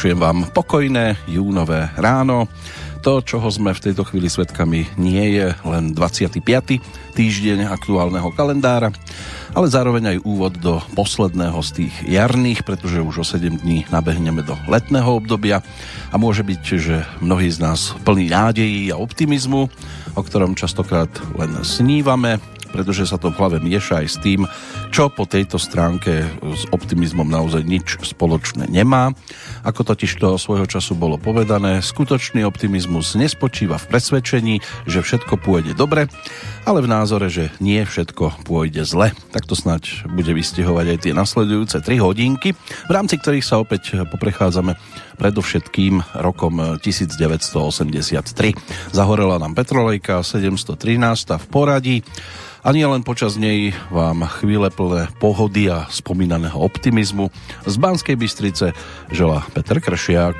Vypočujem vám pokojné júnové ráno. To, čoho sme v tejto chvíli svetkami, nie je len 25. týždeň aktuálneho kalendára, ale zároveň aj úvod do posledného z tých jarných, pretože už o 7 dní nabehneme do letného obdobia a môže byť, že mnohí z nás plní nádejí a optimizmu, o ktorom častokrát len snívame, pretože sa to v hlave mieša aj s tým, čo po tejto stránke s optimizmom naozaj nič spoločné nemá. Ako totiž to svojho času bolo povedané, skutočný optimizmus nespočíva v presvedčení, že všetko pôjde dobre, ale v názore, že nie všetko pôjde zle. Takto snáď bude vystihovať aj tie nasledujúce 3 hodinky, v rámci ktorých sa opäť poprechádzame predovšetkým rokom 1983. Zahorela nám Petrolejka 713 v poradí a nie len počas nej vám chvíle plné pohody a spomínaného optimizmu. Z Banskej Bystrice žela Peter Kršiak.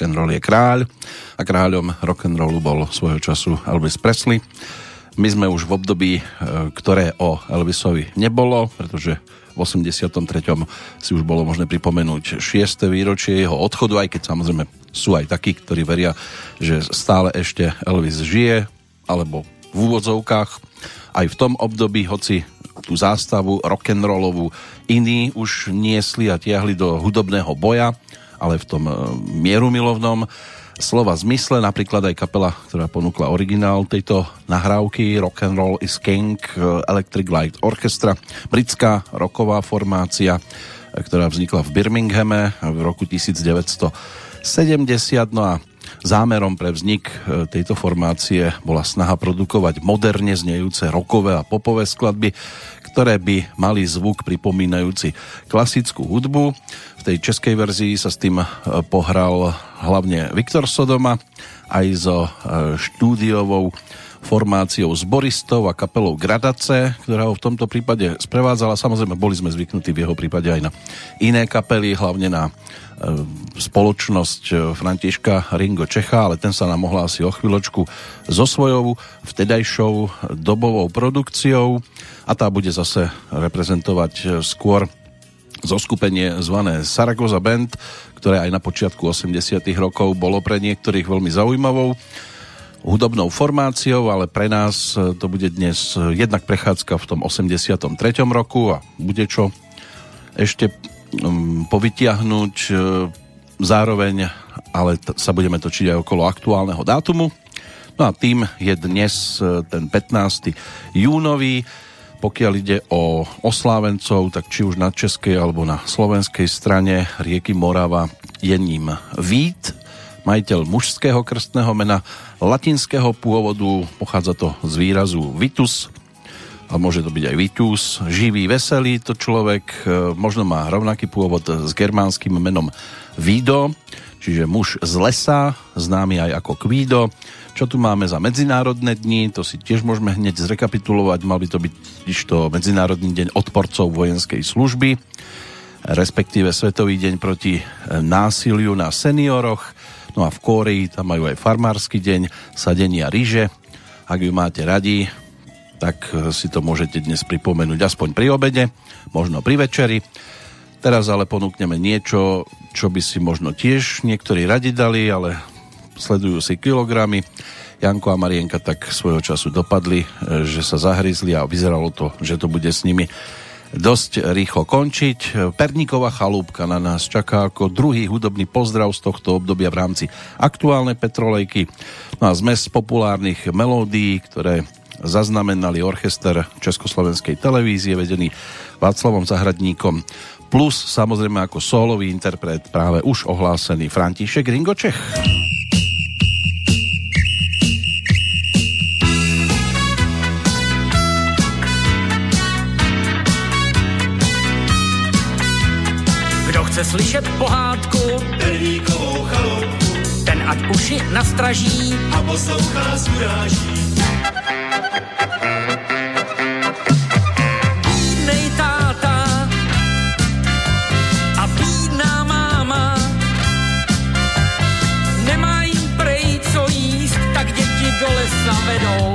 Roll je kráľ a kráľom rock'n'rollu bol svojho času Elvis Presley. My sme už v období, e, ktoré o Elvisovi nebolo, pretože v 83. si už bolo možné pripomenúť 6. výročie jeho odchodu, aj keď samozrejme sú aj takí, ktorí veria, že stále ešte Elvis žije, alebo v úvodzovkách. Aj v tom období, hoci tú zástavu rock'n'rollovú iní už niesli a tiahli do hudobného boja, ale v tom e, mierumilovnom slova zmysle, napríklad aj kapela, ktorá ponúkla originál tejto nahrávky Rock and Roll is King, e, Electric Light Orchestra, britská roková formácia, e, ktorá vznikla v Birminghame v roku 1970. No a Zámerom pre vznik tejto formácie bola snaha produkovať moderne znejúce rokové a popové skladby, ktoré by mali zvuk pripomínajúci klasickú hudbu. Tej českej verzii sa s tým e, pohral hlavne Viktor Sodoma aj so štúdiovou formáciou zboristov a kapelou Gradace, ktorá ho v tomto prípade sprevádzala. Samozrejme, boli sme zvyknutí v jeho prípade aj na iné kapely, hlavne na e, spoločnosť e, Františka Ringo Čecha, ale ten sa nám mohla asi o chvíľočku so svojou vtedajšou dobovou produkciou a tá bude zase reprezentovať e, skôr zoskupenie zvané Saragoza Band, ktoré aj na počiatku 80 rokov bolo pre niektorých veľmi zaujímavou hudobnou formáciou, ale pre nás e, to bude dnes e, jednak prechádzka v tom 83. roku a bude čo ešte um, povytiahnuť e, zároveň, ale t- sa budeme točiť aj okolo aktuálneho dátumu. No a tým je dnes ten 15. júnový. Pokiaľ ide o oslávencov, tak či už na českej alebo na slovenskej strane rieky Morava je ním Vít, majiteľ mužského krstného mena latinského pôvodu, pochádza to z výrazu vitus, a môže to byť aj vitus, živý, veselý to človek, e, možno má rovnaký pôvod s germánskym menom Vido, čiže muž z lesa, známy aj ako Kvído. Čo tu máme za medzinárodné dni, to si tiež môžeme hneď zrekapitulovať, mal by to byť to Medzinárodný deň odporcov vojenskej služby, respektíve Svetový deň proti násiliu na senioroch, No a v Kórii tam majú aj farmársky deň, sadenia ryže. Ak ju máte radi, tak e, si to môžete dnes pripomenúť aspoň pri obede, možno pri večeri. Teraz ale ponúkneme niečo, čo by si možno tiež niektorí radi dali, ale sledujú si kilogramy. Janko a Marienka tak svojho času dopadli, e, že sa zahryzli a vyzeralo to, že to bude s nimi dosť rýchlo končiť. Perníková chalúbka na nás čaká ako druhý hudobný pozdrav z tohto obdobia v rámci aktuálnej Petrolejky. No a zmes populárnych melódií, ktoré zaznamenali orchester Československej televízie vedený Václavom Zahradníkom plus samozrejme ako solový interpret práve už ohlásený František Ringočech. Chce slyšet pohádku, Perníkovou chaloupku, ten ať uši nastraží a poslouchá z uráží. Bídnej táta a bídná máma nemají prej co jíst, tak děti do lesa vedou.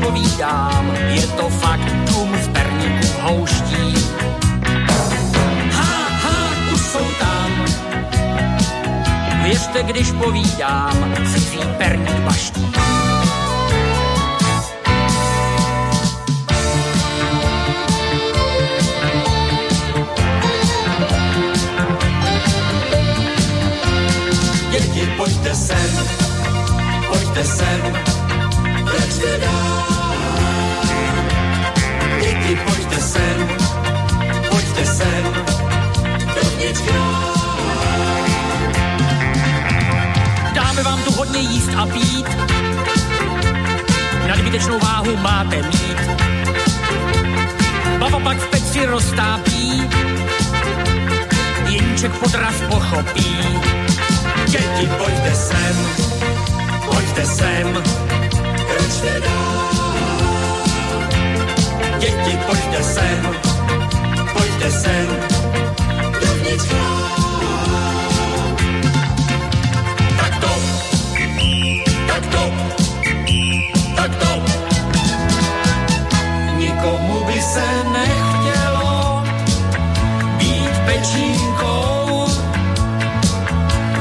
Věřte, když povídám, je to fakt dům z perníků houští. Ha, ha, už jsou tam. Věřte, když povídám, cizí perník baští. Děti, pojďte sem, pojďte sem, Pojďte dál. Děti, pojďte sem, pojďte sem, dovnitř Dáme vám tu hodně jíst a pít, nadbytečnou váhu máte mít. Baba pak v peci roztápí, Jeníček podraz pochopí. Děti, pojďte sem, pojďte sem, Pojďte děti, pojďte sem, pojďte sem. Dovnitř Tak to, tak to, tak to. Nikomu by se nechtělo být pečínkou,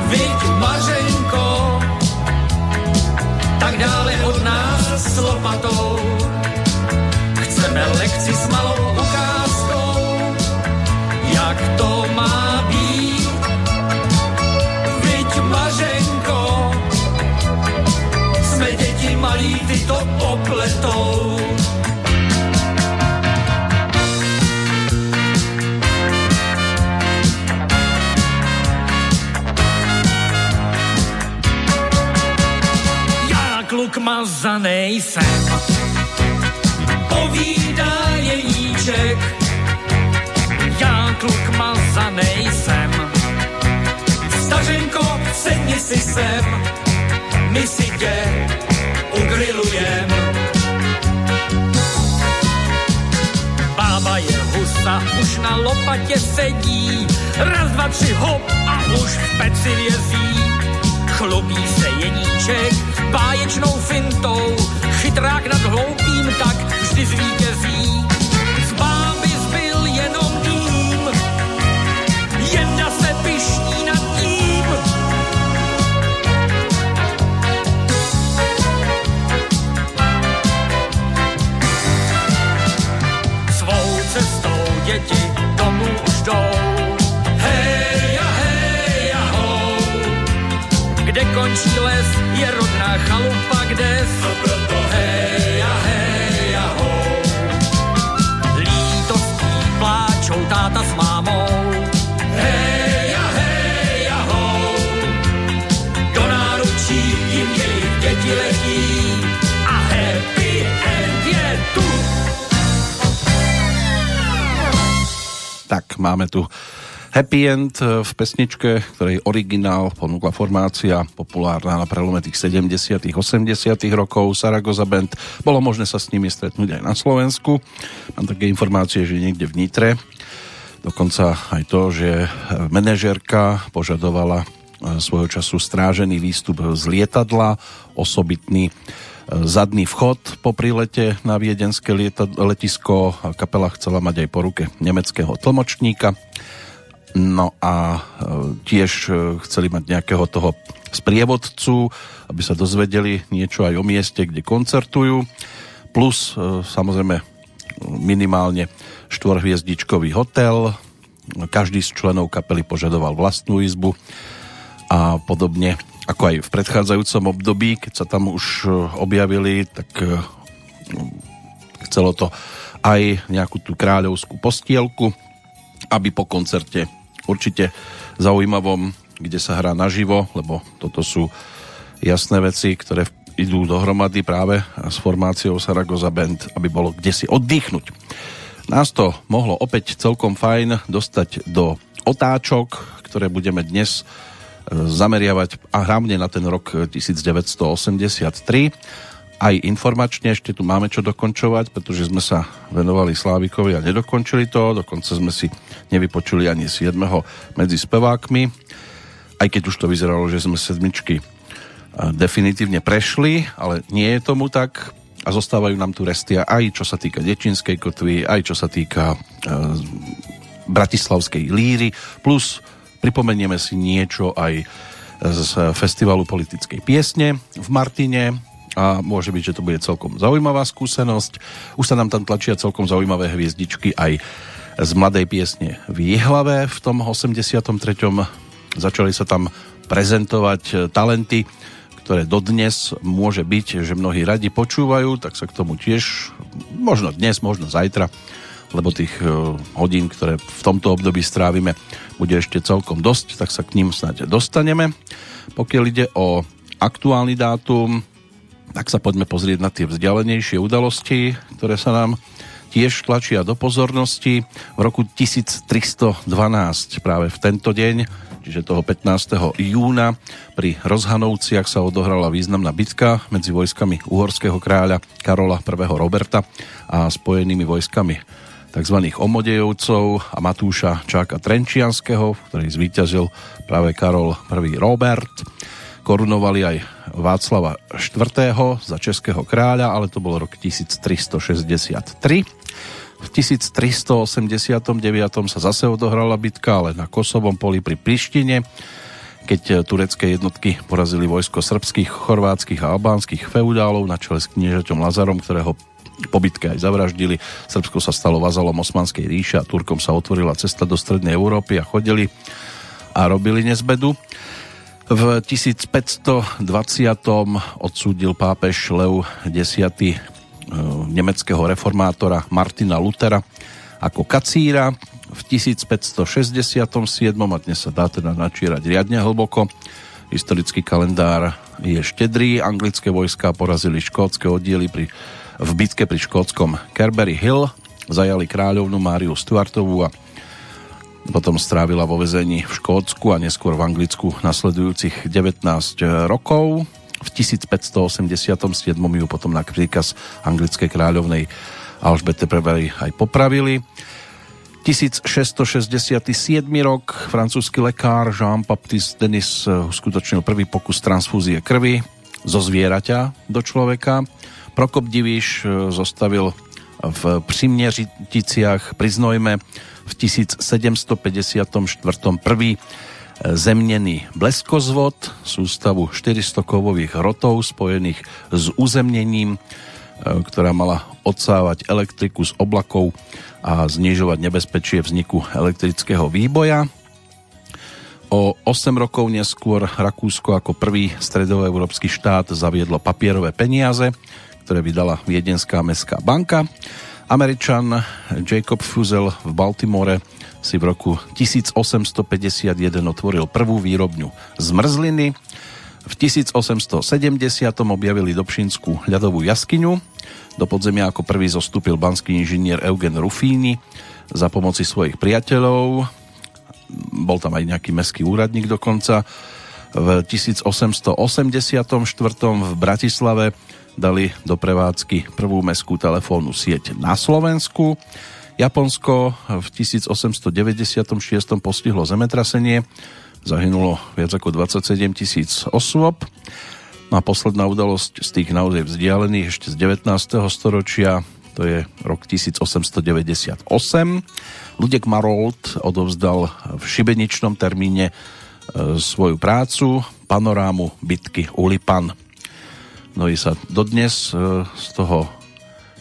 viď mařenko, tak dále od nás s lopatou Chceme lekci s malou ukázkou, jak to má být. Vyť Mařenko, jsme děti malí, ty to popletou. Kluk mazanej jsem, povídá jeníček. Já kluk mazanej jsem, stařenko, sedni si sem, my si tě ugrilujem. Bába je husa, už na lopatě sedí, raz, dva, tři, hop a už v peci vězí. Chlubí se jeníček báječnou fintou, chytrák nad hloupým tak vždy zvítězí. Z báby zbyl jenom dým, jedna se pišní nad tím. Svou cestou děti domů už jdou. Hej hej. Kde končí les, je rodná chalupa, kde máme tu Happy End eh, v pesničke, ktorej originál ponúkla formácia populárna na prelome tých 70 80 rokov Saragoza Band. Bolo možné sa s nimi stretnúť aj na Slovensku. Mám také informácie, že niekde v Nitre. Dokonca aj to, že eh, manažerka požadovala eh, svojho času strážený výstup z lietadla, osobitný zadný vchod po prilete na viedenské letisko. Kapela chcela mať aj po ruke nemeckého tlmočníka. No a tiež chceli mať nejakého toho sprievodcu, aby sa dozvedeli niečo aj o mieste, kde koncertujú. Plus samozrejme minimálne štvorhviezdičkový hotel. Každý z členov kapely požadoval vlastnú izbu a podobne ako aj v predchádzajúcom období, keď sa tam už objavili, tak chcelo to aj nejakú tú kráľovskú postielku, aby po koncerte určite zaujímavom, kde sa hrá naživo, lebo toto sú jasné veci, ktoré idú dohromady práve s formáciou Saragoza Band, aby bolo kde si oddychnúť. Nás to mohlo opäť celkom fajn dostať do otáčok, ktoré budeme dnes zameriavať a hlavne na ten rok 1983. Aj informačne ešte tu máme čo dokončovať, pretože sme sa venovali Slávikovi a nedokončili to, dokonca sme si nevypočuli ani 7. medzi spevákmi, aj keď už to vyzeralo, že sme sedmičky definitívne prešli, ale nie je tomu tak a zostávajú nám tu restia aj čo sa týka Dečinskej kotvy, aj čo sa týka e, Bratislavskej líry, plus Pripomenieme si niečo aj z festivalu politickej piesne v Martine a môže byť, že to bude celkom zaujímavá skúsenosť. Už sa nám tam tlačia celkom zaujímavé hviezdičky aj z mladej piesne v Jihlave v tom 83. Začali sa tam prezentovať talenty, ktoré dodnes môže byť, že mnohí radi počúvajú, tak sa k tomu tiež možno dnes, možno zajtra lebo tých e, hodín, ktoré v tomto období strávime, bude ešte celkom dosť, tak sa k ním snáď dostaneme. Pokiaľ ide o aktuálny dátum, tak sa poďme pozrieť na tie vzdialenejšie udalosti, ktoré sa nám tiež tlačia do pozornosti. V roku 1312, práve v tento deň, čiže toho 15. júna, pri Rozhanovciach sa odohrala významná bitka medzi vojskami uhorského kráľa Karola I. Roberta a spojenými vojskami tzv. omodejovcov a Matúša Čáka Trenčianského, ktorý zvíťazil práve Karol I. Robert. Korunovali aj Václava IV. za českého kráľa, ale to bol rok 1363. V 1389 sa zase odohrala bitka, ale na Kosovom poli pri Prištine, keď turecké jednotky porazili vojsko srbských, chorvátskych a albánskych feudálov na čele s kniežaťom Lazarom, ktorého po bitke aj zavraždili. Srbsko sa stalo vazalom Osmanskej ríše a Turkom sa otvorila cesta do strednej Európy a chodili a robili nezbedu. V 1520. odsúdil pápež Lev X. E, nemeckého reformátora Martina Lutera ako kacíra. V 1567. a dnes sa dá teda načírať riadne hlboko. Historický kalendár je štedrý. Anglické vojska porazili škótske oddiely pri, v bitke pri škótskom Kerbery Hill. Zajali kráľovnú Máriu Stuartovú a potom strávila vo vezení v Škótsku a neskôr v Anglicku nasledujúcich 19 rokov. V 1587 ju potom na príkaz anglickej kráľovnej Alžbete I aj popravili. 1667 rok francúzsky lekár Jean-Baptiste Denis uskutočnil prvý pokus transfúzie krvi zo zvieraťa do človeka. Prokop Divíš zostavil v Přiměřiticiach pri Znojme v 1754. prvý e, zemnený bleskozvod, sústavu 400 kovových hrotov spojených s uzemnením, e, ktorá mala odsávať elektriku z oblakov a znižovať nebezpečie vzniku elektrického výboja. O 8 rokov neskôr Rakúsko ako prvý stredoeurópsky štát zaviedlo papierové peniaze, ktoré vydala Viedenská mestská banka Američan Jacob Fusel v Baltimore si v roku 1851 otvoril prvú výrobňu zmrzliny. V 1870 objavili Dobšinskú ľadovú jaskyňu. Do podzemia ako prvý zostúpil banský inžinier Eugen Rufíny za pomoci svojich priateľov. Bol tam aj nejaký meský úradník dokonca. V 1884 v Bratislave dali do prevádzky prvú meskú telefónnu sieť na Slovensku. Japonsko v 1896 postihlo zemetrasenie, zahynulo viac ako 27 tisíc osôb. No a posledná udalosť z tých naozaj vzdialených ešte z 19. storočia, to je rok 1898. Ludek Marold odovzdal v šibeničnom termíne e, svoju prácu, panorámu bitky Ulipan. Mnohí sa dodnes e, z toho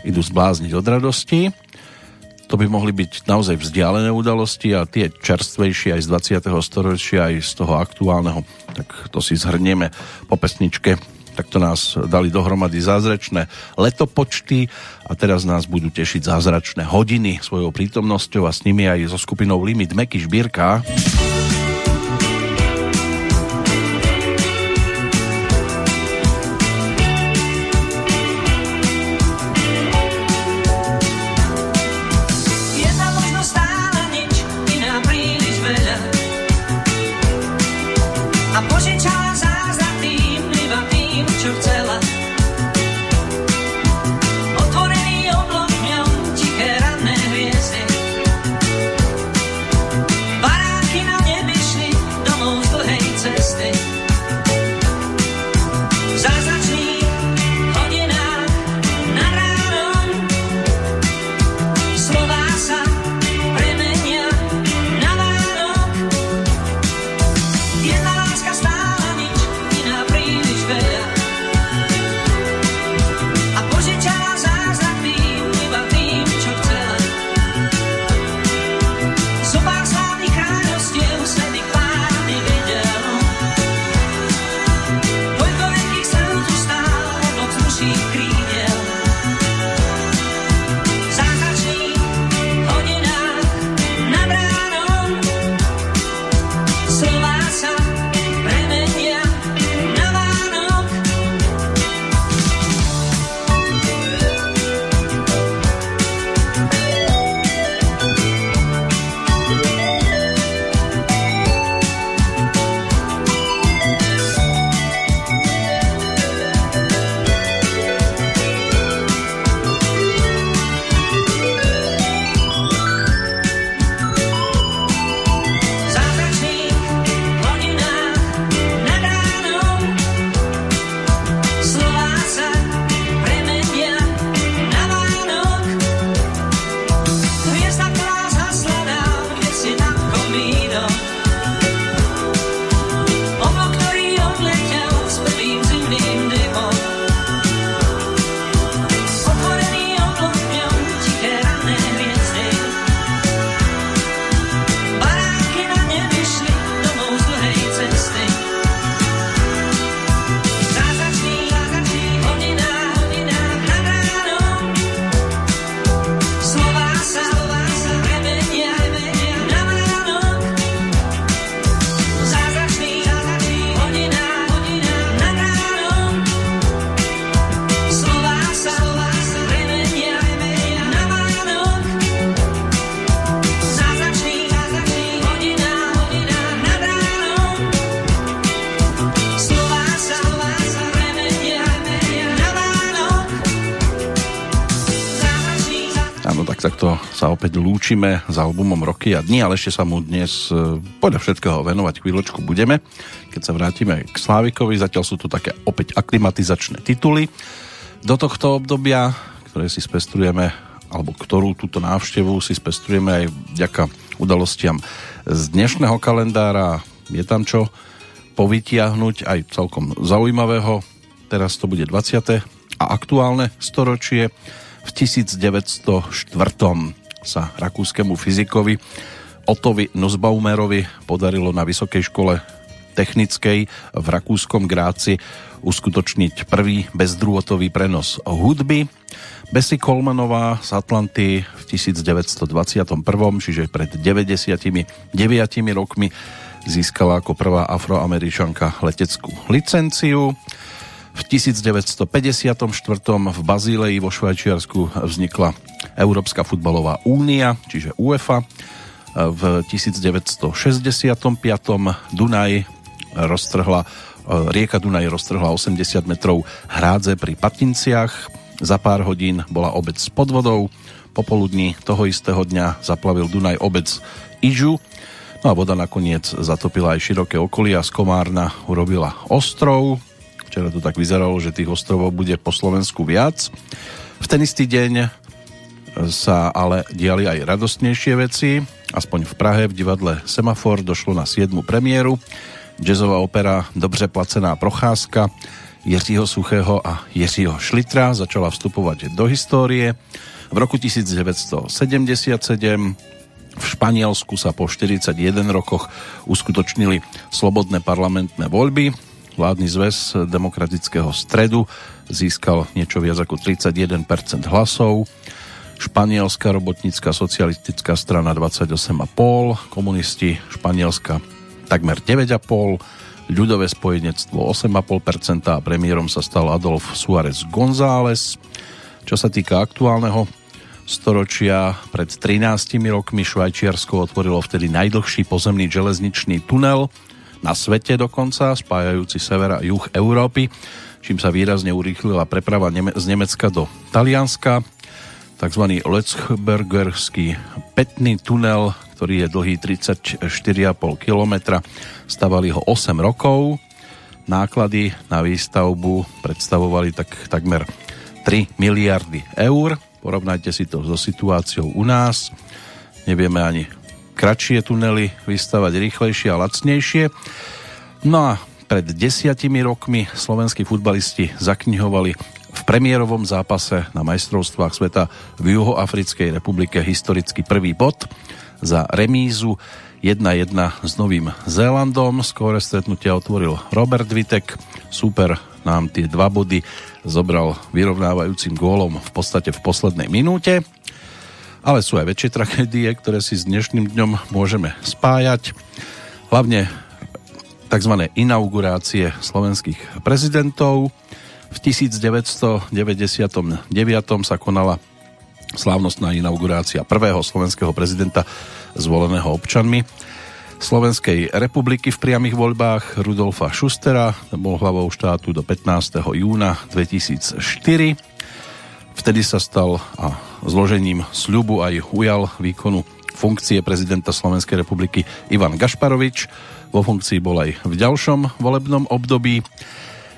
idú zblázniť od radosti. To by mohli byť naozaj vzdialené udalosti a tie čerstvejšie aj z 20. storočia, aj z toho aktuálneho, tak to si zhrnieme po pesničke. to nás dali dohromady zázračné letopočty a teraz nás budú tešiť zázračné hodiny svojou prítomnosťou a s nimi aj so skupinou Limit Meky Šbírka. Baráky lúčime s albumom Roky a dni, ale ešte sa mu dnes e, podľa všetkého venovať chvíľočku budeme, keď sa vrátime k Slávikovi. Zatiaľ sú to také opäť aklimatizačné tituly. Do tohto obdobia, ktoré si spestrujeme, alebo ktorú túto návštevu si spestrujeme aj vďaka udalostiam z dnešného kalendára. Je tam čo povytiahnuť aj celkom zaujímavého. Teraz to bude 20. a aktuálne storočie v 1904 sa rakúskému fyzikovi Otovi Nussbaumerovi podarilo na Vysokej škole technickej v rakúskom Gráci uskutočniť prvý bezdrôtový prenos hudby. Bessie Colemanová z Atlanty v 1921, čiže pred 99 rokmi získala ako prvá afroameričanka leteckú licenciu. V 1954. v Bazílei vo Švajčiarsku vznikla Európska futbalová únia, čiže UEFA. V 1965. Dunaj roztrhla, rieka Dunaj roztrhla 80 metrov hrádze pri Patinciach. Za pár hodín bola obec pod vodou. Popoludní toho istého dňa zaplavil Dunaj obec Ižu. No a voda nakoniec zatopila aj široké okolie a z Komárna urobila ostrov. Včera to tak vyzeralo, že tých ostrovov bude po Slovensku viac. V ten istý deň sa ale diali aj radostnejšie veci. Aspoň v Prahe v divadle Semafor došlo na 7. premiéru. Jazzová opera Dobře placená procházka Jiřího Suchého a Jiřího Šlitra začala vstupovať do histórie. V roku 1977 v Španielsku sa po 41 rokoch uskutočnili slobodné parlamentné voľby Vládny zväz demokratického stredu získal niečo viac ako 31% hlasov. Španielská robotnícka socialistická strana 28,5%, komunisti Španielska takmer 9,5%, ľudové spojenectvo 8,5% a premiérom sa stal Adolf Suárez González. Čo sa týka aktuálneho storočia, pred 13 rokmi Švajčiarsko otvorilo vtedy najdlhší pozemný železničný tunel na svete dokonca, spájajúci sever a juh Európy, čím sa výrazne urýchlila preprava z Nemecka do Talianska. Takzvaný Letzbergerský petný tunel, ktorý je dlhý 34,5 km, stavali ho 8 rokov. Náklady na výstavbu predstavovali tak takmer 3 miliardy eur. Porovnajte si to so situáciou u nás. Nevieme ani kratšie tunely vystavať rýchlejšie a lacnejšie. No a pred desiatimi rokmi slovenskí futbalisti zaknihovali v premiérovom zápase na majstrovstvách sveta v Juhoafrickej republike historicky prvý bod za remízu 1-1 s Novým Zélandom. Skôre stretnutia otvoril Robert Vitek. Super nám tie dva body zobral vyrovnávajúcim gólom v podstate v poslednej minúte ale sú aj väčšie tragédie, ktoré si s dnešným dňom môžeme spájať. Hlavne tzv. inaugurácie slovenských prezidentov. V 1999 sa konala slávnostná inaugurácia prvého slovenského prezidenta zvoleného občanmi Slovenskej republiky v priamých voľbách Rudolfa Schustera, bol hlavou štátu do 15. júna 2004. Vtedy sa stal a zložením sľubu aj ujal výkonu funkcie prezidenta Slovenskej republiky Ivan Gašparovič. Vo funkcii bol aj v ďalšom volebnom období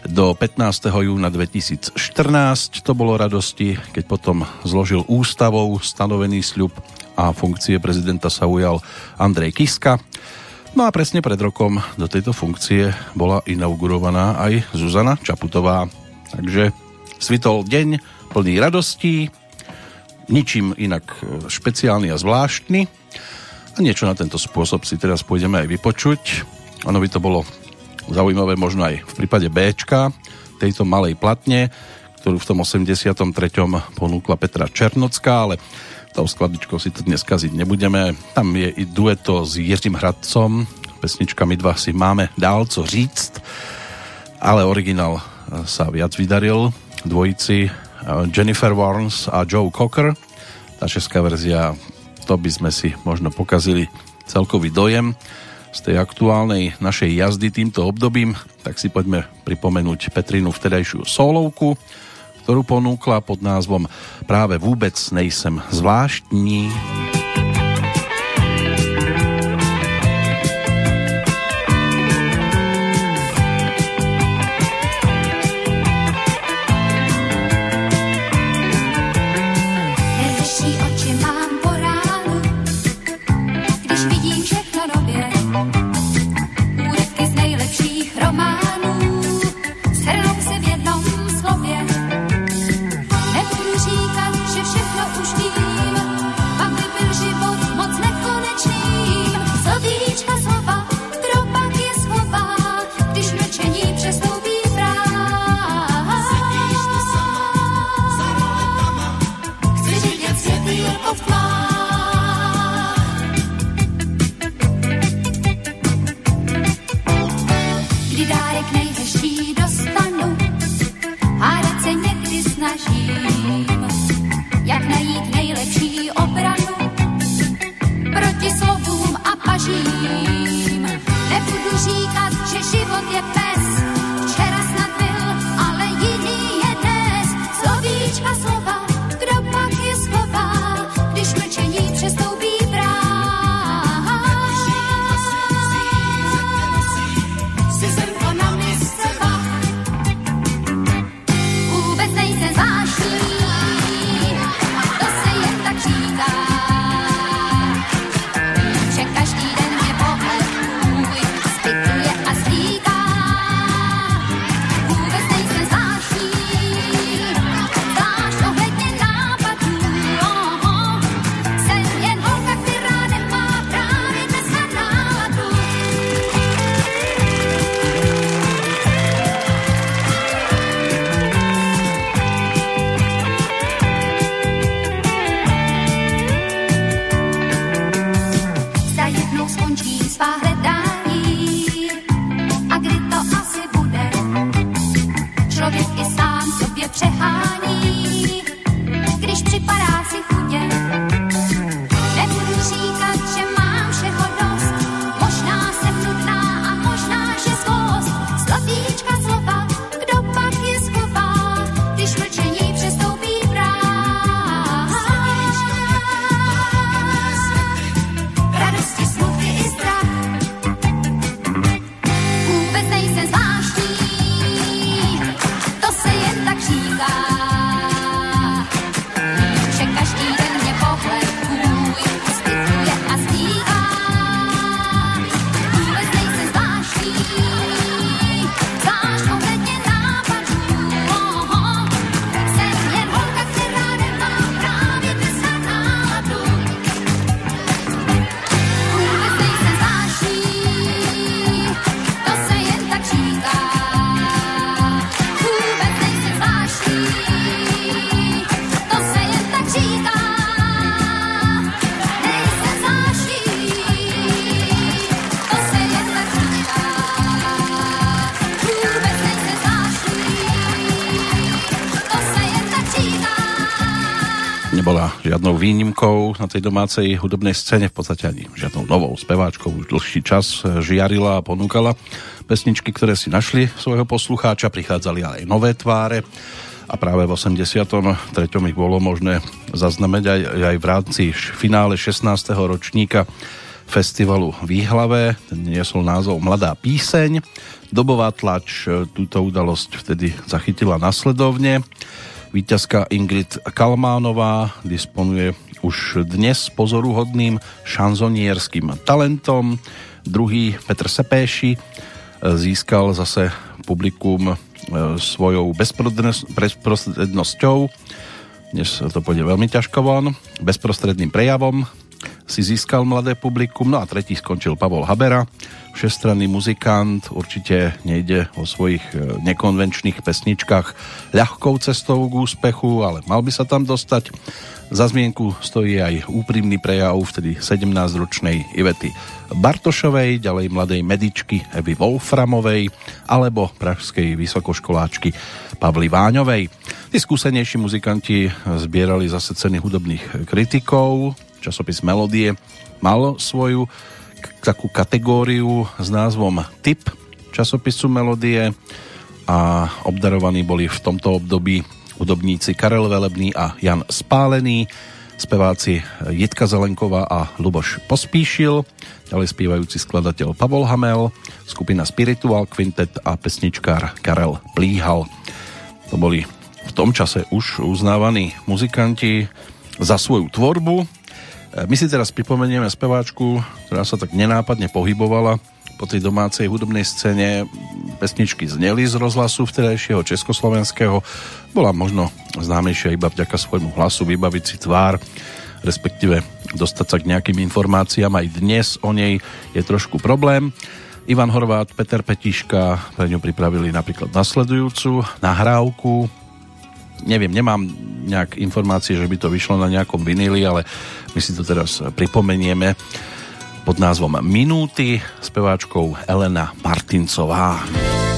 do 15. júna 2014. To bolo radosti, keď potom zložil ústavou stanovený sľub a funkcie prezidenta sa ujal Andrej Kiska. No a presne pred rokom do tejto funkcie bola inaugurovaná aj Zuzana Čaputová. Takže svitol deň, plný radostí, ničím inak e, špeciálny a zvláštny. A niečo na tento spôsob si teraz pôjdeme aj vypočuť. Ono by to bolo zaujímavé možno aj v prípade Bčka, tejto malej platne, ktorú v tom 83. ponúkla Petra Černocká, ale tou skladičkou si to dnes kaziť nebudeme. Tam je i dueto s Jiřím Hradcom, pesnička My dva si máme dál co říct, ale originál sa viac vydaril dvojici Jennifer Warnes a Joe Cocker. Tá česká verzia, to by sme si možno pokazili celkový dojem z tej aktuálnej našej jazdy týmto obdobím, tak si poďme pripomenúť Petrinu vtedajšiu solovku, ktorú ponúkla pod názvom Práve vôbec nejsem zvláštní. snažím. Nebudu říkat, že život je pes, výnimkou na tej domácej hudobnej scéne, v podstate ani žiadnou novou speváčkou už dlhší čas e, žiarila a ponúkala pesničky, ktoré si našli svojho poslucháča, prichádzali aj nové tváre a práve v 83. ich bolo možné zaznamenať aj, aj v rámci finále 16. ročníka festivalu Výhlave, ten niesol názov Mladá píseň. Dobová tlač e, túto udalosť vtedy zachytila nasledovne. Výťazka Ingrid Kalmánová disponuje už dnes pozoruhodným šanzonierským talentom. Druhý Petr Sepéši získal zase publikum e, svojou bezprostrednosťou. Dnes to pôjde veľmi ťažko von. Bezprostredným prejavom si získal mladé publikum. No a tretí skončil Pavol Habera, všestranný muzikant, určite nejde o svojich e, nekonvenčných pesničkách ľahkou cestou k úspechu, ale mal by sa tam dostať. Za zmienku stojí aj úprimný prejav vtedy 17-ročnej Ivety Bartošovej, ďalej mladej medičky Evy Wolframovej alebo pražskej vysokoškoláčky Pavly Váňovej. Tí skúsenejší muzikanti zbierali zase ceny hudobných kritikov, časopis Melodie mal svoju takú kategóriu s názvom Typ časopisu Melodie a obdarovaní boli v tomto období hudobníci Karel Velebný a Jan Spálený, speváci Jitka Zelenková a Luboš Pospíšil, ďalej spievajúci skladateľ Pavol Hamel, skupina Spiritual Quintet a pesničkár Karel Plíhal. To boli v tom čase už uznávaní muzikanti za svoju tvorbu. My si teraz pripomenieme speváčku, ktorá sa tak nenápadne pohybovala po tej domácej hudobnej scéne pesničky zneli z rozhlasu vtedajšieho československého. Bola možno známejšia iba vďaka svojmu hlasu, vybaviť si tvár, respektíve dostať sa k nejakým informáciám. Aj dnes o nej je trošku problém. Ivan Horvát, Peter Petiška pre ňu pripravili napríklad nasledujúcu nahrávku. Neviem, nemám nejak informácie, že by to vyšlo na nejakom vinili, ale my si to teraz pripomenieme pod názvom Minúty speváčkou Elena Martincová. nás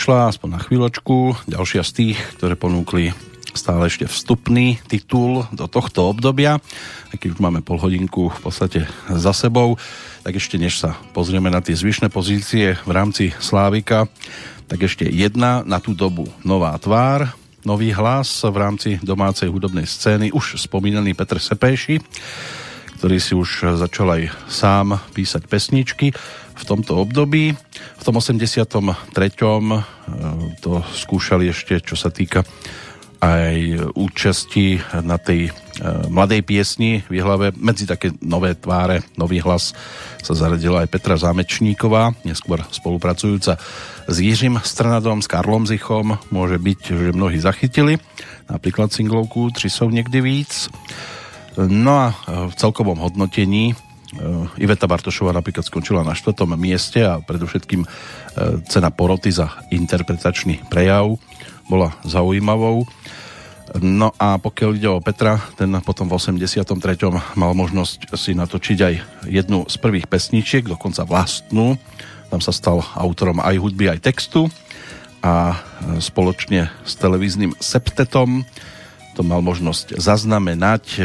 prišla, aspoň na chvíľočku, ďalšia z tých, ktoré ponúkli stále ešte vstupný titul do tohto obdobia. A keď už máme pol hodinku v podstate za sebou, tak ešte než sa pozrieme na tie zvyšné pozície v rámci Slávika, tak ešte jedna na tú dobu. Nová tvár, nový hlas v rámci domácej hudobnej scény, už spomínaný Petr Sepéši, ktorý si už začal aj sám písať pesničky v tomto období. V tom 83. E, to skúšali ešte, čo sa týka aj účasti na tej e, mladej piesni v hlave. Medzi také nové tváre, nový hlas sa zaradila aj Petra Zámečníková, neskôr spolupracujúca s Jiřím Strnadom, s Karlom Zichom. Môže byť, že mnohí zachytili napríklad singlovku Tři jsou někdy víc. No a v celkovom hodnotení Iveta Bartošová napríklad skončila na štvrtom mieste a predovšetkým cena poroty za interpretačný prejav bola zaujímavou. No a pokiaľ ide o Petra, ten potom v 83. mal možnosť si natočiť aj jednu z prvých pesničiek, dokonca vlastnú. Tam sa stal autorom aj hudby, aj textu a spoločne s televíznym septetom to mal možnosť zaznamenať,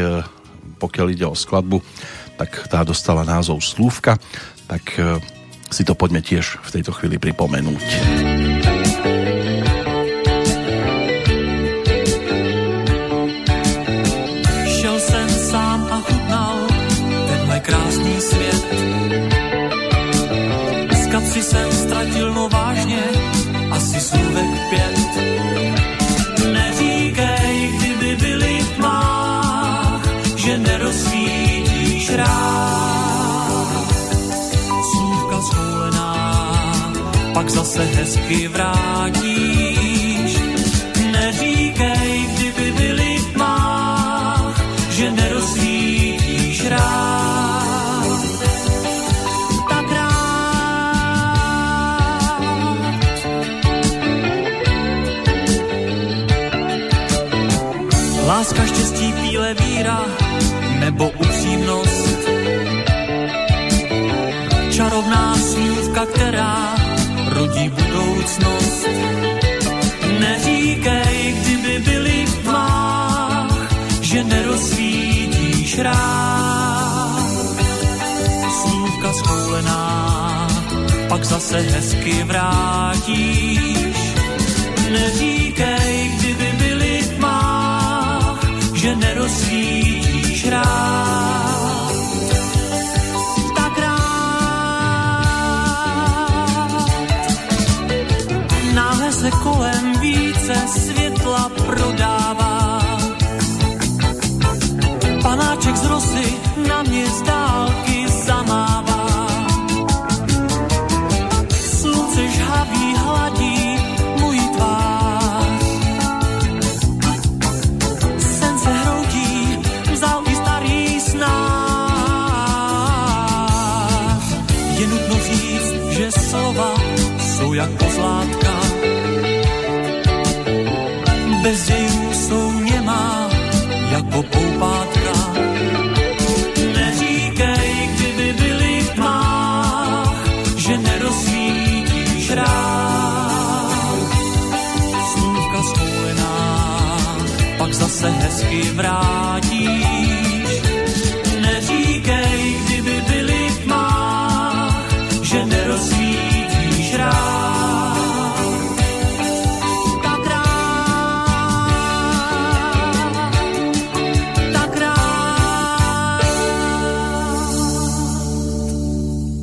pokiaľ ide o skladbu, tak tá dostala názov Slúvka, tak e, si to poďme tiež v tejto chvíli pripomenúť. kapsy jsem ztratil, no vážně, asi slůvek pět. Zase hezky vrátíš. Neříkej, kdyby byli v tmách, že nerozsvítíš rád. Láska, štěstí, píle, víra nebo upřímnost. Čarovná slívka, která rodí budoucnost. Neříkej, kdyby byli v tmách, že nerozsvítíš rád. Slůvka schoulená, pak zase hezky vrátíš. Neříkej, kdyby byli v tmách, že nerozsvítíš rád. Se kolem více světla prodává. Panáček z rosy na mě z zase hezky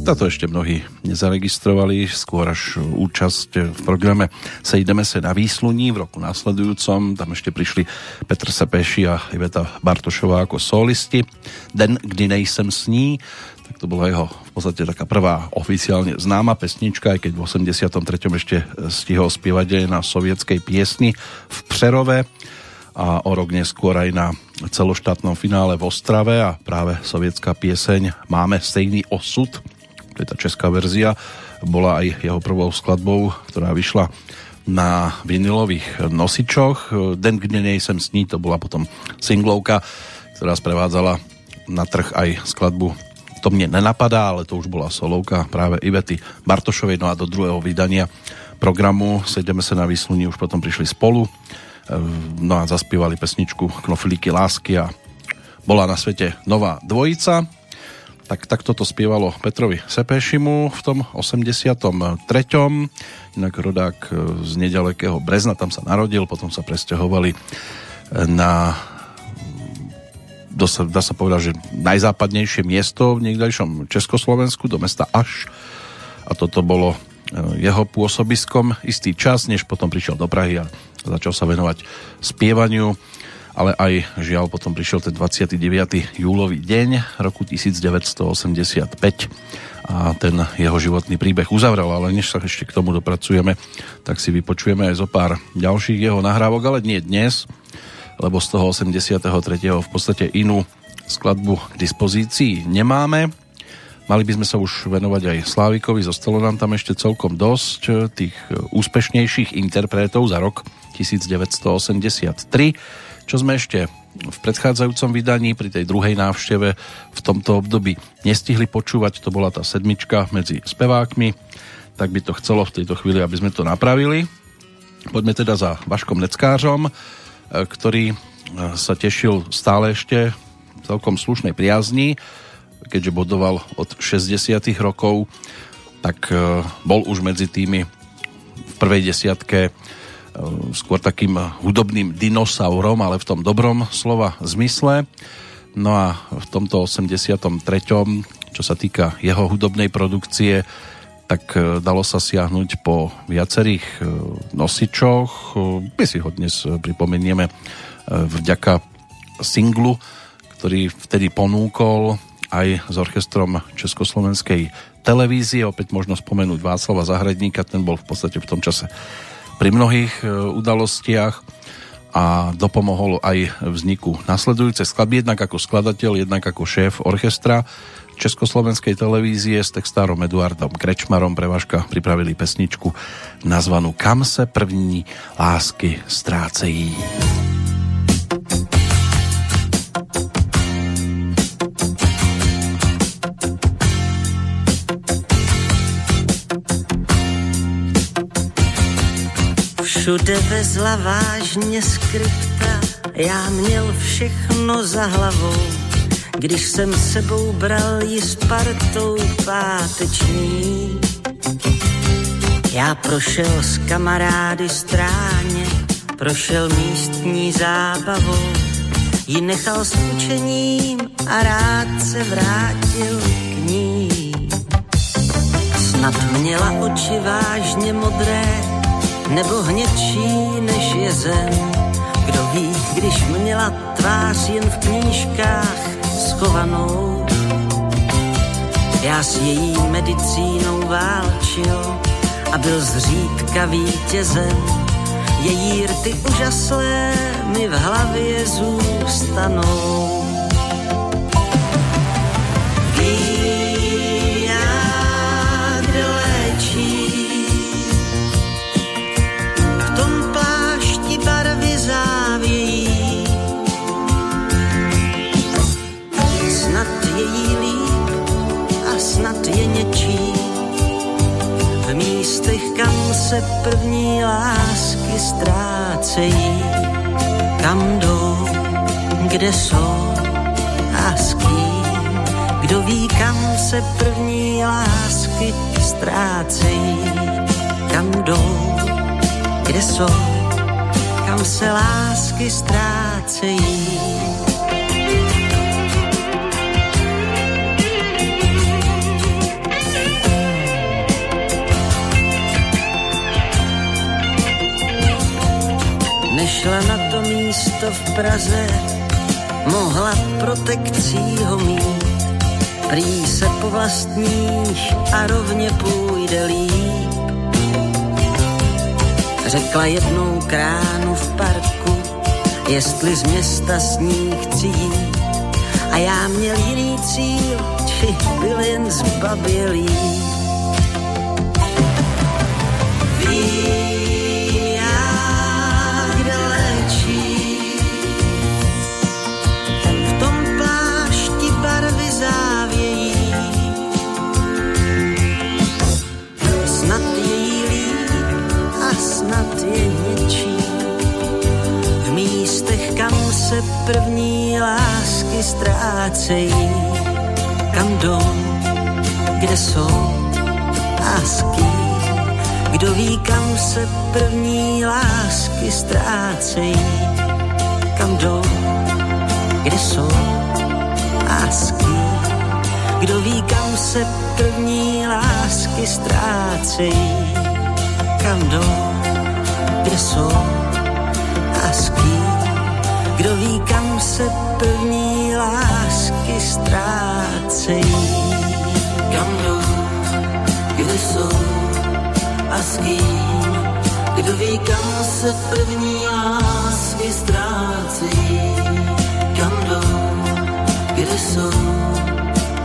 Táto ešte mnohí nezaregistrovali, skôr až účasť v programe Sejdeme se na výsluní v roku následujúcom. Tam ešte prišli Petr Sepeši a Iveta Bartošová ako solisti. Den, kdy nejsem s ní, tak to bola jeho v podstate taká prvá oficiálne známa pesnička, aj keď v 83. ešte stihol spievať aj na sovietskej piesni v Přerove a o rok neskôr aj na celoštátnom finále v Ostrave a práve sovietská pieseň Máme stejný osud to je tá česká verzia, bola aj jeho prvou skladbou, ktorá vyšla na vinilových nosičoch. Den, kde nejsem sní, to bola potom singlovka, ktorá sprevádzala na trh aj skladbu To mne nenapadá, ale to už bola solovka práve Ivety Bartošovej, no a do druhého vydania programu Sedeme sa na výsluní už potom prišli spolu, no a zaspievali pesničku Knoflíky lásky a bola na svete nová dvojica, tak takto to spievalo Petrovi Sepešimu v tom 83. Inak rodák e, z nedalekého Brezna, tam sa narodil, potom sa presťahovali e, na dá sa, povedať, že najzápadnejšie miesto v niekdajšom Československu, do mesta Aš. A toto bolo e, jeho pôsobiskom istý čas, než potom prišiel do Prahy a začal sa venovať spievaniu ale aj žiaľ potom prišiel ten 29. júlový deň roku 1985 a ten jeho životný príbeh uzavrel, ale než sa ešte k tomu dopracujeme, tak si vypočujeme aj zo pár ďalších jeho nahrávok, ale nie dnes, lebo z toho 83. v podstate inú skladbu k dispozícii nemáme. Mali by sme sa už venovať aj Slávikovi, zostalo nám tam ešte celkom dosť tých úspešnejších interpretov za rok 1983, čo sme ešte v predchádzajúcom vydaní pri tej druhej návšteve v tomto období nestihli počúvať, to bola tá sedmička medzi spevákmi, tak by to chcelo v tejto chvíli, aby sme to napravili. Poďme teda za Vaškom Neckářom, e, ktorý sa tešil stále ešte celkom slušnej priazni keďže bodoval od 60 rokov, tak e, bol už medzi tými v prvej desiatke e, skôr takým hudobným dinosaurom, ale v tom dobrom slova zmysle. No a v tomto 83. čo sa týka jeho hudobnej produkcie, tak e, dalo sa siahnuť po viacerých nosičoch. My si ho dnes pripomenieme vďaka singlu, ktorý vtedy ponúkol aj s orchestrom Československej televízie. Opäť možno spomenúť Václava Zahradníka, ten bol v podstate v tom čase pri mnohých e, udalostiach a dopomohol aj vzniku nasledujúce skladby, jednak ako skladateľ, jednak ako šéf orchestra Československej televízie s textárom Eduardom Krečmarom pre Vaška pripravili pesničku nazvanú Kam se první lásky strácejí. Všude vezla vážně skripta, já měl všechno za hlavou. Když jsem sebou bral ji s partou páteční. Já prošel s kamarády stráně, prošel místní zábavou, ji nechal s učením a rád se vrátil k ní. Snad měla oči vážně modré, nebo hnědší než je zem. Kdo ví, když měla tvář jen v knížkách schovanou. Já s její medicínou válčil a byl zřídka vítězem. Její rty úžaslé mi v hlavě zůstanou. Kam se první lásky ztrácejí, kam jdou, kde jsou a s kým. Kdo ví, kam se první lásky ztrácejí, kam jdou, kde jsou, kam se lásky ztrácejí. Šla na to místo v Praze, mohla protekcí ho mít. Prý se po vlastních a rovně půjde líp. Řekla jednou kránu v parku, jestli z města s ní chci jít. A já měl jiný cíl, či byl jen zbabělý. Se první lásky ztrácejí, kam jdou, kde jsou kým. Kdo ví, kam se první lásky ztrácejí, kam jdou, kde jsou kým. Kdo ví, kam se první lásky ztrácejí, kam jdou, kde jsou kým. Kdo ví, kam se první lásky ztrácejí. Kam jdou, kde jsou a s kým. Kdo ví, kam se první lásky ztrácejí. Kam jdou, kde jsou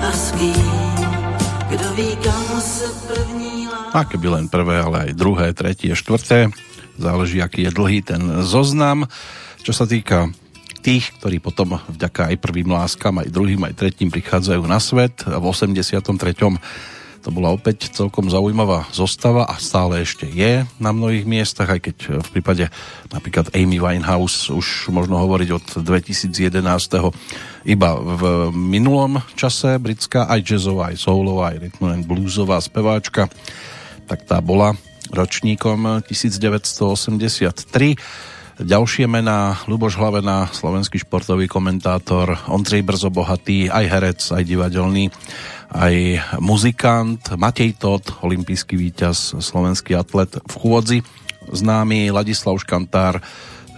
a s kým. A keby len prvé, ale aj druhé, tretie, štvrté. Záleží, aký je dlhý ten zoznam. Čo sa týka tých, ktorí potom vďaka aj prvým láskam, aj druhým, aj tretím prichádzajú na svet. V 83. to bola opäť celkom zaujímavá zostava a stále ešte je na mnohých miestach, aj keď v prípade napríklad Amy Winehouse už možno hovoriť od 2011. iba v minulom čase britská aj jazzová, aj soulová, aj rytm and bluesová speváčka, tak tá bola ročníkom 1983 Ďalšie mená, Luboš Hlavena, slovenský športový komentátor, Ondřej Brzo Bohatý, aj herec, aj divadelný, aj muzikant, Matej Todt, olimpijský víťaz, slovenský atlet v chôdzi, známy Ladislav Škantár,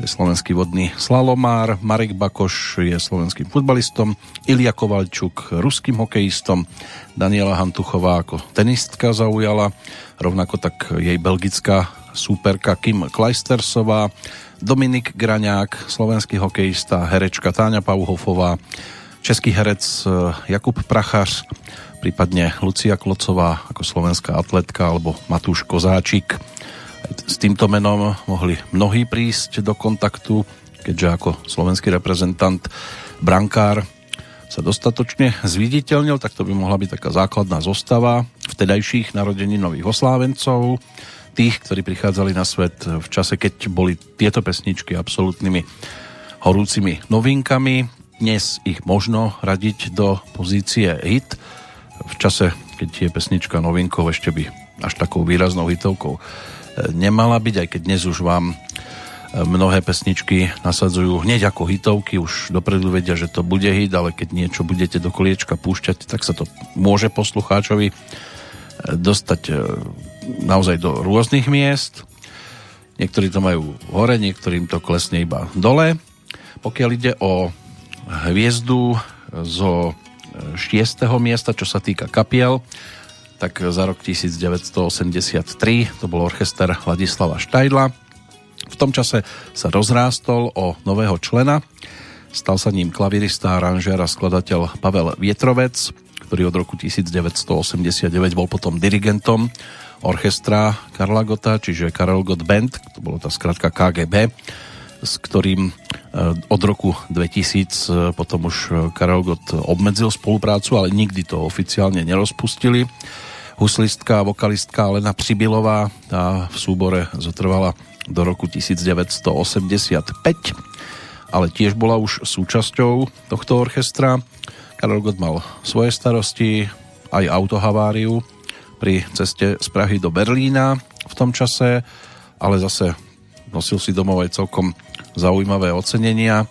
slovenský vodný slalomár, Marek Bakoš je slovenským futbalistom, Ilia Kovalčuk ruským hokejistom, Daniela Hantuchová ako tenistka zaujala, rovnako tak jej belgická súperka Kim Kleistersová, Dominik Graňák, slovenský hokejista, herečka Táňa Pauhofová, český herec e, Jakub Prachař, prípadne Lucia Klocová ako slovenská atletka alebo Matúš Kozáčik. S týmto menom mohli mnohí prísť do kontaktu, keďže ako slovenský reprezentant brankár sa dostatočne zviditeľnil, tak to by mohla byť taká základná zostava vtedajších narodení nových oslávencov tých, ktorí prichádzali na svet v čase, keď boli tieto pesničky absolútnymi horúcimi novinkami. Dnes ich možno radiť do pozície hit. V čase, keď je pesnička novinkou, ešte by až takou výraznou hitovkou e, nemala byť, aj keď dnes už vám e, mnohé pesničky nasadzujú hneď ako hitovky, už dopredu vedia, že to bude hit, ale keď niečo budete do koliečka púšťať, tak sa to môže poslucháčovi e, dostať naozaj do rôznych miest. Niektorí to majú hore, niektorým to klesne iba dole. Pokiaľ ide o hviezdu zo 6. miesta, čo sa týka kapiel, tak za rok 1983 to bol orchester Ladislava Štajdla. V tom čase sa rozrástol o nového člena. Stal sa ním klavirista, aranžér a skladateľ Pavel Vietrovec, ktorý od roku 1989 bol potom dirigentom orchestra Karla Gota, čiže Karel Gott Band, to bolo tá skratka KGB, s ktorým e, od roku 2000 e, potom už e, Karel Gott obmedzil spoluprácu, ale nikdy to oficiálne nerozpustili. Huslistka a vokalistka Lena Přibilová tá v súbore zotrvala do roku 1985, ale tiež bola už súčasťou tohto orchestra. Karel Gott mal svoje starosti, aj autohaváriu, pri ceste z Prahy do Berlína v tom čase, ale zase nosil si domov aj celkom zaujímavé ocenenia.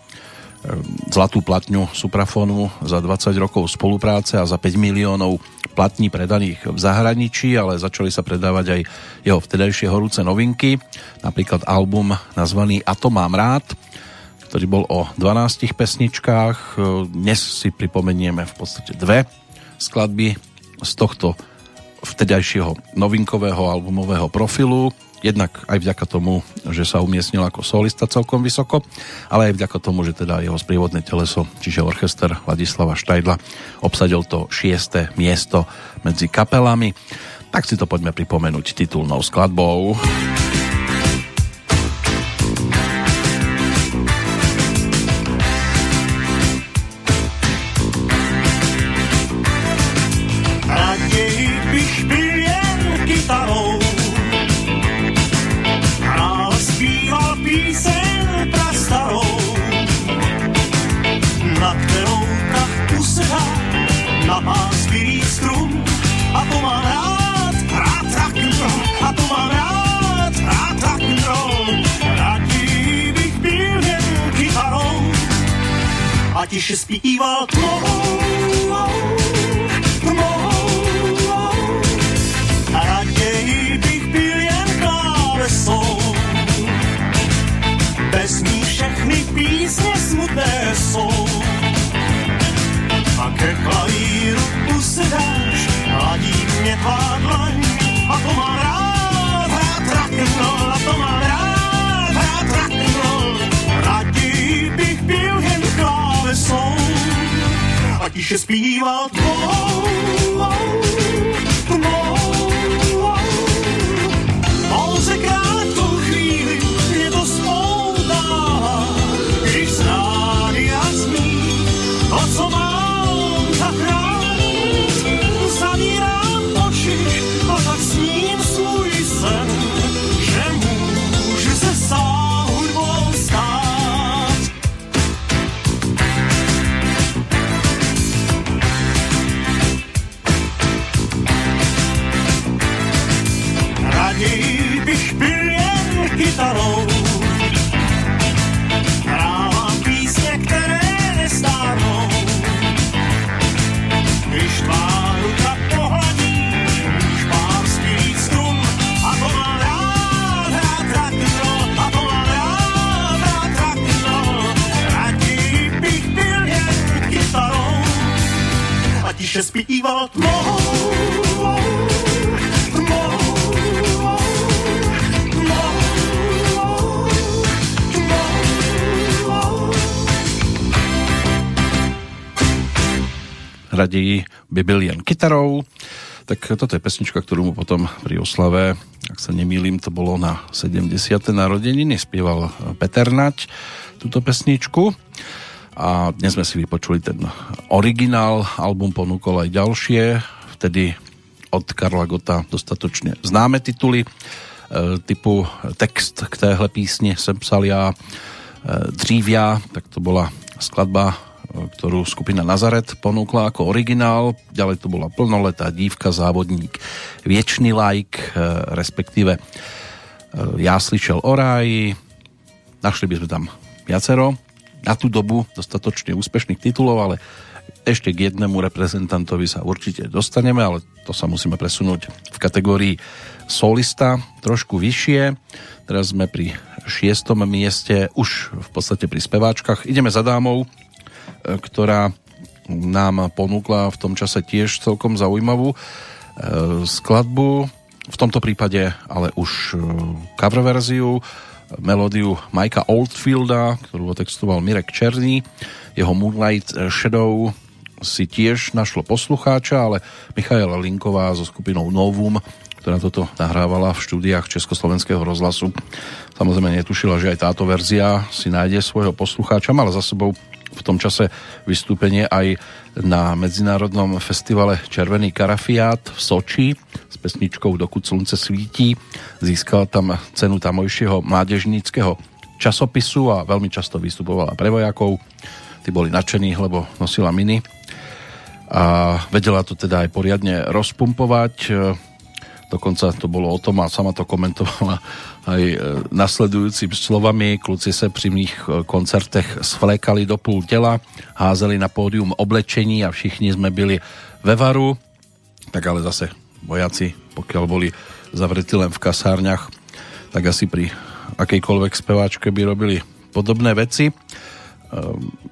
Zlatú platňu Suprafonu za 20 rokov spolupráce a za 5 miliónov platní predaných v zahraničí, ale začali sa predávať aj jeho vtedajšie horúce novinky, napríklad album nazvaný A to mám rád, ktorý bol o 12 pesničkách. Dnes si pripomenieme v podstate dve skladby z tohto vtedajšieho novinkového albumového profilu, jednak aj vďaka tomu, že sa umiestnil ako solista celkom vysoko, ale aj vďaka tomu, že teda jeho sprievodné teleso, čiže orchester Ladislava Štajdla, obsadil to šiesté miesto medzi kapelami. Tak si to poďme pripomenúť titulnou skladbou. を že zpívat mohou. Raději by byl jen kytarou. Tak toto je pesnička, ktorú mu potom pri oslave, ak sa nemýlim, to bolo na 70. narodeniny, spieval Peter Nať túto pesničku a dnes sme si vypočuli ten originál, album ponúkol aj ďalšie, vtedy od Karla Gota dostatočne známe tituly, e, typu text k téhle písni jsem psal já e, dřívia, tak to bola skladba, e, ktorú skupina Nazaret ponúkla ako originál. Ďalej to bola plnoletá dívka, závodník, viečný lajk, respektíve Já slyšel o ráji. Našli by sme tam viacero na tú dobu dostatočne úspešných titulov, ale ešte k jednému reprezentantovi sa určite dostaneme, ale to sa musíme presunúť v kategórii solista trošku vyššie. Teraz sme pri šiestom mieste, už v podstate pri speváčkach. Ideme za dámou, e, ktorá nám ponúkla v tom čase tiež celkom zaujímavú e, skladbu, v tomto prípade ale už e, cover verziu melódiu Majka Oldfielda, ktorú otextoval Mirek Černý. Jeho Moonlight Shadow si tiež našlo poslucháča, ale Michaela Linková so skupinou Novum, ktorá toto nahrávala v štúdiách Československého rozhlasu, samozrejme netušila, že aj táto verzia si nájde svojho poslucháča. Mala za sebou v tom čase vystúpenie aj na Medzinárodnom festivale Červený karafiát v Soči s pesničkou Dokud slunce svítí. Získala tam cenu tamojšieho mládežníckého časopisu a veľmi často vystupovala pre vojakov. Tí boli nadšení, lebo nosila miny a vedela to teda aj poriadne rozpumpovať. Dokonca to bolo o tom a sama to komentovala aj e, nasledujúcimi slovami. Kluci se pri mých e, koncertech svlékali do půl tela, házeli na pódium oblečení a všichni sme byli ve varu. Tak ale zase vojaci, pokiaľ boli zavretí len v kasárniach, tak asi pri akejkoľvek speváčke by robili podobné veci. E,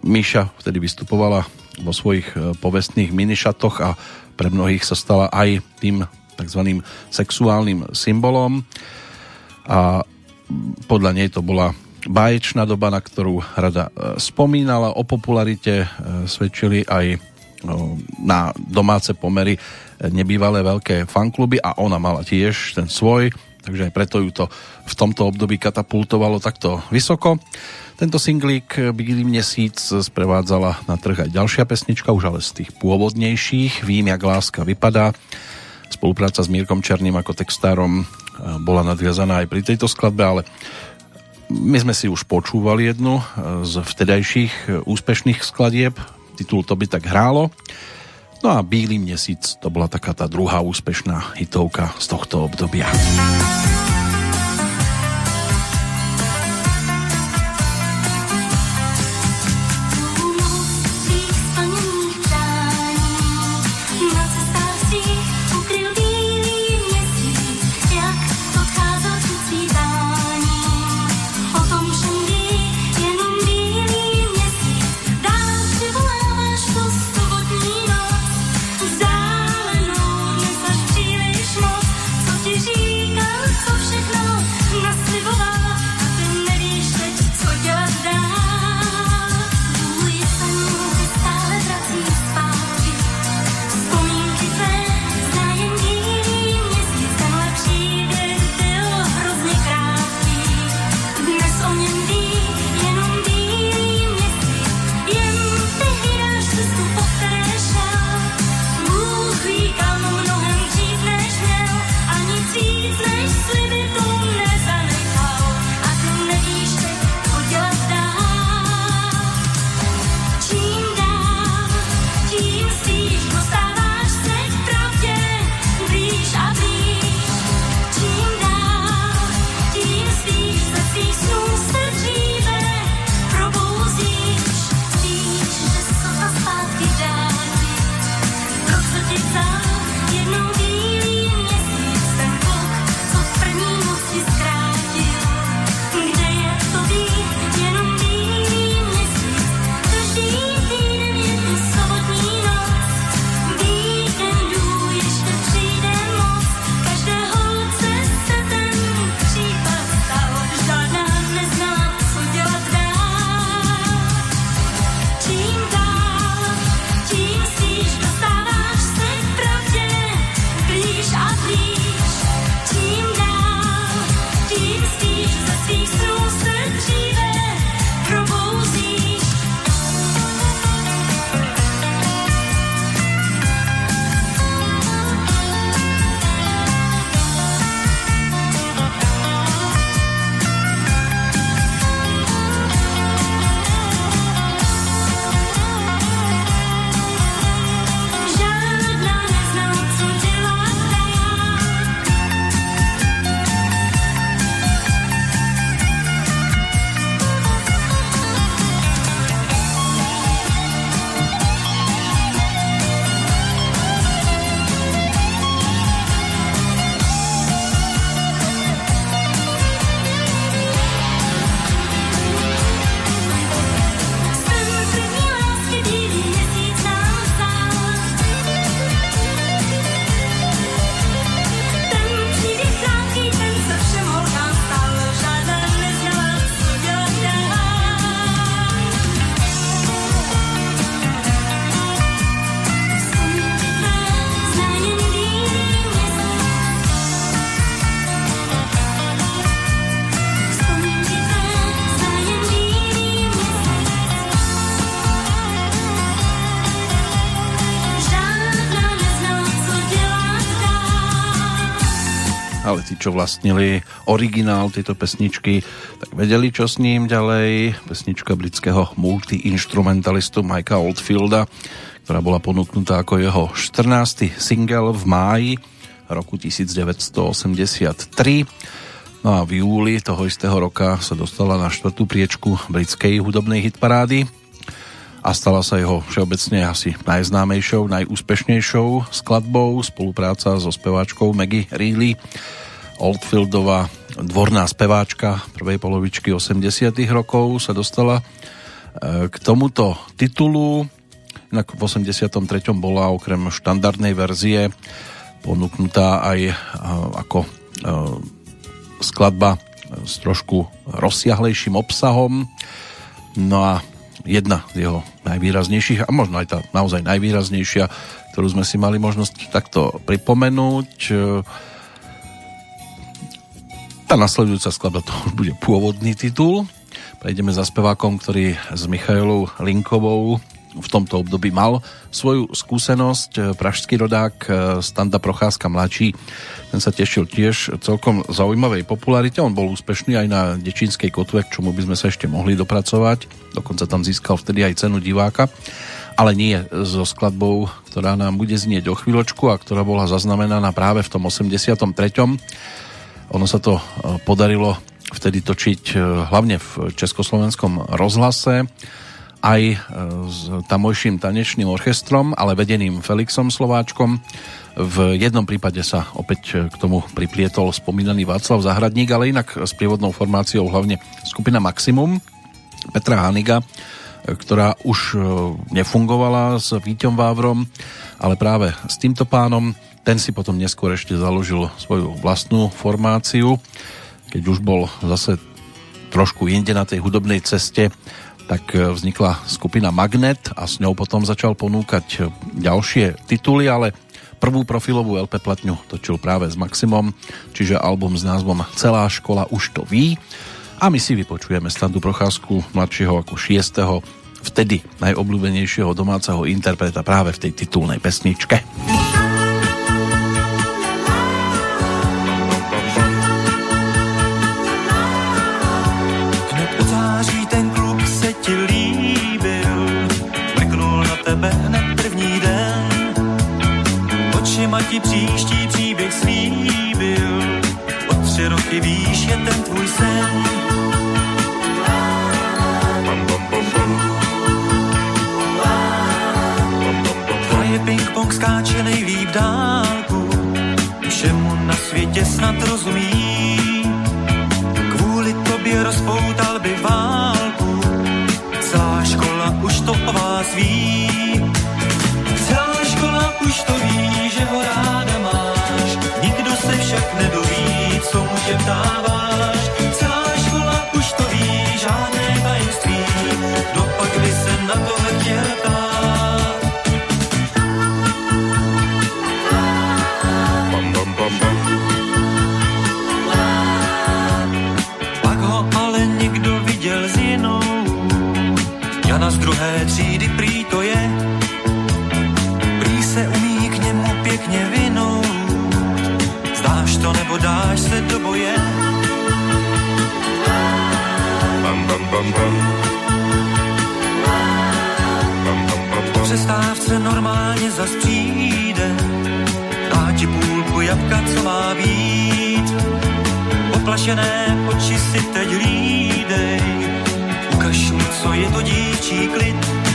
Míša vtedy vystupovala vo svojich povestných minišatoch a pre mnohých sa stala aj tým tzv. sexuálnym symbolom a podľa nej to bola báječná doba, na ktorú rada e, spomínala. O popularite e, svedčili aj e, na domáce pomery nebývalé veľké fankluby a ona mala tiež ten svoj, takže aj preto ju to v tomto období katapultovalo takto vysoko. Tento singlík Bílý měsíc sprevádzala na trh aj ďalšia pesnička, už ale z tých pôvodnejších. Vím, jak láska vypadá. Spolupráca s Mírkom Černým ako textárom bola nadviazaná aj pri tejto skladbe, ale my sme si už počúvali jednu z vtedajších úspešných skladieb, titul To by tak hrálo. No a Bílý měsíc to bola taká tá druhá úspešná hitovka z tohto obdobia. Čo vlastnili originál tejto pesničky, tak vedeli, čo s ním ďalej. Pesnička britského multiinstrumentalistu Mikea Oldfielda, ktorá bola ponúknutá ako jeho 14. single v máji roku 1983. No a v júli toho istého roka sa dostala na štvrtú priečku britskej hudobnej hitparády a stala sa jeho všeobecne asi najznámejšou, najúspešnejšou skladbou. Spolupráca so speváčkou Maggie Reilly, Oldfieldová dvorná speváčka prvej polovičky 80 rokov sa dostala e, k tomuto titulu. Inak v 83. bola okrem štandardnej verzie ponúknutá aj e, ako e, skladba s trošku rozsiahlejším obsahom. No a jedna z jeho najvýraznejších a možno aj tá naozaj najvýraznejšia, ktorú sme si mali možnosť takto pripomenúť. Tá nasledujúca skladba to už bude pôvodný titul. Prejdeme za spevákom, ktorý s Michailou Linkovou v tomto období mal svoju skúsenosť. Pražský rodák Standa Procházka mladší ten sa tešil tiež celkom zaujímavej popularite. On bol úspešný aj na Dečínskej kotve, k čomu by sme sa ešte mohli dopracovať. Dokonca tam získal vtedy aj cenu diváka. Ale nie so skladbou, ktorá nám bude znieť o chvíľočku a ktorá bola zaznamenaná práve v tom 83. Ono sa to e, podarilo vtedy točiť e, hlavne v československom rozhlase aj e, s tamojším tanečným orchestrom, ale vedeným Felixom Slováčkom. V jednom prípade sa opäť k tomu priplietol spomínaný Václav Zahradník, ale inak s prievodnou formáciou hlavne skupina Maximum Petra Haniga, ktorá už nefungovala s Víťom Vávrom, ale práve s týmto pánom ten si potom neskôr ešte založil svoju vlastnú formáciu, keď už bol zase trošku inde na tej hudobnej ceste, tak e, vznikla skupina Magnet a s ňou potom začal ponúkať ďalšie tituly, ale Prvú profilovú LP platňu točil práve s Maximom, čiže album s názvom Celá škola už to ví. A my si vypočujeme Standu Procházku, mladšieho ako šiestého, vtedy najobľúbenejšieho domáceho interpreta práve v tej titulnej pesničke. Světě snad Jana z druhé třídy prý to je, prý se umí k němu pěkně vinout. Zdáš to nebo dáš se do boje? Bam, bam, bam, bam. Po přestávce normálně zas přijde, dá ti půlku jabka, co má být. Poplašené oči si teď hlídej, co je to dívčí klid.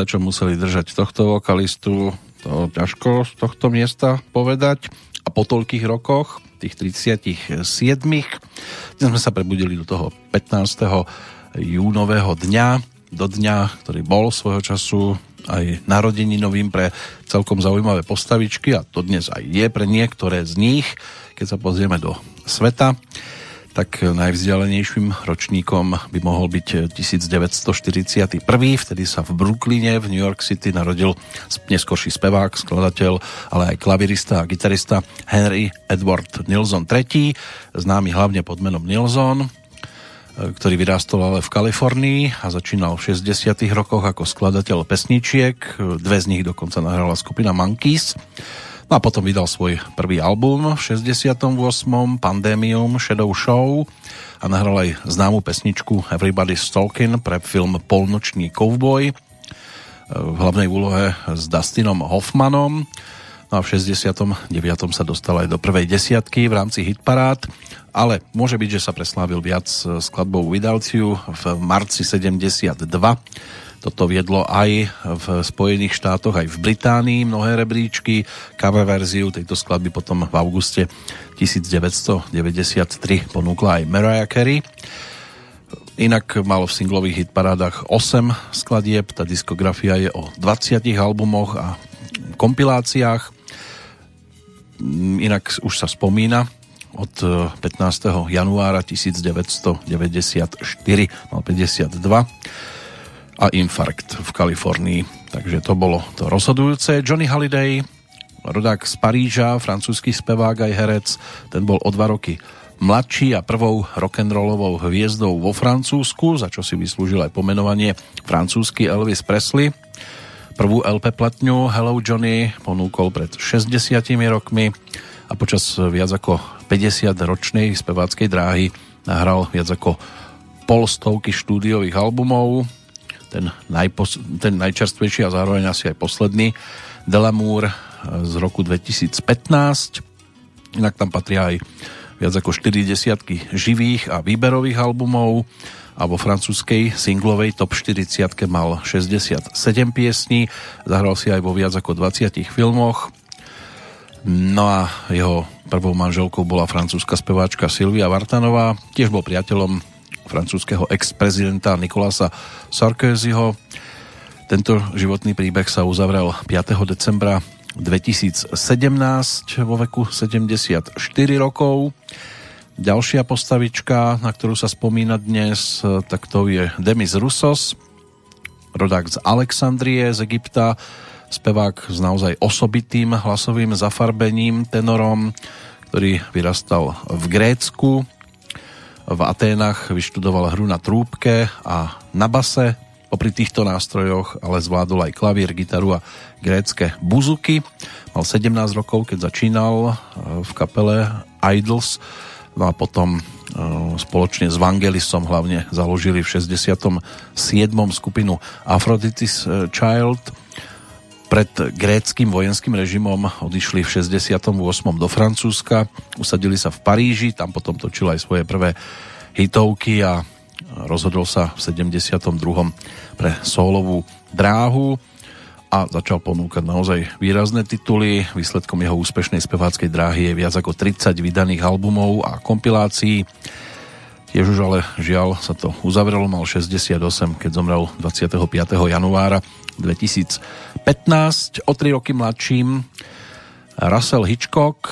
Za čo museli držať tohto vokalistu, to ťažko z tohto miesta povedať. A po toľkých rokoch tých 37. Dnes sme sa prebudili do toho 15. júnového dňa, do dňa, ktorý bol svojho času aj narodeninovým pre celkom zaujímavé postavičky a to dnes aj je pre niektoré z nich, keď sa pozrieme do sveta tak najvzdialenejším ročníkom by mohol byť 1941. Vtedy sa v Brooklyne v New York City narodil neskorší spevák, skladateľ, ale aj klavirista a gitarista Henry Edward Nilsson III, známy hlavne pod menom Nilsson, ktorý vyrástol ale v Kalifornii a začínal v 60. rokoch ako skladateľ pesničiek. Dve z nich dokonca nahrala skupina Monkeys. No a potom vydal svoj prvý album v 68. Pandemium Shadow Show a nahral aj známu pesničku Everybody's Talking pre film Polnočný kovboj v hlavnej úlohe s Dustinom Hoffmanom. No a v 69. sa dostal aj do prvej desiatky v rámci hitparád, ale môže byť, že sa preslávil viac skladbou Without v marci 72 toto viedlo aj v Spojených štátoch, aj v Británii mnohé rebríčky. Cover verziu tejto skladby potom v auguste 1993 ponúkla aj Mariah Carey. Inak mal v singlových hitparádach 8 skladieb, tá diskografia je o 20 albumoch a kompiláciách. Inak už sa spomína, od 15. januára 1994 mal 52 a infarkt v Kalifornii. Takže to bolo to rozhodujúce. Johnny Halliday, rodák z Paríža, francúzsky spevák aj herec, ten bol o dva roky mladší a prvou rock'n'rollovou hviezdou vo Francúzsku, za čo si vyslúžil aj pomenovanie francúzsky Elvis Presley. Prvú LP platňu Hello Johnny ponúkol pred 60 rokmi a počas viac ako 50 ročnej speváckej dráhy nahral viac ako polstovky štúdiových albumov, ten, najpos- ten najčerstvejší a zároveň asi aj posledný Delamour eh, z roku 2015. Inak tam patria aj viac ako 4 desiatky živých a výberových albumov a vo francúzskej singlovej top 40 mal 67 piesní, zahral si aj vo viac ako 20 filmoch. No a jeho prvou manželkou bola francúzska speváčka Silvia Vartanová, tiež bol priateľom francúzského ex-prezidenta Nikolasa Sarkozyho. Tento životný príbeh sa uzavrel 5. decembra 2017 vo veku 74 rokov. Ďalšia postavička, na ktorú sa spomína dnes, tak to je Demis Roussos, rodák z Alexandrie z Egypta, spevák s naozaj osobitým hlasovým zafarbením, tenorom, ktorý vyrastal v Grécku, v Aténach vyštudoval hru na trúbke a na base. Popri týchto nástrojoch ale zvládol aj klavír, gitaru a grécke buzuky. Mal 17 rokov, keď začínal e, v kapele Idols, no a potom e, spoločne s Vangelisom hlavne založili v 67. skupinu Aphrodite's e, Child. Pred gréckým vojenským režimom odišli v 68. do Francúzska, usadili sa v Paríži, tam potom točil aj svoje prvé hitovky a rozhodol sa v 72. pre solovú dráhu a začal ponúkať naozaj výrazné tituly. Výsledkom jeho úspešnej speváckej dráhy je viac ako 30 vydaných albumov a kompilácií. Tiež už ale žiaľ sa to uzavrelo, mal 68, keď zomrel 25. januára 2015. O 3 roky mladším Russell Hitchcock,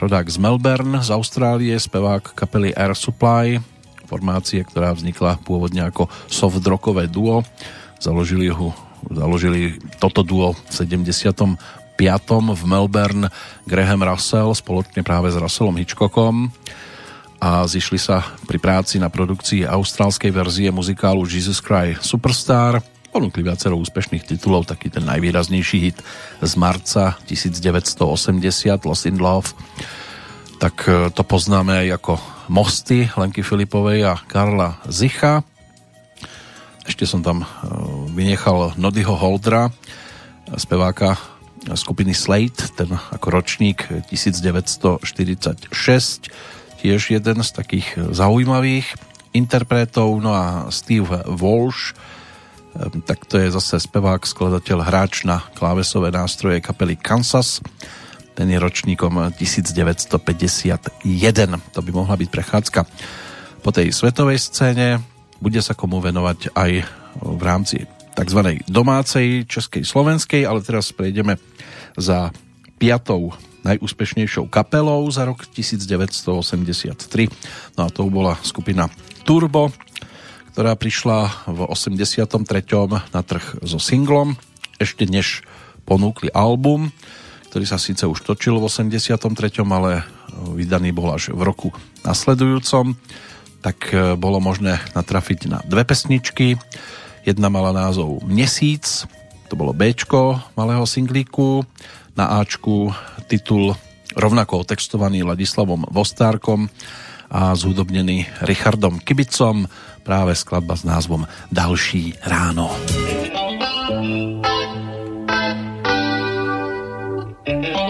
rodák z Melbourne, z Austrálie, spevák kapely Air Supply, formácie, ktorá vznikla pôvodne ako soft rockové duo. Založili, ho, založili toto duo v 75. v Melbourne Graham Russell spoločne práve s Russellom Hitchcockom a zišli sa pri práci na produkcii austrálskej verzie muzikálu Jesus Christ Superstar. Ponúkli viacero úspešných titulov, taký ten najvýraznejší hit z marca 1980 Lost in Love tak e, to poznáme aj ako Mosty Lenky Filipovej a Karla Zicha. Ešte som tam e, vynechal Nodyho Holdra, speváka skupiny Slate, ten ako ročník 1946, tiež jeden z takých zaujímavých interpretov, no a Steve Walsh, e, tak to je zase spevák, skladateľ, hráč na klávesové nástroje kapely Kansas, ten je ročníkom 1951. To by mohla byť prechádzka po tej svetovej scéne. Bude sa komu venovať aj v rámci tzv. domácej českej slovenskej, ale teraz prejdeme za piatou najúspešnejšou kapelou za rok 1983. No a to bola skupina Turbo, ktorá prišla v 83. na trh so singlom, ešte než ponúkli album, ktorý sa síce už točil v 83., ale vydaný bol až v roku nasledujúcom, tak e, bolo možné natrafiť na dve pesničky. Jedna mala názov Mesíc, to bolo B malého singlíku, na Ačku titul rovnako otextovaný Ladislavom Vostárkom a zhudobnený Richardom Kibicom, práve skladba s názvom Další ráno. thank you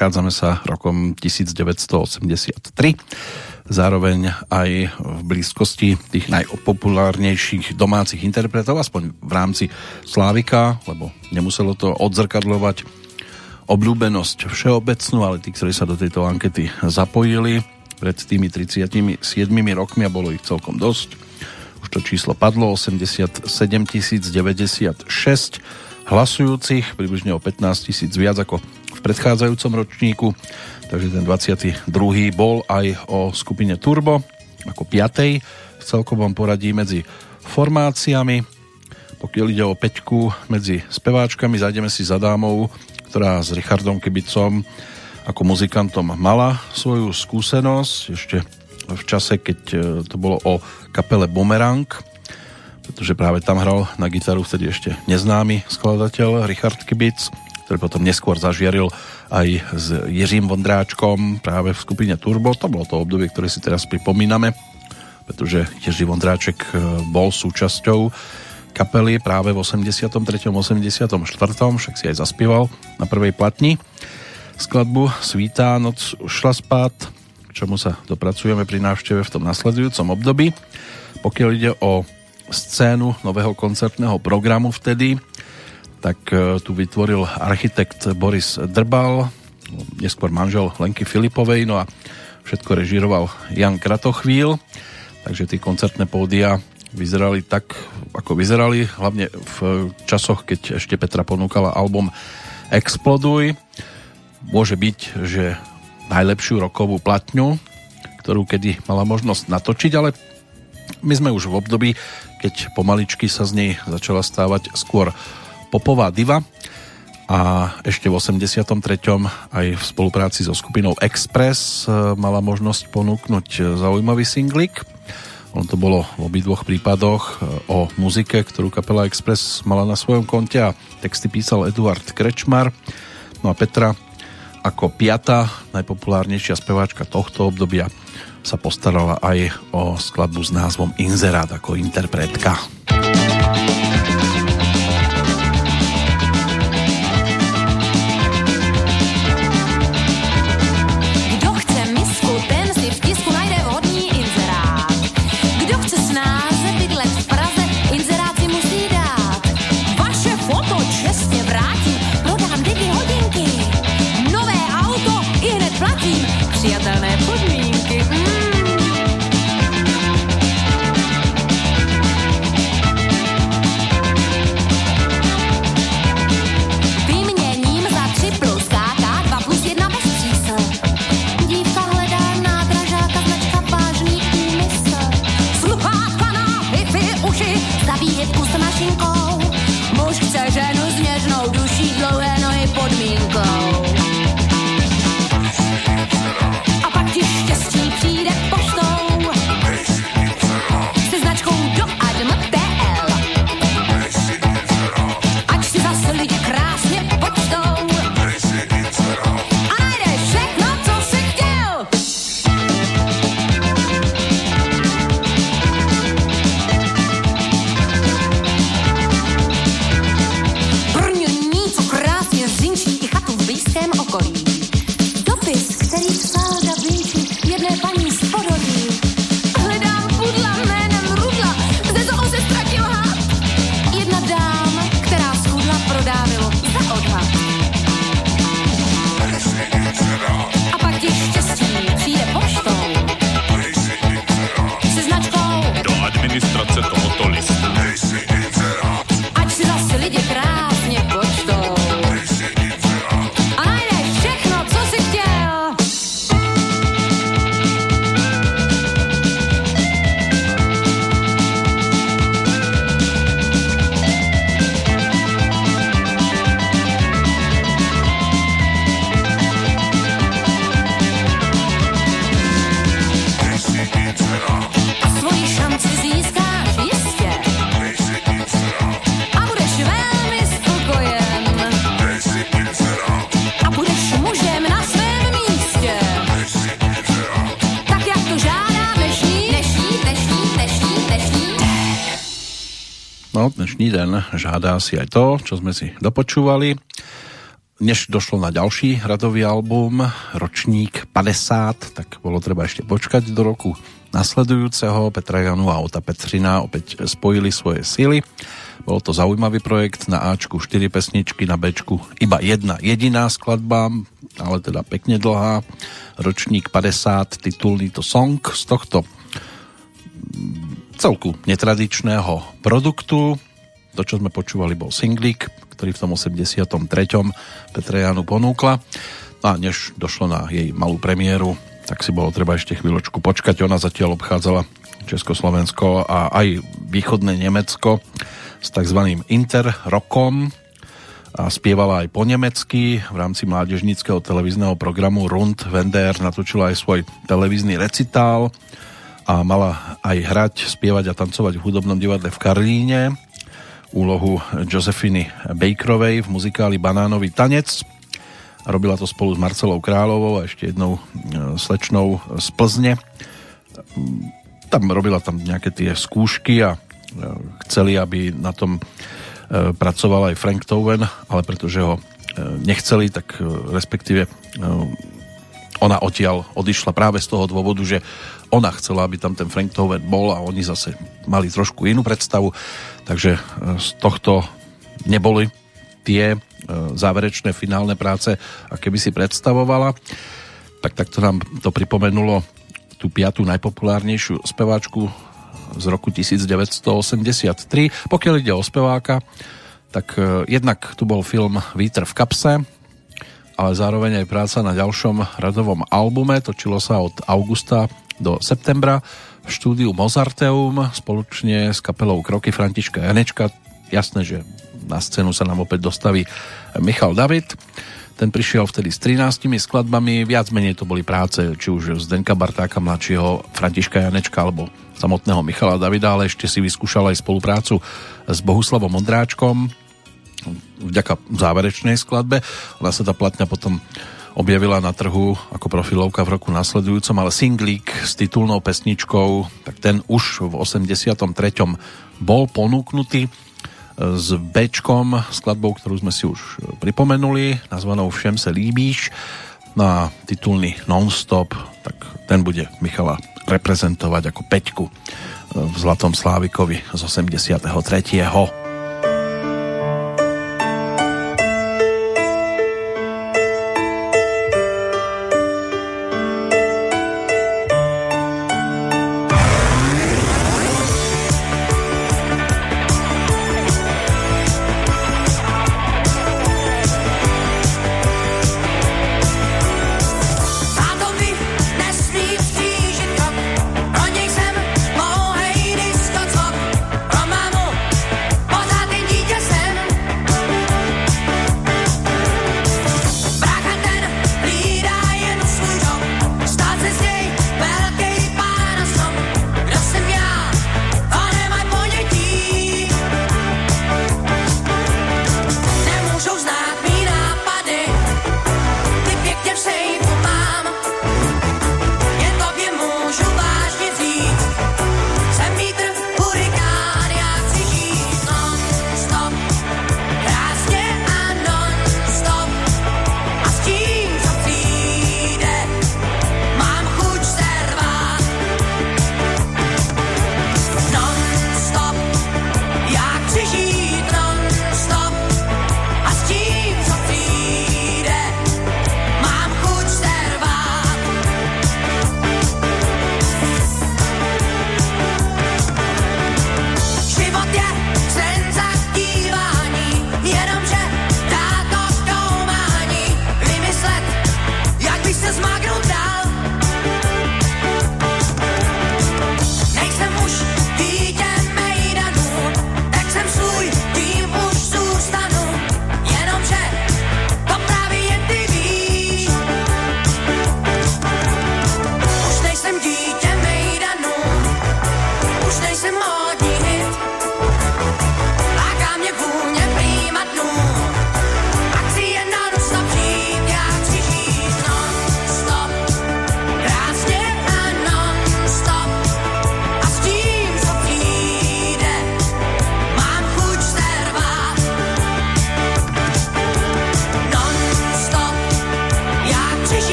prechádzame sa rokom 1983 zároveň aj v blízkosti tých najpopulárnejších domácich interpretov, aspoň v rámci Slávika, lebo nemuselo to odzrkadľovať obľúbenosť všeobecnú, ale tí, ktorí sa do tejto ankety zapojili pred tými 37 rokmi a bolo ich celkom dosť. Už to číslo padlo, 87 096 hlasujúcich, približne o 15 tisíc viac ako v predchádzajúcom ročníku takže ten 22. bol aj o skupine Turbo ako 5. v celkovom poradí medzi formáciami. Pokiaľ ide o peťku medzi speváčkami, zajdeme si za dámou, ktorá s Richardom Kibicom ako muzikantom mala svoju skúsenosť ešte v čase, keď e, to bolo o kapele Bumerang, pretože práve tam hral na gitaru vtedy ešte neznámy skladateľ Richard Kibic, ktorý potom neskôr zažiaril aj s Jiřím Vondráčkom práve v skupine Turbo. To bolo to obdobie, ktoré si teraz pripomíname, pretože Jiří Vondráček e, bol súčasťou kapely práve v 83. 84. však si aj zaspieval na prvej platni skladbu Svítá noc šla spát, k čomu sa dopracujeme pri návšteve v tom nasledujúcom období. Pokiaľ ide o scénu nového koncertného programu vtedy, tak e, tu vytvoril architekt Boris Drbal, neskôr manžel Lenky Filipovej, no a všetko režíroval Jan Kratochvíl, takže tie koncertné pódia vyzerali tak, ako vyzerali, hlavne v časoch, keď ešte Petra ponúkala album Exploduj. Môže byť, že najlepšiu rokovú platňu, ktorú kedy mala možnosť natočiť, ale my sme už v období, keď pomaličky sa z nej začala stávať skôr popová diva a ešte v 83. aj v spolupráci so skupinou Express e, mala možnosť ponúknuť zaujímavý singlik. On to bolo v obidvoch prípadoch e, o muzike, ktorú kapela Express mala na svojom konte a texty písal Eduard Krečmar. No a Petra ako piata najpopulárnejšia speváčka tohto obdobia sa postarala aj o skladbu s názvom Inzerát ako interpretka. Den žádá si aj to, čo sme si dopočúvali. než došlo na ďalší radový album, ročník 50, tak bolo treba ešte počkať do roku nasledujúceho. Petra Janu a Ota Petrina opäť spojili svoje sily. Bol to zaujímavý projekt, na Ačku 4 pesničky, na Bčku iba jedna jediná skladba, ale teda pekne dlhá. Ročník 50, titulný to song z tohto celku netradičného produktu. To, čo sme počúvali, bol singlik, ktorý v tom 83. Petre Janu ponúkla. No a než došlo na jej malú premiéru, tak si bolo treba ešte chvíľočku počkať. Ona zatiaľ obchádzala Československo a aj východné Nemecko s tzv. interrokom a spievala aj po nemecky. V rámci mládežníckého televízneho programu Rund Wender natočila aj svoj televízny recitál a mala aj hrať, spievať a tancovať v hudobnom divadle v Karlíne úlohu Josefiny Bakerovej v muzikáli Banánový tanec. Robila to spolu s Marcelou Královou a ešte jednou e, slečnou z Plzne. Tam robila tam nejaké tie skúšky a e, chceli, aby na tom e, pracoval aj Frank Toven, ale pretože ho nechceli, tak respektíve ona odtiaľ odišla práve z toho dôvodu, že ona chcela, aby tam ten Frank Toven bol a oni zase mali trošku inú predstavu takže e, z tohto neboli tie e, záverečné finálne práce, aké by si predstavovala. Tak takto nám to pripomenulo tú piatú najpopulárnejšiu speváčku z roku 1983. Pokiaľ ide o speváka, tak e, jednak tu bol film Vítr v kapse, ale zároveň aj práca na ďalšom radovom albume. Točilo sa od augusta do septembra v štúdiu Mozarteum spoločne s kapelou Kroky Františka Janečka. Jasné, že na scénu sa nám opäť dostaví Michal David. Ten prišiel vtedy s 13 skladbami, viac menej to boli práce či už Zdenka Bartáka mladšieho, Františka Janečka alebo samotného Michala Davida, ale ešte si vyskúšal aj spoluprácu s Bohuslavom Ondráčkom vďaka záverečnej skladbe. Ona sa tá platňa potom objavila na trhu ako profilovka v roku nasledujúcom, ale singlík s titulnou pesničkou, tak ten už v 83. bol ponúknutý e, s Bčkom, skladbou, ktorú sme si už pripomenuli, nazvanou Všem se líbíš. na titulný Non-Stop, tak ten bude Michala reprezentovať ako Peťku e, v Zlatom Slávikovi z 83.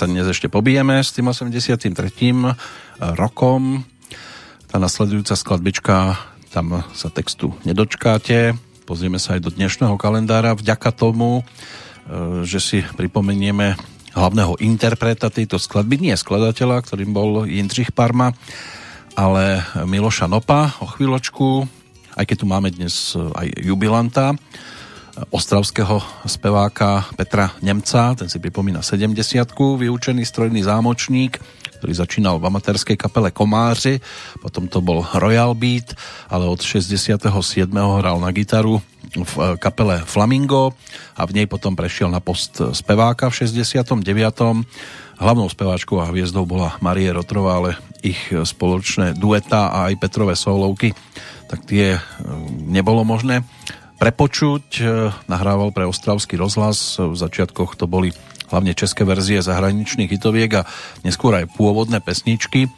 sa dnes ešte pobijeme s tým 83. rokom. Tá nasledujúca skladbička, tam sa textu nedočkáte. Pozrieme sa aj do dnešného kalendára vďaka tomu, e, že si pripomenieme hlavného interpreta tejto skladby, nie skladateľa, ktorým bol Jindřich Parma, ale Miloša Nopa o chvíľočku, aj keď tu máme dnes aj jubilanta, ostravského speváka Petra Nemca, ten si pripomína 70 vyučený strojný zámočník, ktorý začínal v amatérskej kapele Komáři, potom to bol Royal Beat, ale od 67. hral na gitaru v eh, kapele Flamingo a v nej potom prešiel na post speváka v 69. Hlavnou speváčkou a hviezdou bola Marie Rotrová, ale ich spoločné dueta a aj Petrové solovky, tak tie eh, nebolo možné prepočuť. E, nahrával pre Ostravský rozhlas. V začiatkoch to boli hlavne české verzie zahraničných hitoviek a neskôr aj pôvodné pesničky.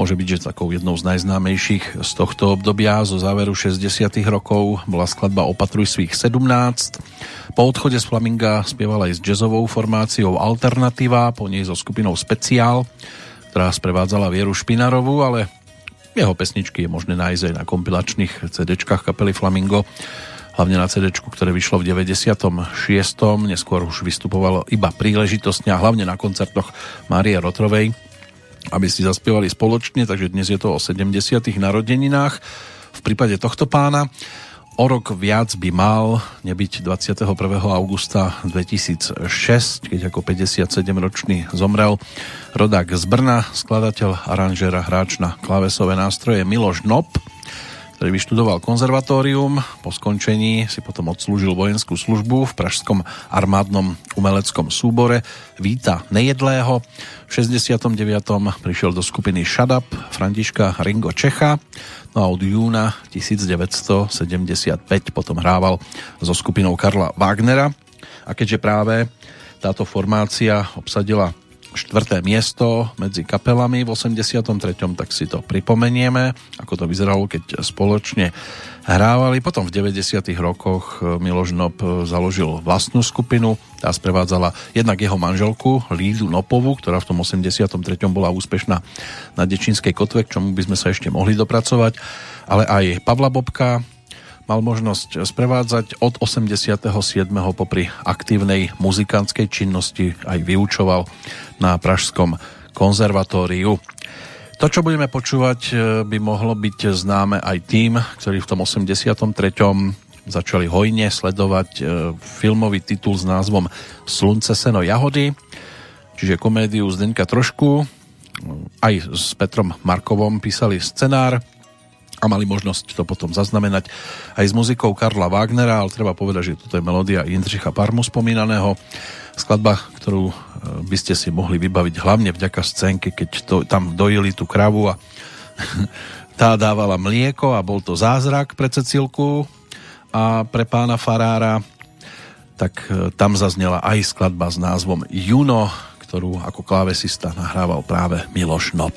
Môže byť, že takou jednou z najznámejších z tohto obdobia zo záveru 60 rokov bola skladba Opatruj svých 17. Po odchode z Flaminga spieval aj s jazzovou formáciou Alternativa, po nej so skupinou Speciál, ktorá sprevádzala Vieru Špinarovú, ale jeho pesničky je možné nájsť aj na kompilačných CD-čkách kapely Flamingo hlavne na CD, ktoré vyšlo v 96. Neskôr už vystupovalo iba príležitostne a hlavne na koncertoch Márie Rotrovej, aby si zaspievali spoločne, takže dnes je to o 70. narodeninách. V prípade tohto pána o rok viac by mal nebyť 21. augusta 2006, keď ako 57-ročný zomrel rodák z Brna, skladateľ, aranžéra, hráč na klavesové nástroje Miloš Nop, ktorý vyštudoval konzervatórium. Po skončení si potom odslúžil vojenskú službu v Pražskom armádnom umeleckom súbore Víta Nejedlého. V 69. prišiel do skupiny Shut Františka Ringo Čecha. No a od júna 1975 potom hrával so skupinou Karla Wagnera. A keďže práve táto formácia obsadila štvrté miesto medzi kapelami v 83. tak si to pripomenieme, ako to vyzeralo, keď spoločne hrávali. Potom v 90. rokoch Miloš Nop založil vlastnú skupinu, tá sprevádzala jednak jeho manželku Lídu Nopovu, ktorá v tom 83. bola úspešná na Dečínskej kotve, k čomu by sme sa ešte mohli dopracovať, ale aj Pavla Bobka, mal možnosť sprevádzať od 87. popri aktívnej muzikantskej činnosti aj vyučoval na Pražskom konzervatóriu. To, čo budeme počúvať, e, by mohlo byť známe aj tým, ktorí v tom 83. začali hojne sledovať e, filmový titul s názvom Slunce, seno, jahody, čiže komédiu Zdeňka Trošku. Aj s Petrom Markovom písali scenár a mali možnosť to potom zaznamenať aj s muzikou Karla Wagnera, ale treba povedať, že toto je melódia Jindřicha Parmu spomínaného. Skladba, ktorú e, by ste si mohli vybaviť hlavne vďaka scénke, keď to, tam dojili tú kravu a tá dávala mlieko a bol to zázrak pre Cecilku a pre pána Farára, tak e, tam zaznela aj skladba s názvom Juno, ktorú ako klávesista nahrával práve Miloš Nop.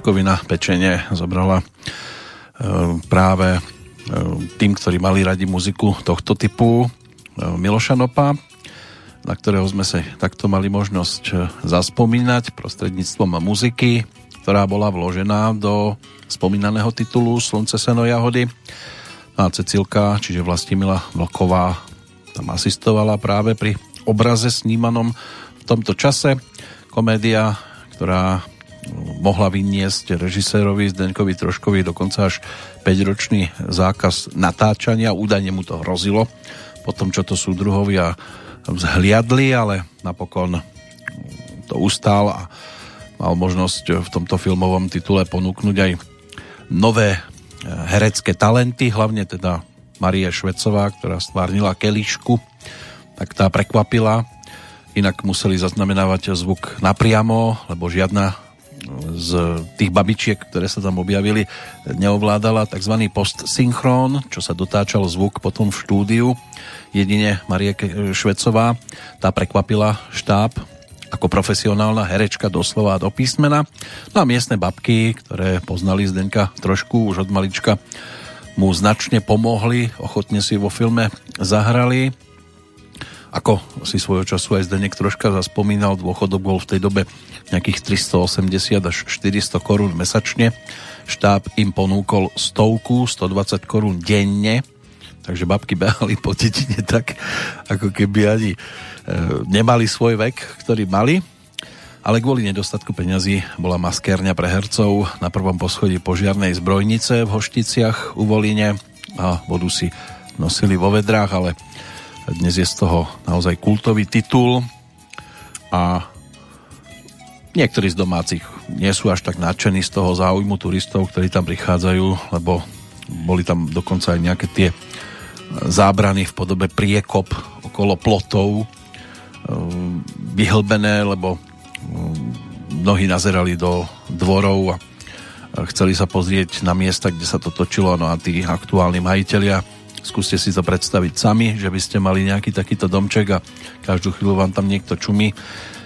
Rakovina pečenie zobrala práve tým, ktorí mali radi muziku tohto typu Miloša Nopa, na ktorého sme sa takto mali možnosť zaspomínať prostredníctvom muziky, ktorá bola vložená do spomínaného titulu Slunce, seno, jahody. A Cecilka, čiže Vlastimila Vlková, tam asistovala práve pri obraze snímanom v tomto čase. Komédia, ktorá mohla vyniesť režisérovi Zdenkovi Troškovi dokonca až 5-ročný zákaz natáčania. Údajne mu to hrozilo po tom, čo to súdruhovia vzhliadli, ale napokon to ustál a mal možnosť v tomto filmovom titule ponúknuť aj nové eh, herecké talenty, hlavne teda Marie Švecová, ktorá stvárnila Kelišku, tak tá prekvapila. Inak museli zaznamenávať zvuk napriamo, lebo žiadna z tých babičiek, ktoré sa tam objavili, neovládala tzv. postsynchron, čo sa dotáčal zvuk potom v štúdiu. Jedine Marie Švecová, tá prekvapila štáb ako profesionálna herečka doslova do písmena. No a miestne babky, ktoré poznali Zdenka trošku už od malička, mu značne pomohli, ochotne si vo filme zahrali ako si svojho času aj Zdenek troška zaspomínal, dôchodok bol v tej dobe nejakých 380 až 400 korún mesačne. Štáb im ponúkol stovku, 120 korún denne, takže babky behali po dedine tak, ako keby ani e, nemali svoj vek, ktorý mali. Ale kvôli nedostatku peňazí bola maskérňa pre hercov na prvom poschodí požiarnej zbrojnice v Hošticiach u Voline a vodu si nosili vo vedrách, ale dnes je z toho naozaj kultový titul a niektorí z domácich nie sú až tak nadšení z toho záujmu turistov, ktorí tam prichádzajú, lebo boli tam dokonca aj nejaké tie zábrany v podobe priekop okolo plotov ehm, vyhlbené, lebo ehm, mnohí nazerali do dvorov a chceli sa pozrieť na miesta, kde sa to točilo, no a tí aktuálni majiteľia Skúste si to predstaviť sami, že by ste mali nejaký takýto domček a každú chvíľu vám tam niekto čumí,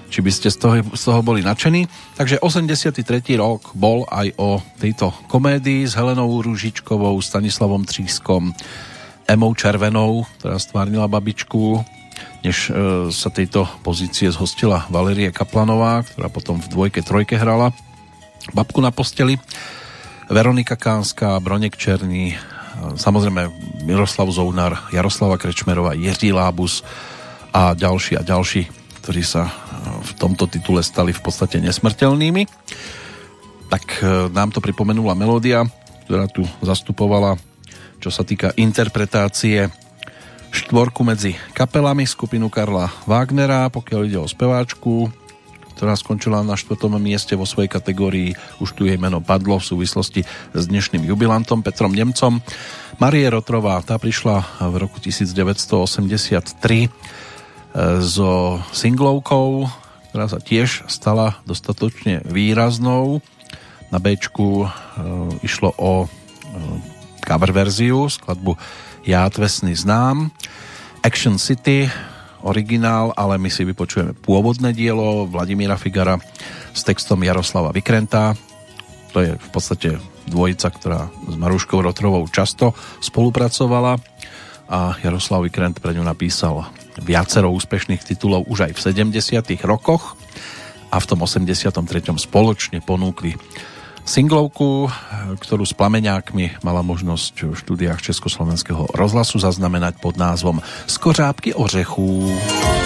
či by ste z toho, z toho boli nadšení. Takže 83. rok bol aj o tejto komédii s Helenou Ružičkovou, Stanislavom Třískom, Emou Červenou, ktorá stvárnila babičku, než e, sa tejto pozície zhostila Valerie Kaplanová, ktorá potom v dvojke, trojke hrala babku na posteli. Veronika Kánska, Bronek Černý, samozrejme Miroslav Zounar, Jaroslava Krečmerová, Jiří Lábus a ďalší a ďalší, ktorí sa v tomto titule stali v podstate nesmrteľnými. Tak e, nám to pripomenula melódia, ktorá tu zastupovala, čo sa týka interpretácie štvorku medzi kapelami skupinu Karla Wagnera, pokiaľ ide o speváčku, ktorá skončila na štvrtom mieste vo svojej kategórii. Už tu jej meno padlo v súvislosti s dnešným jubilantom Petrom Nemcom. Marie Rotrová, tá prišla v roku 1983 e, so singlovkou, ktorá sa tiež stala dostatočne výraznou. Na B e, išlo o e, cover verziu, skladbu Ja tvesný znám. Action City originál, ale my si vypočujeme pôvodné dielo Vladimíra Figara s textom Jaroslava Vykrenta. To je v podstate dvojica, ktorá s Maruškou Rotrovou často spolupracovala a Jaroslav Vykrent pre ňu napísal viacero úspešných titulov už aj v 70 rokoch a v tom 83. spoločne ponúkli Singlovku, ktorú s plameňákmi mala možnosť v štúdiách Československého rozhlasu zaznamenať pod názvom Skořápky ořechů. domovském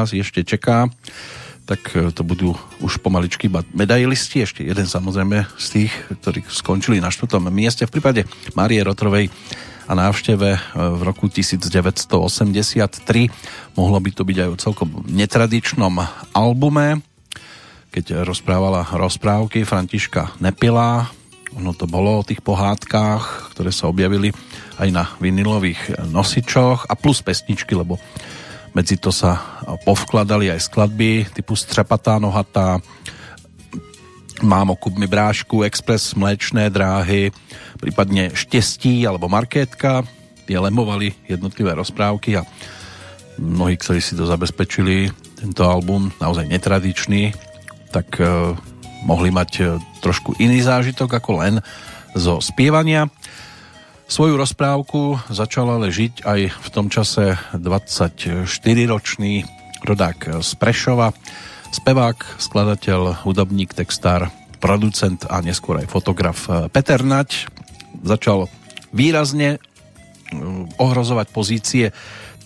nás ešte čeká, tak e, to budú už pomaličky iba medailisti, ešte jeden samozrejme z tých, ktorí skončili na štvrtom mieste. V prípade Márie Rotrovej a návšteve e, v roku 1983 mohlo by to byť aj o celkom netradičnom albume, keď rozprávala rozprávky Františka Nepila. Ono to bolo o tých pohádkách, ktoré sa objavili aj na vinilových nosičoch a plus pesničky, lebo medzi to sa povkladali aj skladby typu Střepatá nohatá, Mámo, kup mi brášku, Express, Mléčné dráhy, prípadne Štestí alebo Markétka. Tie lemovali jednotlivé rozprávky a mnohí, ktorí si to zabezpečili, tento album, naozaj netradičný, tak eh, mohli mať eh, trošku iný zážitok ako len zo spievania. Svoju rozprávku začal ale žiť aj v tom čase 24-ročný rodák z Prešova, spevák, skladateľ, hudobník, textár, producent a neskôr aj fotograf Peter Nať. Začal výrazne mm, ohrozovať pozície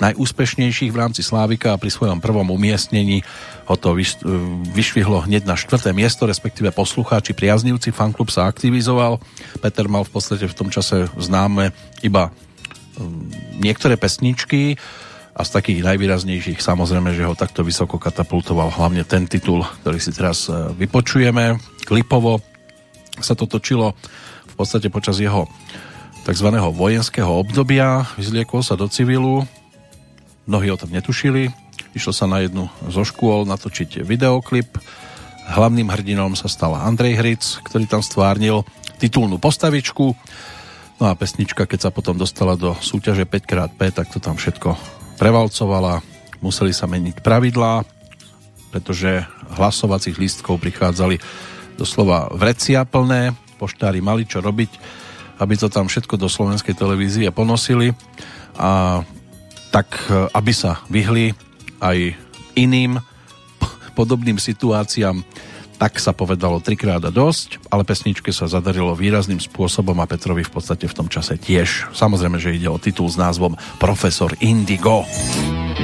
najúspešnejších v rámci Slávika a pri svojom prvom umiestnení ho to vyš- vyšvihlo hneď na štvrté miesto, respektíve poslucháči, priaznivci, fanklub sa aktivizoval. Peter mal v podstate v tom čase známe iba mm, niektoré pesničky a z takých najvýraznejších samozrejme, že ho takto vysoko katapultoval hlavne ten titul, ktorý si teraz e, vypočujeme. Klipovo sa to točilo v podstate počas jeho tzv. vojenského obdobia. Vyzliekol sa do civilu, mnohí o tom netušili. Išlo sa na jednu zo škôl natočiť videoklip. Hlavným hrdinom sa stal Andrej Hric, ktorý tam stvárnil titulnú postavičku. No a pesnička, keď sa potom dostala do súťaže 5x5, tak to tam všetko prevalcovala. Museli sa meniť pravidlá, pretože hlasovacích lístkov prichádzali doslova vrecia plné. Poštári mali čo robiť, aby to tam všetko do slovenskej televízie ponosili a tak, aby sa vyhli aj iným podobným situáciám, tak sa povedalo trikrát a dosť, ale pesničke sa zadarilo výrazným spôsobom a Petrovi v podstate v tom čase tiež. Samozrejme, že ide o titul s názvom Profesor Indigo. Chodí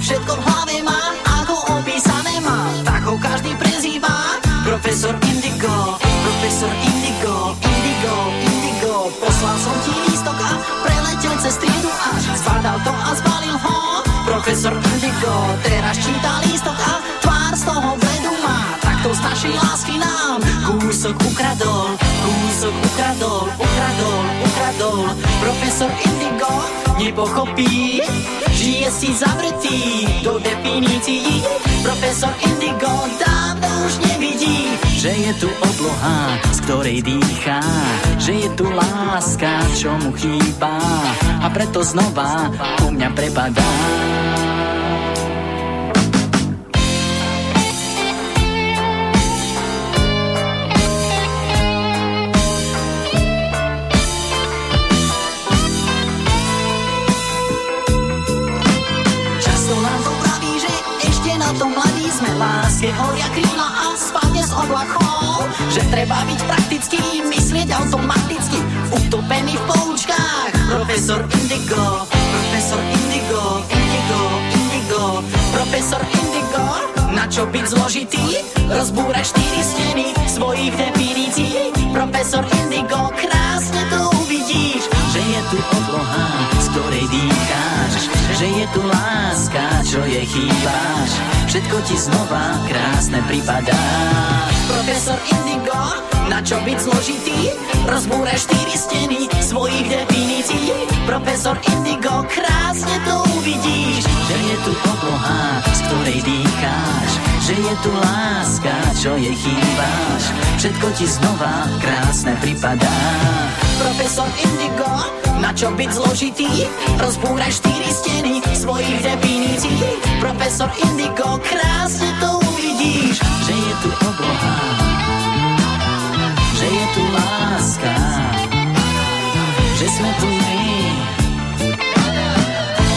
všetko v hlave má Ako opísané má Tak ho každý prezýva Profesor Indigo Profesor Indigo Indigo, Indigo. Poslal som ti lístok a preletel cez triedu až Zbadal to a zbalil ho Profesor Indigo. Teraz číta lístok a tvár z toho bledu má Takto z našej lásky nám. Kúsok ukradol Kúsok ukradol, ukradol, ukradol Profesor Indigo nepochopí. Žije si zavretý do definícií. Profesor Indigo dávno už nevidí Že je tu obloha, z ktorej dýchá Že je tu láska, čo mu chýba. A preto znova ku mňa prepadá treba byť praktický, myslieť automaticky. Utopený v poučkách. Profesor Indigo, profesor Indigo, Indigo, Indigo. Profesor Indigo, na čo byť zložitý? Rozbúrať štyri steny svojich definícií. Profesor Indigo, krásne to uvidíš Že je tu obloha, ktorej dýcháš Že je tu láska, čo jej chýbáš. Všetko ti znova krásne pripadá. Profesor Indigo, na čo byť zložitý? Rozbúraj štyri steny svojich definícií. Profesor Indigo, krásne to uvidíš Že je tu obloha, z ktorej dýcháš Že je tu láska, čo jej chýbáš. Všetko ti znova krásne pripadá Profesor Indigo, na čo byť zložitý? Rozbúraj štyri steny svojich definícií. Profesor Indigo, krásne to uvidíš Že je tu obloha, že je tu láska Že sme tu my.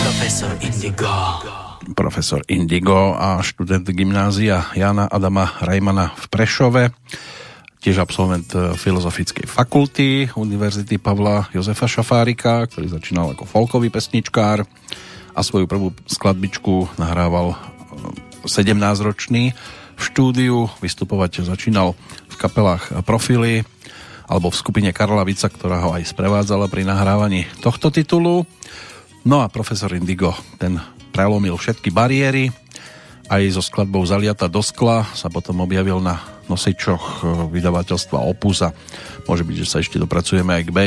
Profesor Indigo. Profesor Indigo a študent gymnázia Jana Adama Rajmana v Prešove tiež absolvent e, Filozofickej fakulty Univerzity Pavla Jozefa Šafárika, ktorý začínal ako folkový pesničkár a svoju prvú skladbičku nahrával 17-ročný v štúdiu. Vystupovať začínal v kapelách Profily alebo v skupine Karla Vica, ktorá ho aj sprevádzala pri nahrávaní tohto titulu. No a profesor Indigo, ten prelomil všetky bariéry, aj so skladbou Zaliata do skla sa potom objavil na nosičoch vydavateľstva Opus a môže byť, že sa ešte dopracujeme aj k b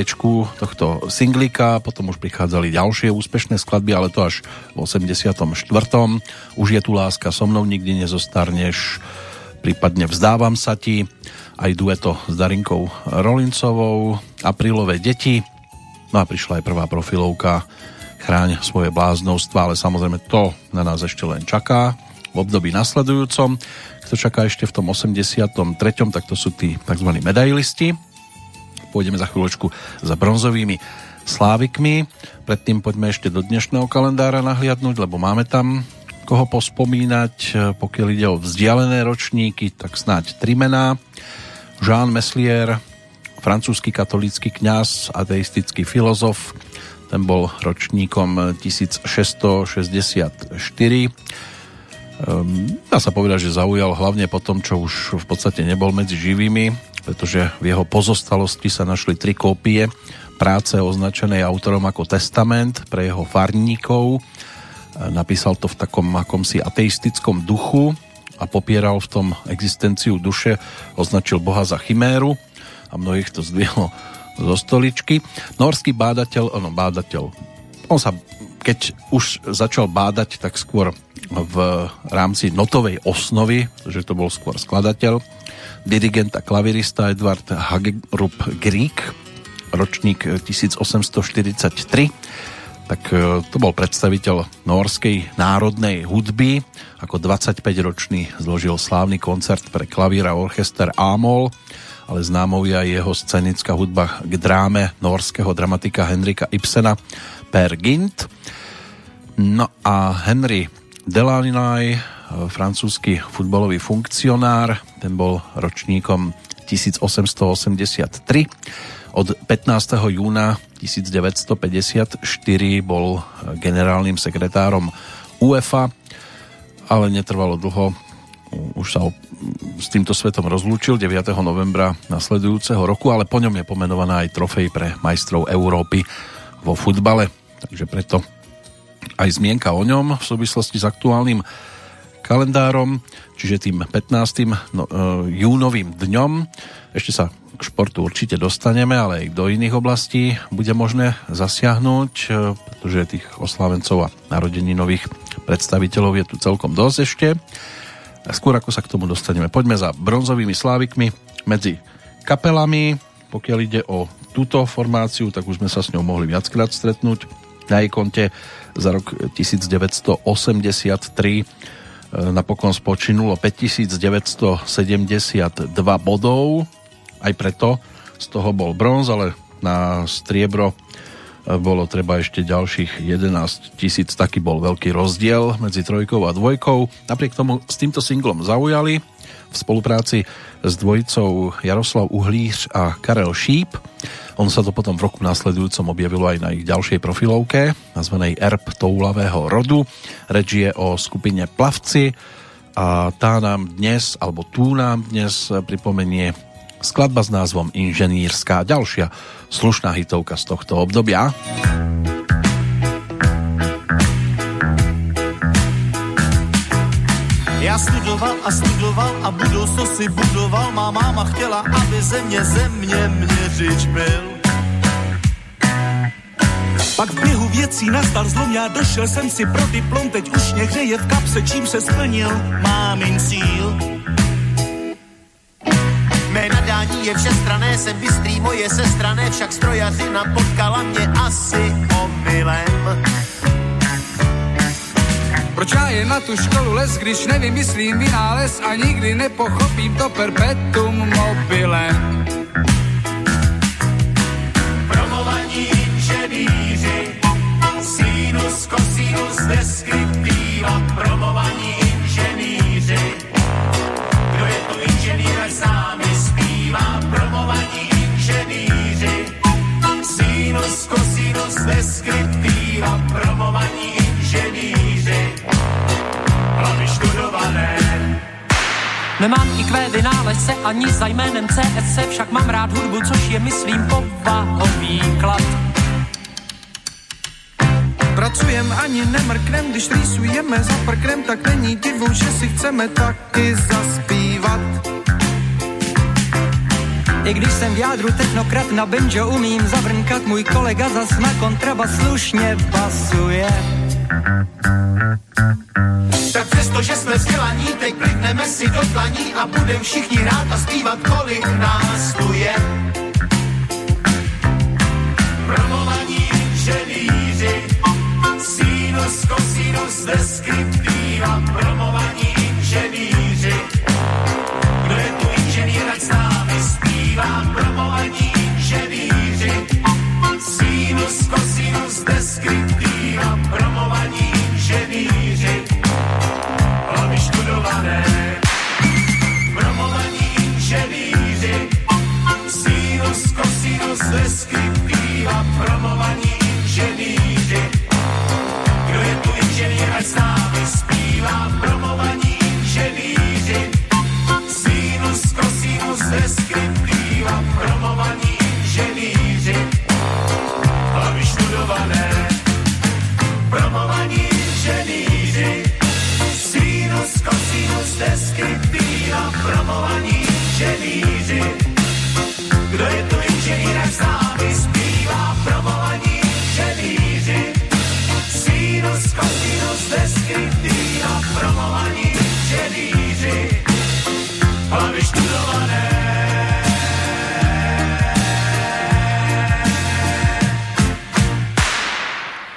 tohto singlika, potom už prichádzali ďalšie úspešné skladby, ale to až v 84. Už je tu láska, so mnou nikdy nezostarneš, prípadne vzdávam sa ti, aj dueto s Darinkou Rolincovou, aprílové deti, no a prišla aj prvá profilovka Chráň svoje bláznovstva, ale samozrejme to na nás ešte len čaká v období nasledujúcom. Kto čaká ešte v tom 83. tak to sú tí tzv. medailisti. Pôjdeme za chvíľočku za bronzovými slávikmi. Predtým poďme ešte do dnešného kalendára nahliadnúť, lebo máme tam koho pospomínať. Pokiaľ ide o vzdialené ročníky, tak snáď tri mená. Jean Meslier, francúzsky katolícky kňaz, ateistický filozof, ten bol ročníkom 1664. Ehm, dá sa povedať, že zaujal hlavne po tom, čo už v podstate nebol medzi živými, pretože v jeho pozostalosti sa našli tri kópie práce označenej autorom ako testament pre jeho farníkov. Napísal to v takom akomsi ateistickom duchu a popieral v tom existenciu duše, označil Boha za chiméru a mnohých to zdvihlo zo stoličky. Norský bádateľ, ono bádateľ, on sa, keď už začal bádať, tak skôr v rámci notovej osnovy, že to bol skôr skladateľ, dirigent a klavirista Edward Hagerup Grieg, ročník 1843. tak e, to bol predstaviteľ norskej národnej hudby. Ako 25-ročný zložil slávny koncert pre klavír a orchester Amol, ale známou je aj jeho scenická hudba k dráme norského dramatika Henrika Ibsena Per Gint. No a Henry Delaney, francúzsky futbalový funkcionár, ten bol ročníkom 1883. Od 15. júna 1954 bol generálnym sekretárom UEFA, ale netrvalo dlho. Už sa s týmto svetom rozlúčil 9. novembra nasledujúceho roku, ale po ňom je pomenovaná aj trofej pre majstrov Európy vo futbale. Takže preto aj zmienka o ňom v súvislosti s aktuálnym kalendárom, čiže tým 15. No, e, júnovým dňom. Ešte sa k športu určite dostaneme, ale aj do iných oblastí bude možné zasiahnuť, e, pretože tých oslávencov a nových predstaviteľov je tu celkom dosť ešte. A skôr ako sa k tomu dostaneme, poďme za bronzovými slávikmi medzi kapelami. Pokiaľ ide o túto formáciu, tak už sme sa s ňou mohli viackrát stretnúť na jej konte za rok 1983 E, napokon spočinulo 5972 bodov, aj preto z toho bol bronz, ale na striebro e, bolo treba ešte ďalších 11 tisíc, taký bol veľký rozdiel medzi trojkou a dvojkou. Napriek tomu s týmto singlom zaujali v spolupráci s dvojicou Jaroslav Uhlíř a Karel Šíp. On sa to potom v roku následujúcom objavilo aj na ich ďalšej profilovke, nazvanej Erb toulavého rodu. Reč je o skupine Plavci a tá nám dnes, alebo tu nám dnes pripomenie skladba s názvom Inženýrská. Ďalšia slušná hitovka z tohto obdobia. Já studoval a studoval a budoucnost si budoval. Má máma chtěla, aby země země měřič byl. Pak v běhu věcí nastal zlom, já došel jsem si pro diplom, teď už mě hřeje v kapse, čím se splnil mámin cíl. Mé nadání je všestrané, jsem bystrý, moje sestrané, však strojařina potkala mě asi omylem. Proč já je na tu školu les, když nevymyslím vynález a nikdy nepochopím to perpetuum mobilem. Promovaní inženýři, sinus, cosinus, deskriptiva, promovaní inženýři. Kdo je tu inženýr, ať s námi zpívá, promovaní inženýři, sinus, cosinus, deskriptiva, Nemám i kvé vynálezce ani za jménem CSC, však mám rád hudbu, což je myslím povahový klad. Pracujem ani nemrknem, když rýsujeme za prknem, tak není divu, že si chceme taky zaspívat. I když jsem v jádru technokrat na banjo umím zavrnkat, můj kolega zas na kontrabas slušně basuje. Tak přesto, že jsme vzdělaní, teď plivneme si do tlaní a budem všichni rád a zpívat, kolik nás tu je. Promovaní inženýři, sinus, cosinus, deskriptiva, promovaní inženýři.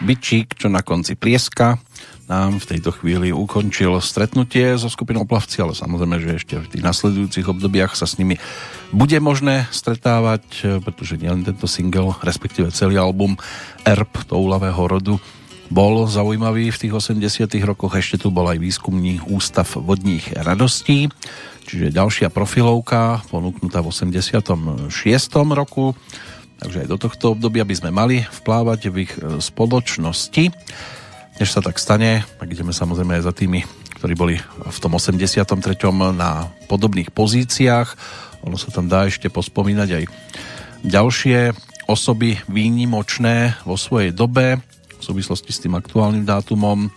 Bičík, čo na konci prieska nám v tejto chvíli ukončil stretnutie so skupinou Plavci, ale samozrejme, že ešte v tých nasledujúcich obdobiach sa s nimi bude možné stretávať, pretože nielen tento single, respektíve celý album Erb toulavého rodu bol zaujímavý v tých 80 rokoch. Ešte tu bol aj výskumný ústav vodních radostí, čiže ďalšia profilovka ponúknutá v 86. roku. Takže aj do tohto obdobia by sme mali vplávať v ich spoločnosti. Než sa tak stane, tak ideme samozrejme aj za tými, ktorí boli v tom 83. na podobných pozíciách. Ono sa tam dá ešte pospomínať aj ďalšie osoby výnimočné vo svojej dobe v súvislosti s tým aktuálnym dátumom. E,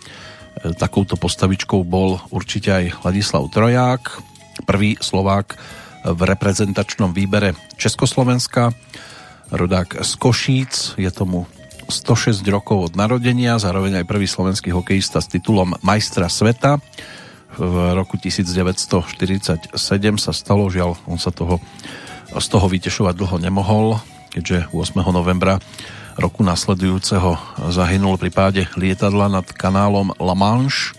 takouto postavičkou bol určite aj Ladislav Troják, prvý Slovák v reprezentačnom výbere Československa, rodák z Košíc, je tomu 106 rokov od narodenia, zároveň aj prvý slovenský hokejista s titulom majstra sveta. V roku 1947 sa stalo, žiaľ, on sa toho, z toho vytešovať dlho nemohol, keďže 8. novembra roku nasledujúceho zahynul pri páde lietadla nad kanálom La Manche,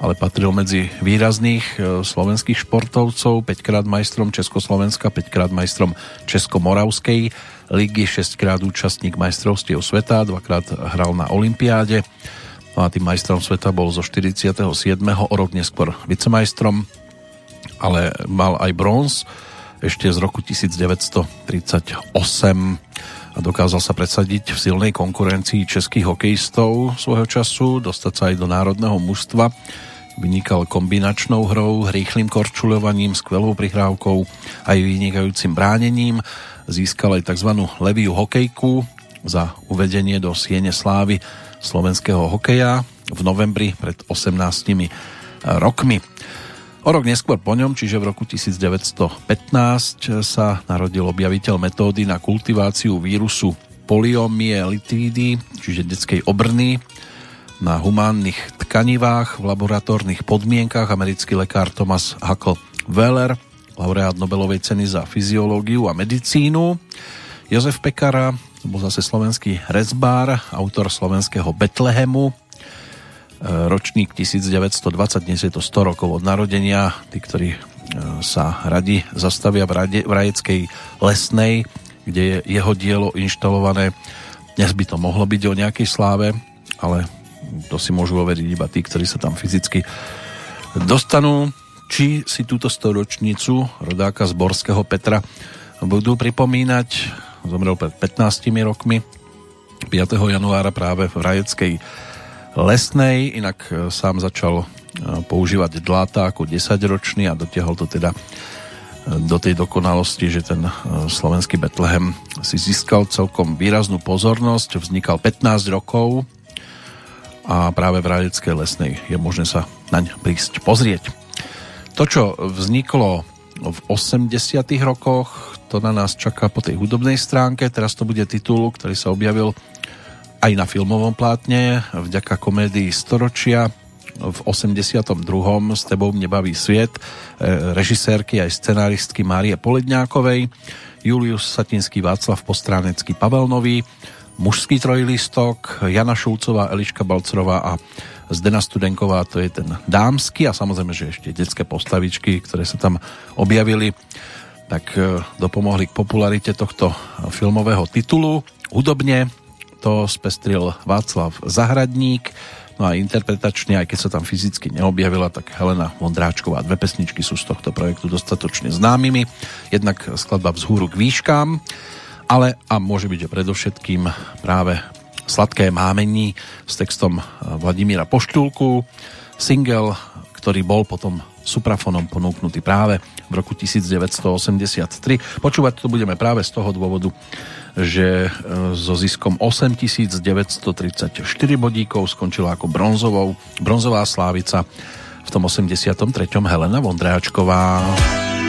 ale patril medzi výrazných e, slovenských športovcov, 5 krát majstrom Československa, 5 krát majstrom Českomoravskej ligy, 6 krát účastník majstrovstiev sveta, dvakrát hral na Olympiáde. No a tým majstrom sveta bol zo 47. o rok neskôr vicemajstrom, ale mal aj bronz ešte z roku 1938 a dokázal sa presadiť v silnej konkurencii českých hokejistov svojho času, dostať sa aj do národného mužstva. Vynikal kombinačnou hrou, rýchlým korčulovaním, skvelou prihrávkou aj vynikajúcim bránením získal aj tzv. leviu hokejku za uvedenie do Siene slávy slovenského hokeja v novembri pred 18 rokmi. O rok neskôr po ňom, čiže v roku 1915, sa narodil objaviteľ metódy na kultiváciu vírusu poliomyelitídy, čiže detskej obrny, na humánnych tkanivách v laboratórnych podmienkach americký lekár Thomas Huckle Weller laureát Nobelovej ceny za fyziológiu a medicínu. Jozef Pekara, bol zase slovenský rezbár, autor slovenského Betlehemu, ročník 1920, dnes je to 100 rokov od narodenia, tí, ktorí e, sa radi zastavia v, rade, v Rajeckej lesnej, kde je jeho dielo inštalované. Dnes by to mohlo byť o nejakej sláve, ale to si môžu overiť iba tí, ktorí sa tam fyzicky dostanú či si túto storočnicu rodáka z Borského Petra budú pripomínať. Zomrel pred 15 rokmi 5. januára práve v Rajeckej lesnej, inak e, sám začal e, používať dláta ako 10-ročný a dotiahol to teda e, do tej dokonalosti, že ten slovenský Betlehem si získal celkom výraznú pozornosť, vznikal 15 rokov a práve v Rajeckej lesnej je možné sa naň prísť pozrieť. To, čo vzniklo v 80 rokoch, to na nás čaká po tej hudobnej stránke. Teraz to bude titul, ktorý sa objavil aj na filmovom plátne vďaka komédii Storočia v 82. S tebou nebaví sviet e, režisérky aj scenáristky Márie Poledňákovej Julius Satinský Václav Postránecký Pavel Nový mužský trojlistok Jana Šulcová, Eliška Balcerová a Zdena Studenková, to je ten dámsky a samozrejme, že ešte detské postavičky, ktoré sa tam objavili, tak e, dopomohli k popularite tohto filmového titulu. Hudobne to spestril Václav Zahradník, no a interpretačne, aj keď sa tam fyzicky neobjavila, tak Helena Vondráčková. Dve pesničky sú z tohto projektu dostatočne známymi. Jednak skladba Vzhúru k výškám, ale a môže byť predovšetkým práve Sladké mámení s textom Vladimíra Poštulku, single, ktorý bol potom suprafonom ponúknutý práve v roku 1983. Počúvať to budeme práve z toho dôvodu, že e, so ziskom 8934 bodíkov skončila ako bronzovou, bronzová slávica v tom 83. Helena Vondráčková.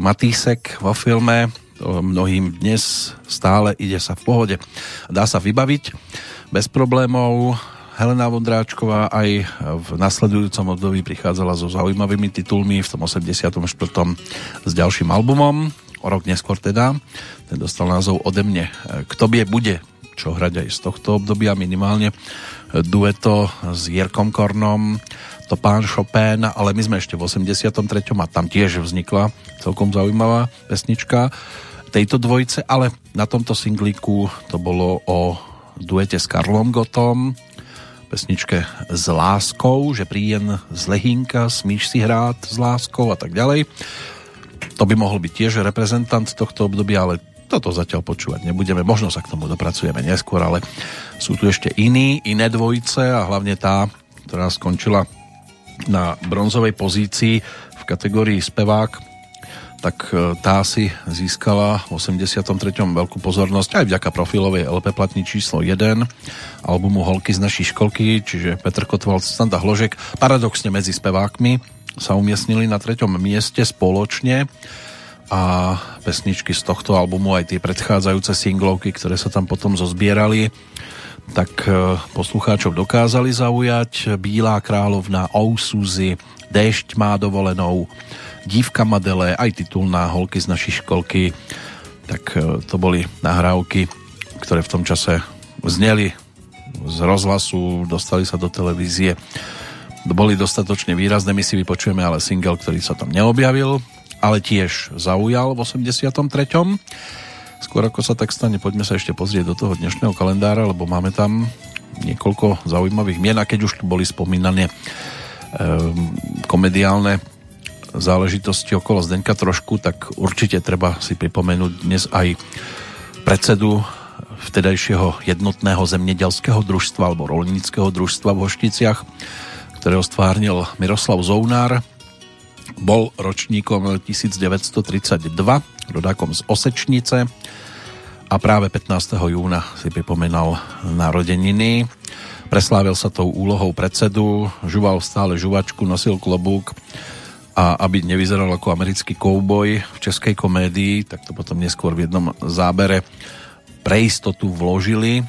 Urobil Matýsek vo filme. Mnohým dnes stále ide sa v pohode. Dá sa vybaviť bez problémov. Helena Vondráčková aj v nasledujúcom období prichádzala so zaujímavými titulmi v tom 84. s ďalším albumom, o rok neskôr teda. Ten dostal názov Ode mne. Kto bie bude, čo hrať aj z tohto obdobia minimálne dueto s Jirkom Kornom to pán Chopin, ale my sme ešte v 83. a tam tiež vznikla celkom zaujímavá pesnička tejto dvojice, ale na tomto singlíku to bolo o duete s Karlom Gotom, pesničke S láskou, že príjem z Lehínka, smíš si hrát s láskou a tak ďalej. To by mohol byť tiež reprezentant tohto obdobia, ale toto zatiaľ počúvať nebudeme. Možno sa k tomu dopracujeme neskôr, ale sú tu ešte iní, iné dvojice a hlavne tá, ktorá skončila na bronzovej pozícii v kategórii spevák, tak e, tá si získala v 83. veľkú pozornosť aj vďaka profilovej LP platni číslo 1 albumu Holky z našej školky, čiže Petr Kotval, Standa Hložek. Paradoxne medzi spevákmi sa umiestnili na treťom mieste spoločne a pesničky z tohto albumu, aj tie predchádzajúce singlovky, ktoré sa tam potom zozbierali, tak e, poslucháčov dokázali zaujať. Bílá královna, Ousúzy, Déšť má dovolenou, Dívka Madele, aj titulná Holky z našej školky. Tak e, to boli nahrávky, ktoré v tom čase zneli z rozhlasu, dostali sa do televízie. Boli dostatočne výrazné, my si vypočujeme ale single, ktorý sa tam neobjavil, ale tiež zaujal v 83. Skôr ako sa tak stane, poďme sa ešte pozrieť do toho dnešného kalendára, lebo máme tam niekoľko zaujímavých mien a keď už tu boli spomínané e, komediálne záležitosti okolo Zdenka trošku, tak určite treba si pripomenúť dnes aj predsedu vtedajšieho jednotného zemnedelského družstva alebo rolníckého družstva v Hošticiach, ktorého stvárnil Miroslav Zounár. Bol ročníkom 1932, rodákom z Osečnice a práve 15. júna si pripomenal narodeniny. Preslávil sa tou úlohou predsedu, žuval stále žuvačku, nosil klobúk a aby nevyzeral ako americký kouboj v českej komédii, tak to potom neskôr v jednom zábere pre istotu vložili,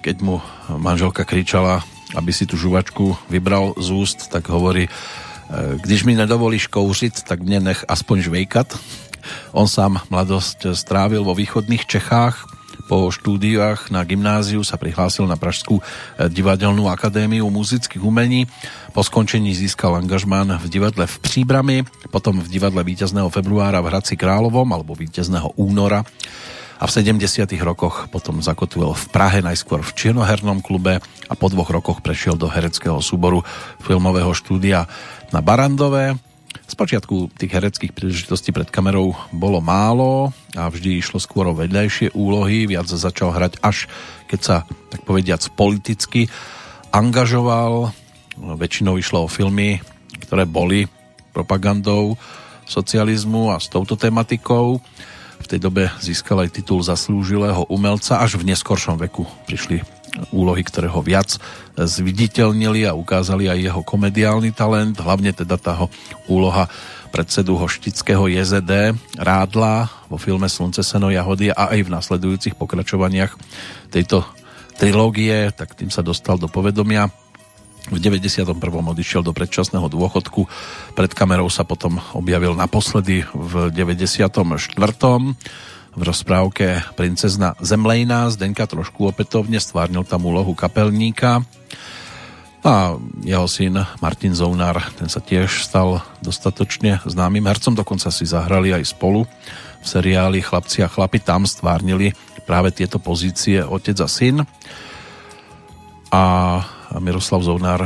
keď mu manželka kričala, aby si tú žuvačku vybral z úst, tak hovorí, když mi nedovolíš kouřit, tak mne nech aspoň žvejkat. On sám mladosť strávil vo východných Čechách. Po štúdiách na gymnáziu sa prihlásil na Pražskú eh, divadelnú akadémiu muzických umení. Po skončení získal angažmán v divadle v Příbrami, potom v divadle víťazného februára v Hradci Královom alebo víťazného února a v 70. rokoch potom zakotvil v Prahe najskôr v Čiernohernom klube a po dvoch rokoch prešiel do hereckého súboru filmového štúdia na Barandové Spočiatku tých hereckých príležitostí pred kamerou bolo málo a vždy išlo skôr o vedľajšie úlohy, viac začal hrať až keď sa, tak povediac, politicky angažoval. Väčšinou išlo o filmy, ktoré boli propagandou socializmu a s touto tematikou. V tej dobe získal aj titul zaslúžilého umelca, až v neskoršom veku prišli úlohy, ktoré ho viac zviditeľnili a ukázali aj jeho komediálny talent, hlavne teda tá úloha predsedu Hoštického JZD Rádla vo filme Slunce, seno, jahody a aj v nasledujúcich pokračovaniach tejto trilógie, tak tým sa dostal do povedomia. V 91. odišiel do predčasného dôchodku, pred kamerou sa potom objavil naposledy v 94 v rozprávke Princezna Zemlejná Zdenka trošku opätovne stvárnil tam úlohu kapelníka. A jeho syn Martin Zounár, ten sa tiež stal dostatočne známym hercom, dokonca si zahrali aj spolu. V seriáli Chlapci a chlapi, tam stvárnili práve tieto pozície otec a syn. A Miroslav Zounár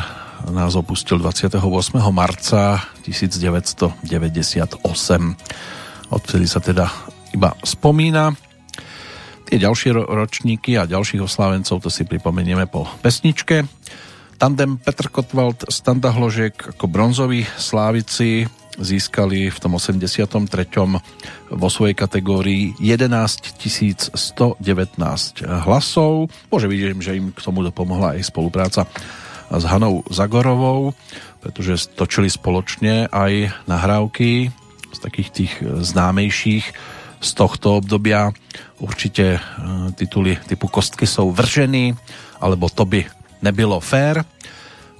nás opustil 28. marca 1998. Odvtedy sa teda iba spomína. Tie ďalšie ročníky a ďalších oslávencov to si pripomenieme po pesničke. Tandem Petr Kotwald, Standa Hložek ako bronzoví slávici získali v tom 83. vo svojej kategórii 11 119 hlasov. Môže vidieť, že im k tomu dopomohla aj spolupráca s Hanou Zagorovou, pretože točili spoločne aj nahrávky z takých tých známejších z tohto obdobia. Určite tituly typu Kostky jsou vrženy, alebo To by nebylo fér.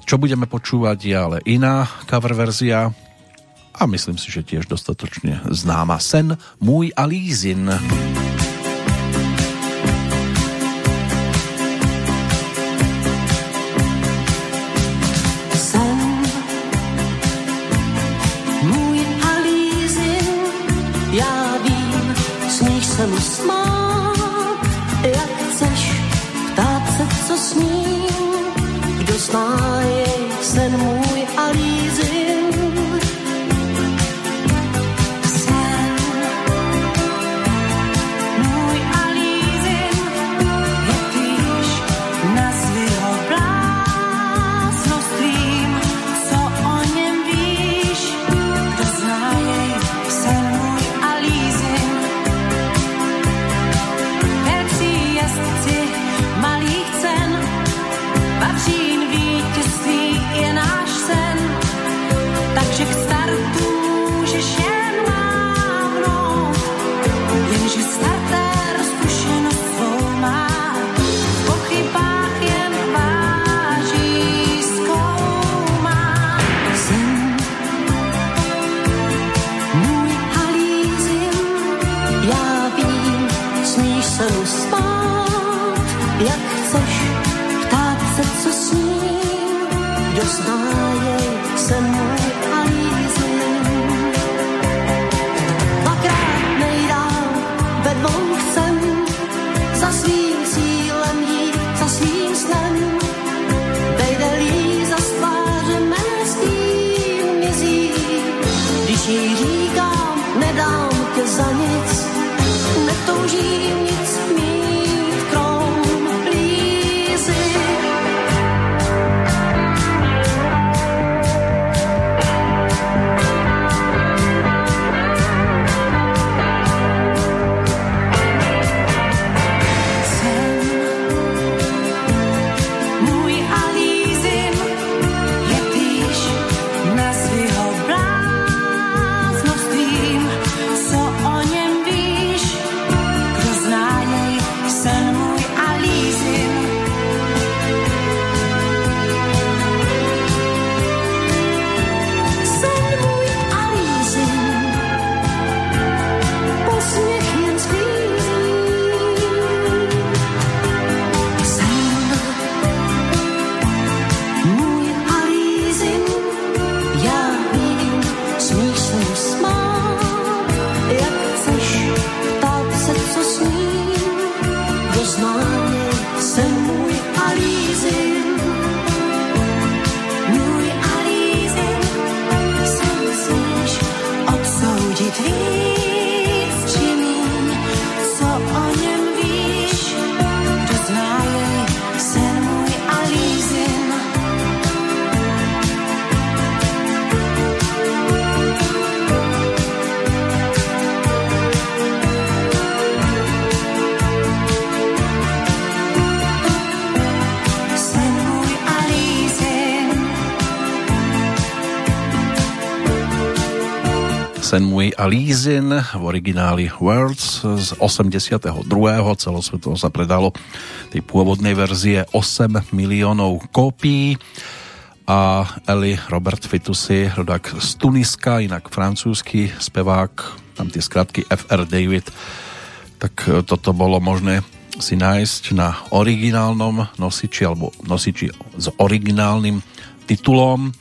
Čo budeme počúvať je ale iná cover verzia a myslím si, že tiež dostatočne známa Sen, Můj a Lízin. se mu smát, jak chceš ptát se, co smím, kdo zná Sen Můj a Lízin v origináli Worlds z 82. Celosvetovo sa predalo tej pôvodnej verzie 8 miliónov kópií a Eli Robert Fitusi, rodák z Tuniska, inak francúzsky spevák, tam tie skratky FR David, tak e, toto bolo možné si nájsť na originálnom nosiči alebo nosiči s originálnym titulom.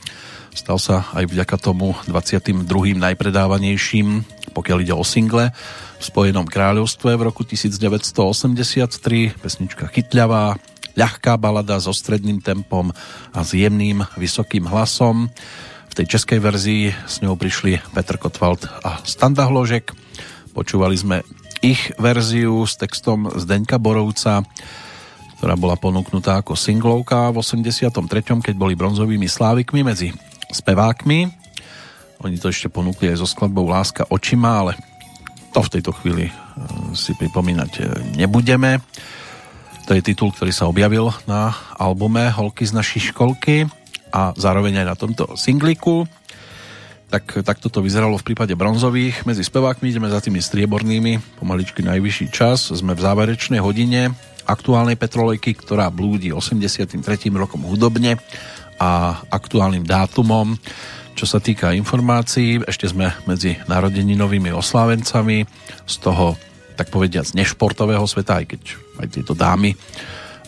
Stal sa aj vďaka tomu 22. najpredávanejším, pokiaľ ide o single, v Spojenom kráľovstve v roku 1983. Pesnička chytľavá, ľahká balada so stredným tempom a s jemným vysokým hlasom. V tej českej verzii s ňou prišli Petr Kotwald a Standa Hložek. Počúvali sme ich verziu s textom Zdeňka Borovca, ktorá bola ponúknutá ako singlovka v 83., keď boli bronzovými slávikmi medzi spevákmi. Oni to ešte ponúkli aj so skladbou Láska očima, ale to v tejto chvíli e, si pripomínať e, nebudeme. To je titul, ktorý sa objavil na albume Holky z naší školky a zároveň aj na tomto singliku. Tak takto to vyzeralo v prípade bronzových. Medzi spevákmi ideme za tými striebornými, pomaličky najvyšší čas. Sme v záverečnej hodine aktuálnej Petrolejky, ktorá blúdi 83. rokom hudobne a aktuálnym dátumom. Čo sa týka informácií, ešte sme medzi narodeninovými oslávencami z toho, tak povediac, nešportového sveta, aj keď aj tieto dámy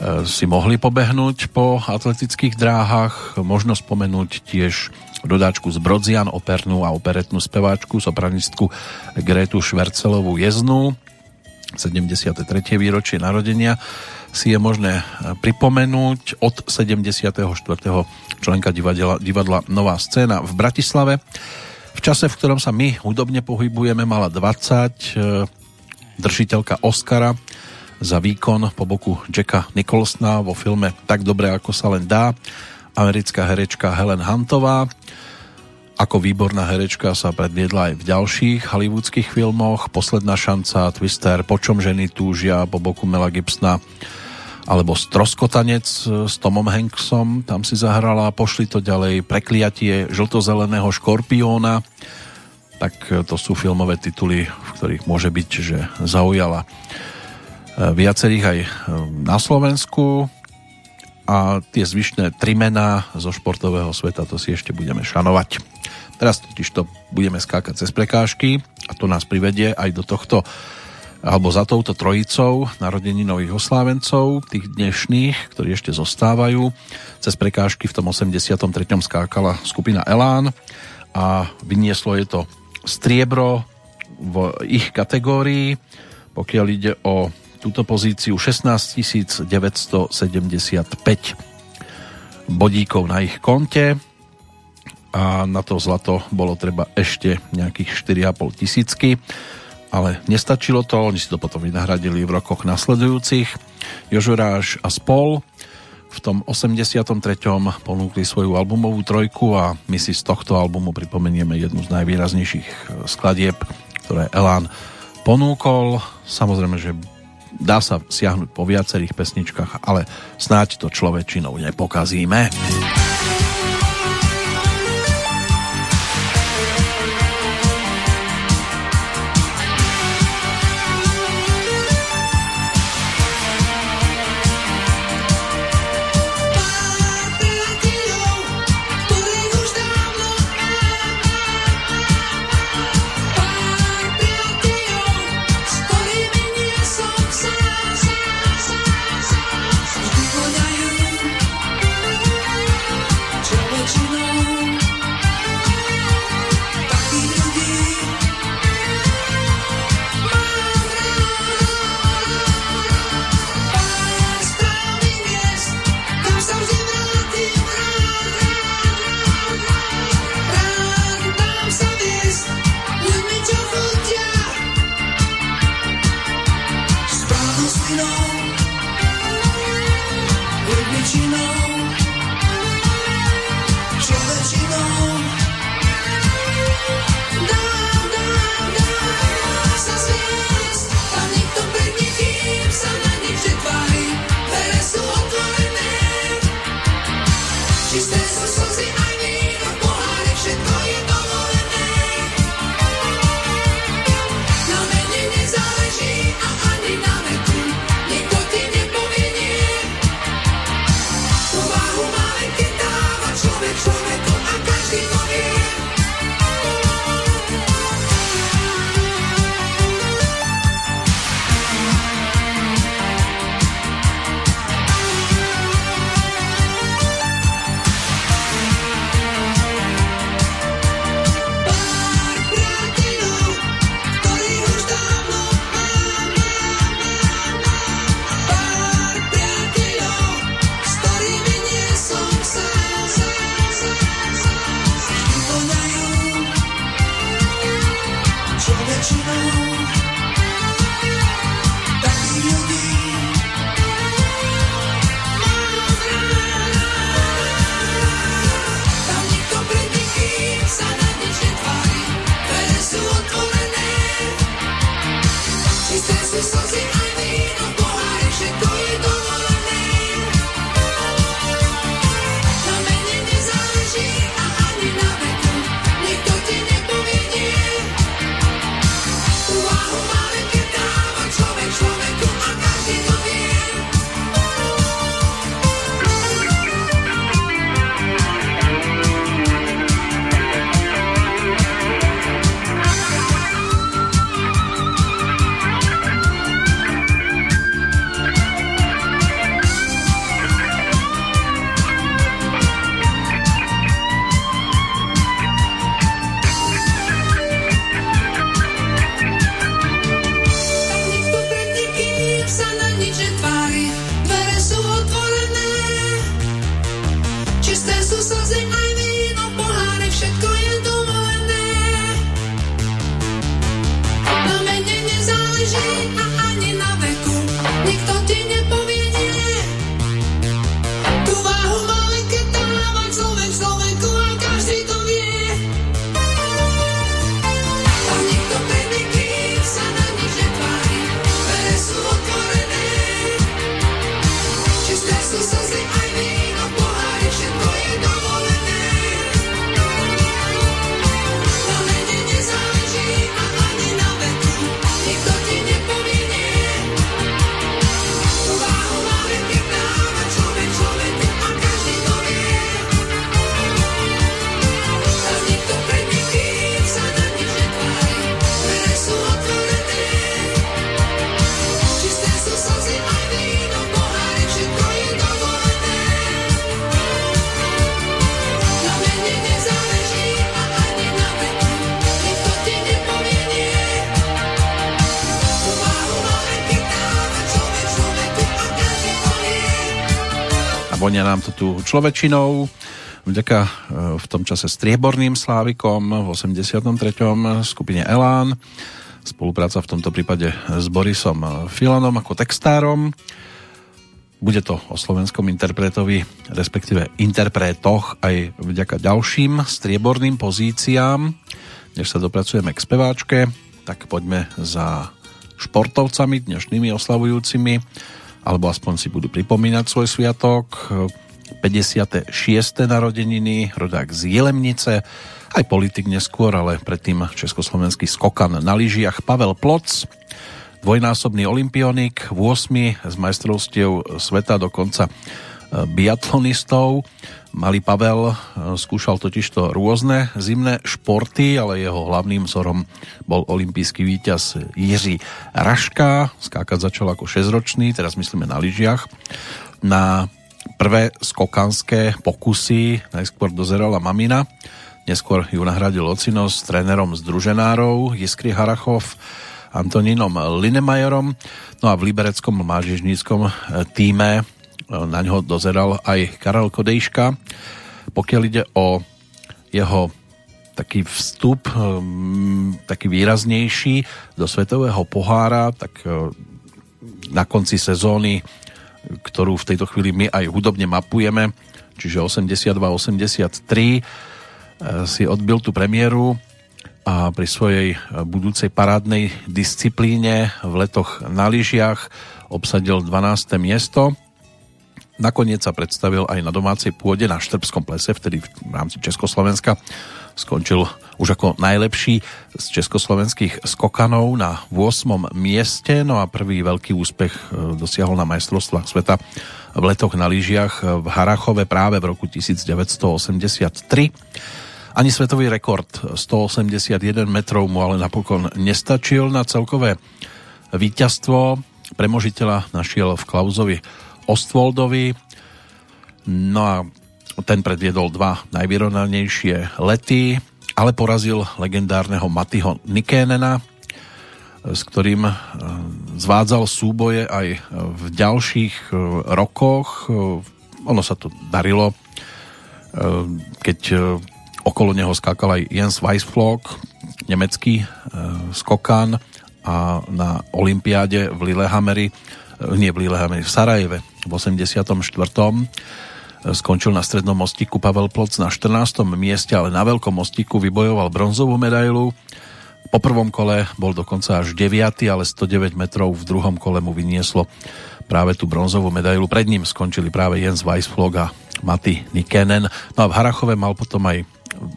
E, si mohli pobehnúť po atletických dráhach. Možno spomenúť tiež dodáčku z Brodzian, opernú a operetnú speváčku, sopranistku Grétu Švercelovú Jeznú. 73. výročie narodenia si je možné pripomenúť od 74. členka divadla, divadla Nová scéna v Bratislave. V čase, v ktorom sa my hudobne pohybujeme, mala 20 e, držiteľka Oscara za výkon po boku Jacka Nicholsona vo filme Tak dobre, ako sa len dá. Americká herečka Helen Huntová. Ako výborná herečka sa predviedla aj v ďalších hollywoodských filmoch. Posledná šanca, Twister, Počom ženy túžia po boku Mela Gibsona alebo Stroskotanec s Tomom Hanksom, tam si zahrala, pošli to ďalej, Prekliatie žltozeleného škorpióna, tak to sú filmové tituly, v ktorých môže byť, že zaujala viacerých aj e, na Slovensku a tie zvyšné tri mená zo športového sveta, to si ešte budeme šanovať. Teraz totiž to budeme skákať cez prekážky a to nás privedie aj do tohto alebo za touto trojicou narodení nových oslávencov, tých dnešných, ktorí ešte zostávajú. Cez prekážky v tom 83. skákala skupina Elán a vynieslo je to striebro v ich kategórii, pokiaľ ide o túto pozíciu 16 975 bodíkov na ich konte a na to zlato bolo treba ešte nejakých 4,5 tisícky ale nestačilo to, oni si to potom vynahradili v rokoch nasledujúcich. Jožoráš a spol v tom 83. ponúkli svoju albumovú trojku a my si z tohto albumu pripomenieme jednu z najvýraznejších skladieb, ktoré Elán ponúkol. Samozrejme, že dá sa siahnuť po viacerých pesničkách, ale snáď to človečinou nepokazíme. Nám to tu človečinou. Vďaka e, v tom čase strieborným slávikom v 83. skupine Elán. Spolupráca v tomto prípade s Borisom Filanom ako textárom. Bude to o slovenskom interpretovi, respektíve interpretoch aj vďaka ďalším strieborným pozíciám. Než sa dopracujeme k speváčke, tak poďme za športovcami dnešnými oslavujúcimi, alebo aspoň si budú pripomínať svoj sviatok. 56. narodeniny, rodák z Jelemnice, aj politik neskôr, ale predtým československý skokan na lyžiach Pavel Ploc, dvojnásobný olimpionik, 8 z majstrovstiev sveta dokonca e, biatlonistov. Malý Pavel e, skúšal totižto rôzne zimné športy, ale jeho hlavným vzorom bol olimpijský víťaz Jiří Raška. Skákať začal ako 6-ročný, teraz myslíme na lyžiach. Na prvé skokanské pokusy najskôr dozerala mamina, neskôr ju nahradil ocino s trénerom združenárov Jiskry Harachov Antonínom Linemajerom. No a v libereckom mážežníckom e, týme e, na ňo dozeral aj Karel Kodejška. Pokiaľ ide o jeho taký vstup, e, taký výraznejší do svetového pohára, tak na konci sezóny, ktorú v tejto chvíli my aj hudobne mapujeme, čiže 82-83, si odbil tú premiéru a pri svojej budúcej parádnej disciplíne v letoch na lyžiach obsadil 12. miesto. Nakoniec sa predstavil aj na domácej pôde na Štrbskom plese, vtedy v rámci Československa skončil už ako najlepší z československých skokanov na 8. mieste, no a prvý veľký úspech e, dosiahol na majstrovstvách sveta v letoch na lyžiach v Harachove práve v roku 1983. Ani svetový rekord 181 metrov mu ale napokon nestačil na celkové víťazstvo. Premožiteľa našiel v Klauzovi Ostvoldovi. No a ten predviedol dva najvyrovnanejšie lety, ale porazil legendárneho Matyho Nikénena, s ktorým e, zvádzal súboje aj v ďalších e, rokoch. E, ono sa to darilo, keď okolo neho skákal aj Jens Weissflog, nemecký skokan a na Olympiáde v Lillehammeri, nie v Lillehammeri, v Sarajeve v 84. Skončil na strednom mostíku Pavel Ploc na 14. mieste, ale na veľkom mostíku vybojoval bronzovú medailu. Po prvom kole bol dokonca až 9, ale 109 metrov v druhom kole mu vynieslo práve tú bronzovú medailu. Pred ním skončili práve Jens Weissflog a Mati Nikenen. No a v Harachove mal potom aj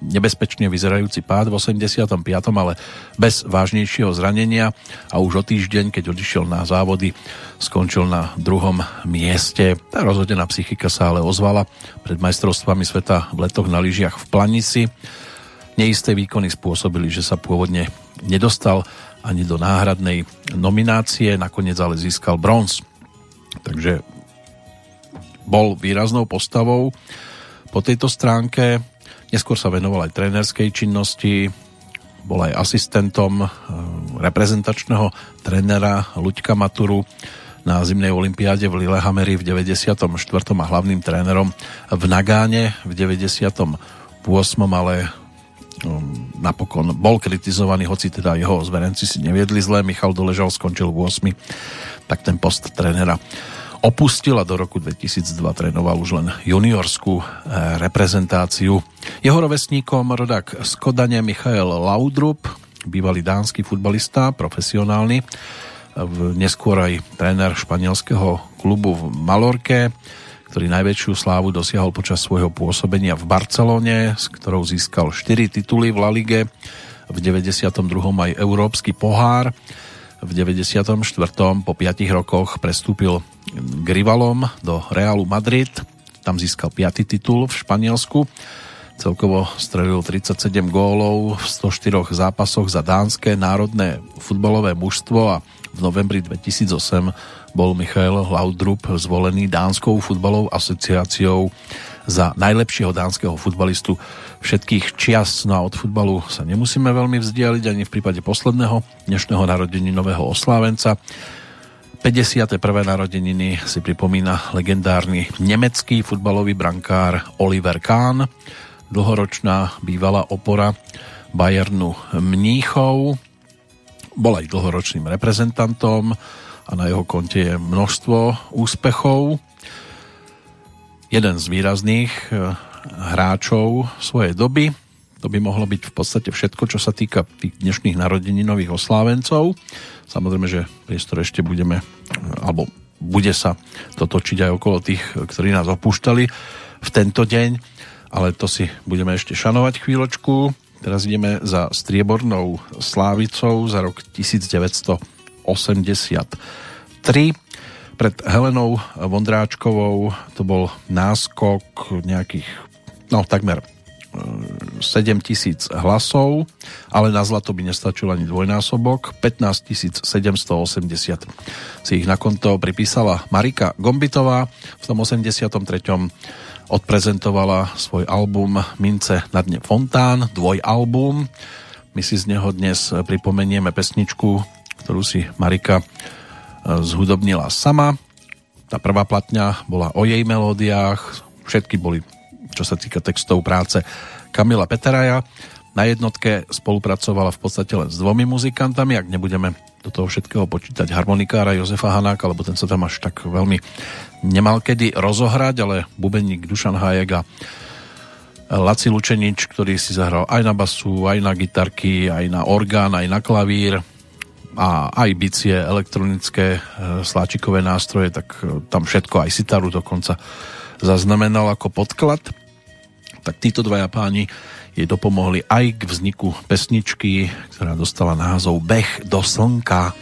nebezpečne vyzerajúci pád v 85., ale bez vážnejšieho zranenia a už o týždeň, keď odišiel na závody, skončil na druhom mieste. Tá rozhodená psychika sa ale ozvala pred majstrovstvami sveta v letoch na lyžiach v Planici. Neisté výkony spôsobili, že sa pôvodne nedostal ani do náhradnej nominácie, nakoniec ale získal bronz. Takže bol výraznou postavou po tejto stránke Neskôr sa venoval aj trénerskej činnosti, bol aj asistentom eh, reprezentačného trénera Luďka Maturu na zimnej olympiáde v Lillehammeri v 94. a hlavným trénerom v Nagáne v 98. ale um, napokon bol kritizovaný, hoci teda jeho zverenci si neviedli zle, Michal Doležal skončil v 8. tak ten post trénera opustil a do roku 2002 trénoval už len juniorskú eh, reprezentáciu. Jeho rovesníkom rodák z Kodane Michael Laudrup, bývalý dánsky futbalista, profesionálny, neskôr aj tréner španielského klubu v Malorke, ktorý najväčšiu slávu dosiahol počas svojho pôsobenia v Barcelone, s ktorou získal 4 tituly v La Lige, v 92. aj Európsky pohár v 94. po 5 rokoch prestúpil k rivalom do Realu Madrid. Tam získal 5. titul v Španielsku. Celkovo strelil 37 gólov v 104 zápasoch za dánske národné futbalové mužstvo a v novembri 2008 bol Michael Laudrup zvolený Dánskou futbalovou asociáciou za najlepšieho dánskeho futbalistu všetkých čias. No a od futbalu sa nemusíme veľmi vzdialiť ani v prípade posledného dnešného nového oslávenca. 51. narodeniny si pripomína legendárny nemecký futbalový brankár Oliver Kahn, dlhoročná bývalá opora Bayernu Mníchov. Bol aj dlhoročným reprezentantom a na jeho konte je množstvo úspechov. Jeden z výrazných eh, hráčov svojej doby. To by mohlo byť v podstate všetko, čo sa týka tých dnešných narodeninových oslávencov. Samozrejme, že priestor ešte budeme, alebo bude sa to točiť aj okolo tých, ktorí nás opúštali v tento deň, ale to si budeme ešte šanovať chvíľočku. Teraz ideme za striebornou slávicou za rok 1983. Pred Helenou Vondráčkovou to bol náskok nejakých, no takmer 7 tisíc hlasov, ale na zlato by nestačil ani dvojnásobok. 15 780 si ich na konto pripísala Marika Gombitová. V tom 83. odprezentovala svoj album Mince na dne Fontán, dvojalbum. My si z neho dnes pripomenieme pesničku, ktorú si Marika e, zhudobnila sama. Tá prvá platňa bola o jej melódiách, všetky boli, čo sa týka textov práce Kamila Peteraja. Na jednotke spolupracovala v podstate len s dvomi muzikantami, ak nebudeme do toho všetkého počítať harmonikára Jozefa Hanáka, lebo ten sa tam až tak veľmi nemal kedy rozohrať, ale bubeník Dušan Hájek a Laci Lučenič, ktorý si zahral aj na basu, aj na gitarky, aj na orgán, aj na klavír a aj bicie, elektronické e, sláčikové nástroje, tak e, tam všetko, aj sitaru dokonca zaznamenal ako podklad tak títo dvaja páni jej dopomohli aj k vzniku pesničky, ktorá dostala názov Beh do slnka.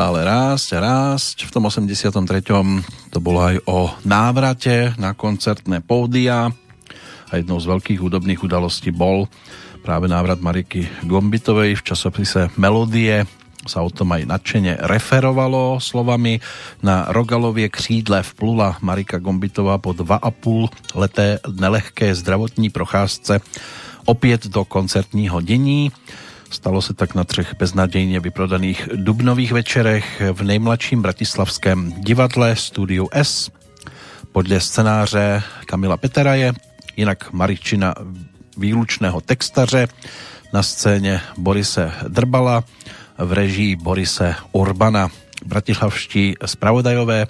Stále rásť rásť. V tom 83. to bolo aj o návrate na koncertné pódia a jednou z veľkých hudobných udalostí bol práve návrat Mariky Gombitovej v časopise Melodie sa o tom aj nadšene referovalo slovami. Na Rogalovie křídle vplula Marika Gombitová po 2,5 leté nelehké zdravotní procházce opět do koncertního dění. Stalo se tak na třech beznadějně vyprodaných dubnových večerech v nejmladším bratislavském divadle Studiu S podle scénáře Kamila Peteraje, jinak Maričina výlučného textaře, na scéně Borise Drbala, v režii Borise Urbana. Bratislavští spravodajové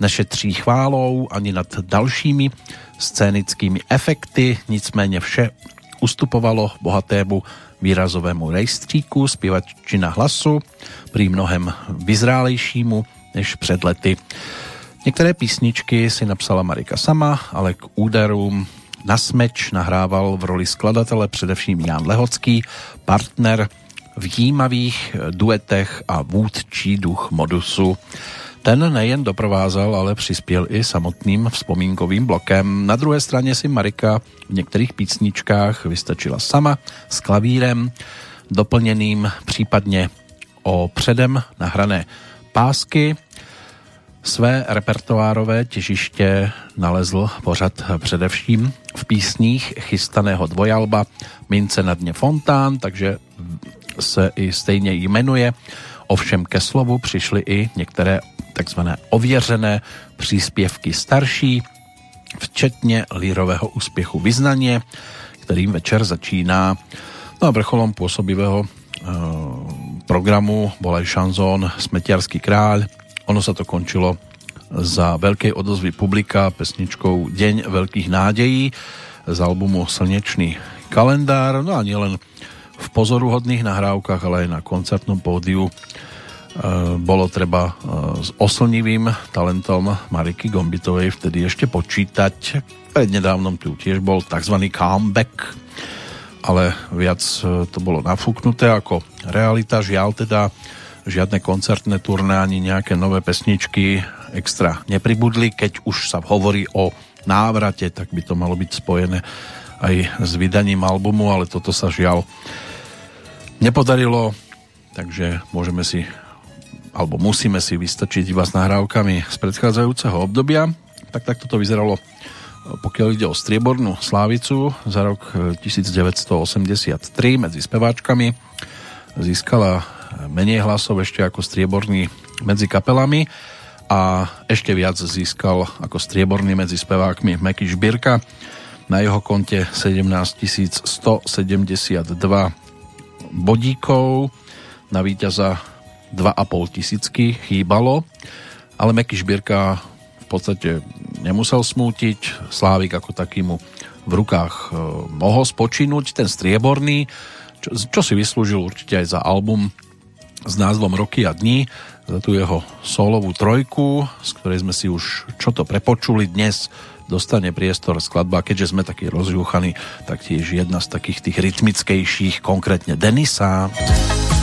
nešetří chválou ani nad dalšími scénickými efekty, nicméně vše ustupovalo bohatému výrazovému rejstříku zpěvačina hlasu, pri mnohem vyzrálejšímu než před lety. Některé písničky si napsala Marika sama, ale k úderům na smeč nahrával v roli skladatele především Jan Lehocký, partner v jímavých duetech a vůdčí duch modusu. Ten nejen doprovázal, ale přispěl i samotným vzpomínkovým blokem. Na druhé straně si Marika v některých písničkách vystačila sama s klavírem, doplněným případně o předem nahrané pásky. Své repertoárové těžiště nalezl pořad především v písních chystaného dvojalba Mince na dně Fontán, takže se i stejně jmenuje. Ovšem ke slovu přišly i některé takzvané ověřené příspěvky starší, včetně lírového úspěchu Vyznaně, kterým večer začíná. No a vrcholom pôsobivého e, programu bol aj šanzón Smetiarský kráľ. Ono sa to končilo za veľkej odozvy publika pesničkou Deň veľkých nádejí z albumu Slnečný kalendár. No a nielen v pozoruhodných nahrávkach, ale aj na koncertnom pódiu bolo treba e, s oslnivým talentom Mariky Gombitovej vtedy ešte počítať. Prednedávnom tu tiež bol tzv. comeback, ale viac e, to bolo nafúknuté ako realita. Žiaľ teda žiadne koncertné turné ani nejaké nové pesničky extra nepribudli. Keď už sa hovorí o návrate, tak by to malo byť spojené aj s vydaním albumu, ale toto sa žiaľ nepodarilo, takže môžeme si alebo musíme si vystačiť iba s nahrávkami z predchádzajúceho obdobia. Tak takto to vyzeralo pokiaľ ide o striebornú slávicu za rok 1983 medzi speváčkami získala menej hlasov ešte ako strieborný medzi kapelami a ešte viac získal ako strieborný medzi spevákmi Meky Žbírka na jeho konte 17 172 bodíkov na víťaza 2,5 tisícky chýbalo, ale Meky Šbírka v podstate nemusel smútiť, Slávik ako takýmu v rukách e, mohol spočinúť, ten strieborný, čo, čo si vyslúžil určite aj za album s názvom Roky a dní, za tú jeho solovú trojku, z ktorej sme si už čo to prepočuli dnes, dostane priestor skladba, keďže sme takí rozjúchaní, tak tiež jedna z takých tých rytmickejších, konkrétne Denisa. Denisa.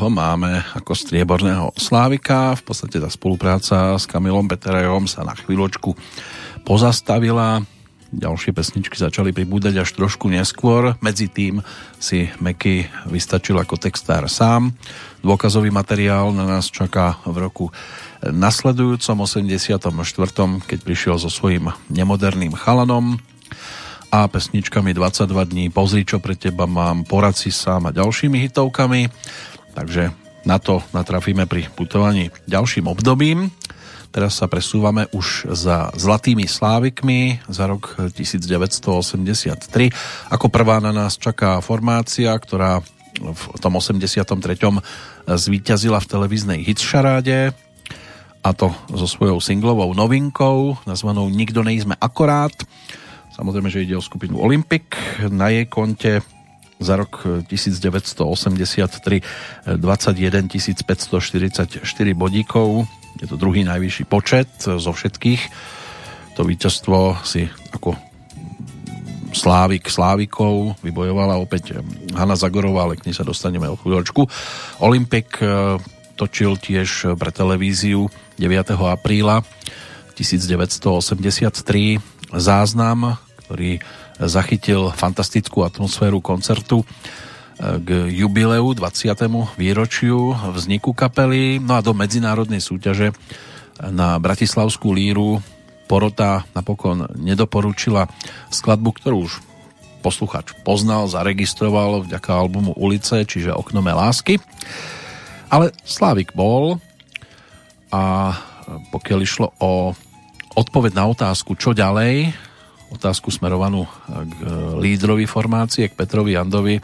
Ho máme ako strieborného slávika. V podstate tá spolupráca s Kamilom Peterajom sa na chvíľočku pozastavila. Ďalšie pesničky začali pribúdať až trošku neskôr. Medzi tým si Meky vystačil ako textár sám. Dôkazový materiál na nás čaká v roku nasledujúcom 84., keď prišiel so svojím nemoderným chalanom a pesničkami 22 dní Pozri, čo pre teba mám, Porad si sám a ďalšími hitovkami. Takže na to natrafíme pri putovaní ďalším obdobím. Teraz sa presúvame už za Zlatými Slávikmi za rok 1983. Ako prvá na nás čaká formácia, ktorá v tom 83. zvíťazila v televíznej hitšaráde a to so svojou singlovou novinkou nazvanou Nikdo nejsme akorát. Samozrejme, že ide o skupinu Olympic. Na jej konte za rok 1983 21 544 bodíkov. Je to druhý najvyšší počet zo všetkých. To víťazstvo si ako Slávik Slávikov vybojovala opäť Hanna Zagorová, ale k nej sa dostaneme o chvíľočku. Olympik e, točil tiež pre televíziu 9. apríla 1983 záznam, ktorý zachytil fantastickú atmosféru koncertu e, k jubileu 20. výročiu vzniku kapely, no a do medzinárodnej súťaže na Bratislavskú líru porota napokon nedoporučila skladbu, ktorú už posluchač poznal, zaregistroval vďaka albumu Ulice, čiže Oknome lásky. Ale Slávik bol a pokiaľ išlo o odpoveď na otázku, čo ďalej, otázku smerovanú k e, lídrovi formácie, k Petrovi Jandovi,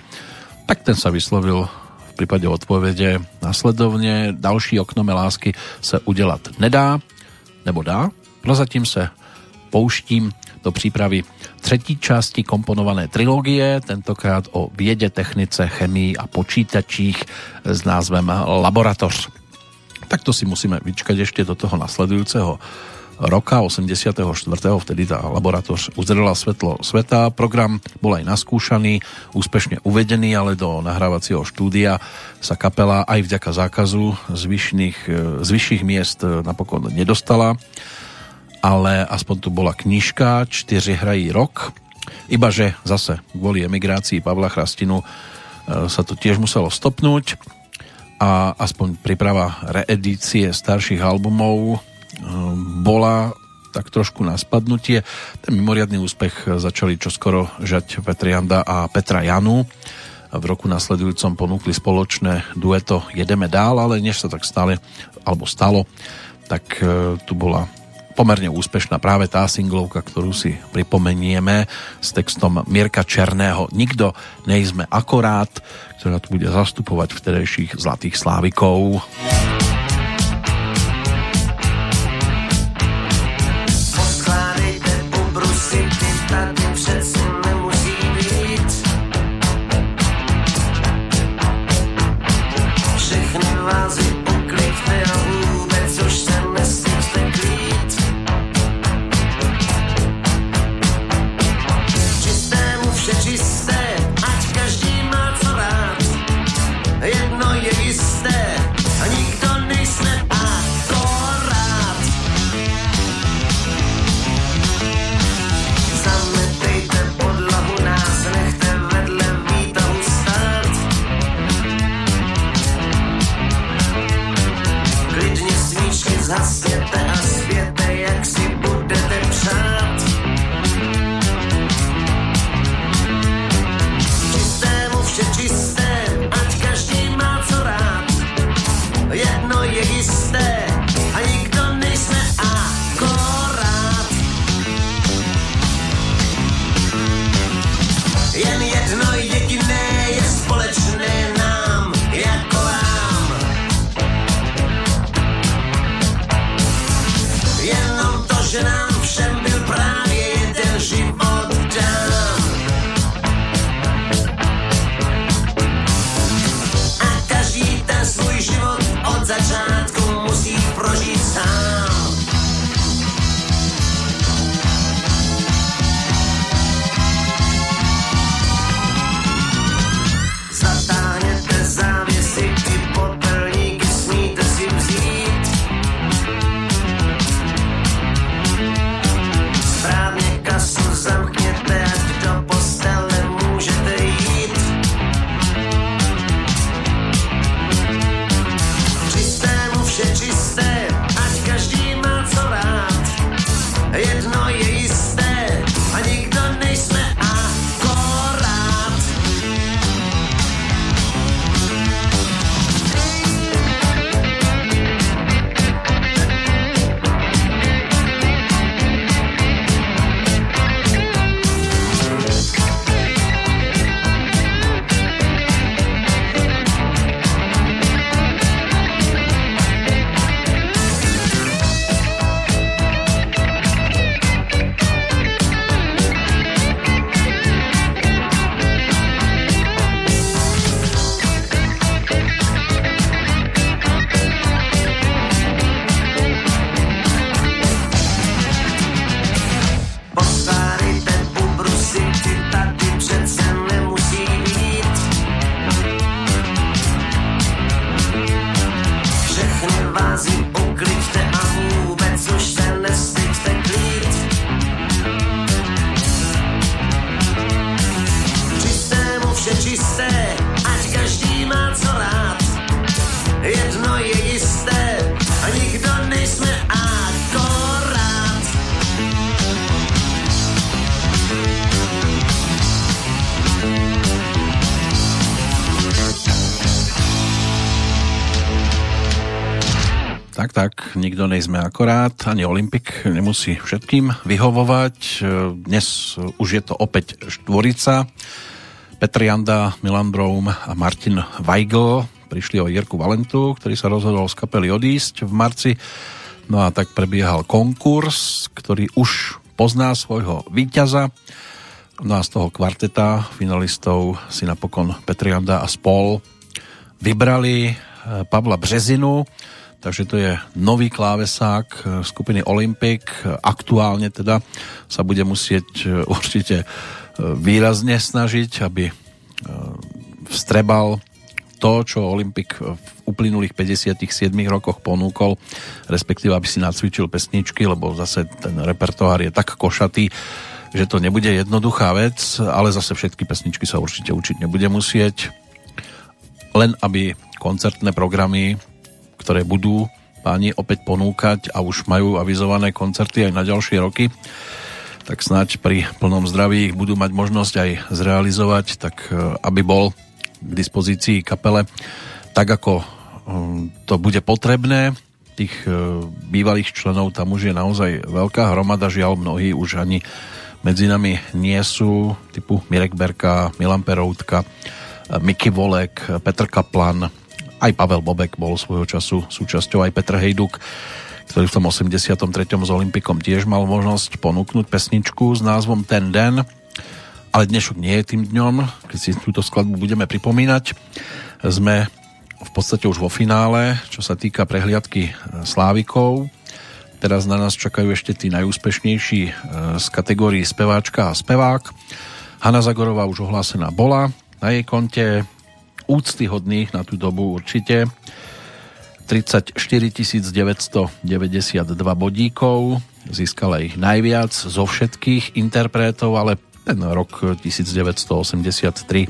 tak ten sa vyslovil v prípade odpovede nasledovne. Další oknome lásky sa udelať nedá, nebo dá. Prozatím sa pouštím do přípravy třetí části komponované trilógie, tentokrát o viede, technice, chemii a počítačích s názvem Laboratoř. Takto si musíme vyčkať ešte do toho nasledujúceho roka 84. vtedy tá laboratoř uzrela svetlo sveta. Program bol aj naskúšaný, úspešne uvedený, ale do nahrávacieho štúdia sa kapela aj vďaka zákazu z, vyšších, z vyšších miest napokon nedostala. Ale aspoň tu bola knižka 4 hrají rok. Ibaže zase kvôli emigrácii Pavla Chrastinu e, sa to tiež muselo stopnúť a aspoň príprava reedície starších albumov bola tak trošku na spadnutie. Ten mimoriadný úspech začali čoskoro žať Petrianda a Petra Janu. V roku nasledujúcom ponúkli spoločné dueto Jedeme dál, ale než sa tak stali, alebo stalo, tak e, tu bola pomerne úspešná práve tá singlovka, ktorú si pripomenieme s textom Mirka Černého Nikto nejsme akorát, ktorá tu bude zastupovať vtedejších zlatých slávikov. Jedno je tak, nikto nejsme akorát, ani Olympik nemusí všetkým vyhovovať. Dnes už je to opäť štvorica. Petr Janda, Milan Broum a Martin Weigl prišli o Jirku Valentu, ktorý sa rozhodol z kapely odísť v marci. No a tak prebiehal konkurs, ktorý už pozná svojho víťaza. No a z toho kvarteta finalistov si napokon Petr a spol vybrali eh, Pavla Březinu, takže to je nový klávesák eh, skupiny Olympic. Aktuálne teda sa bude musieť eh, určite výrazne snažiť, aby vstrebal to, čo Olympik v uplynulých 57 rokoch ponúkol, respektíve aby si nacvičil pesničky, lebo zase ten repertoár je tak košatý, že to nebude jednoduchá vec, ale zase všetky pesničky sa určite učiť nebude musieť. Len aby koncertné programy, ktoré budú páni opäť ponúkať a už majú avizované koncerty aj na ďalšie roky, tak snáď pri plnom zdraví ich budú mať možnosť aj zrealizovať, tak e, aby bol k dispozícii kapele tak, ako e, to bude potrebné. Tých e, bývalých členov tam už je naozaj veľká hromada, žiaľ mnohí už ani medzi nami nie sú, typu Mirek Berka, Milan Peroutka, Miky Volek, Petr Kaplan, aj Pavel Bobek bol svojho času súčasťou, aj Petr Hejduk ktorý v tom 83. s Olympikom tiež mal možnosť ponúknuť pesničku s názvom Ten den, ale dnešok nie je tým dňom, keď si túto skladbu budeme pripomínať. Sme v podstate už vo finále, čo sa týka prehliadky e, Slávikov. Teraz na nás čakajú ešte tí najúspešnejší e, z kategórií speváčka a spevák. Hanna Zagorová už ohlásená bola na jej konte úctyhodných na tú dobu určite 34 992 bodíkov, získala ich najviac zo všetkých interpretov, ale ten rok 1983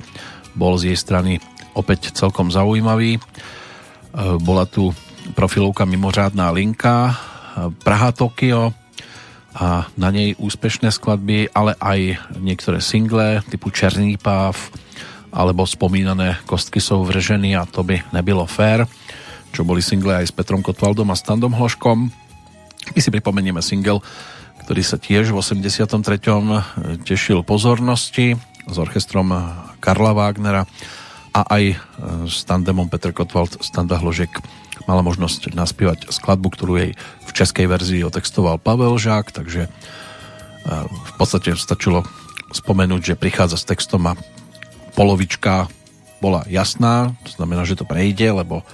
bol z jej strany opäť celkom zaujímavý. E, bola tu profilovka Mimořádná linka, e, Praha Tokio a na nej úspešné skladby, ale aj niektoré single typu Černý páv alebo spomínané Kostky jsou vrženy a to by nebylo fér čo boli single aj s Petrom Kotvaldom a Standom Hloškom. My si pripomenieme single, ktorý sa tiež v 83. tešil pozornosti s orchestrom Karla Wagnera a aj s tandemom Petr Kotwald, Standa Hložek mala možnosť naspievať skladbu, ktorú jej v českej verzii otextoval Pavel Žák, takže v podstate stačilo spomenúť, že prichádza s textom a polovička bola jasná, to znamená, že to prejde, lebo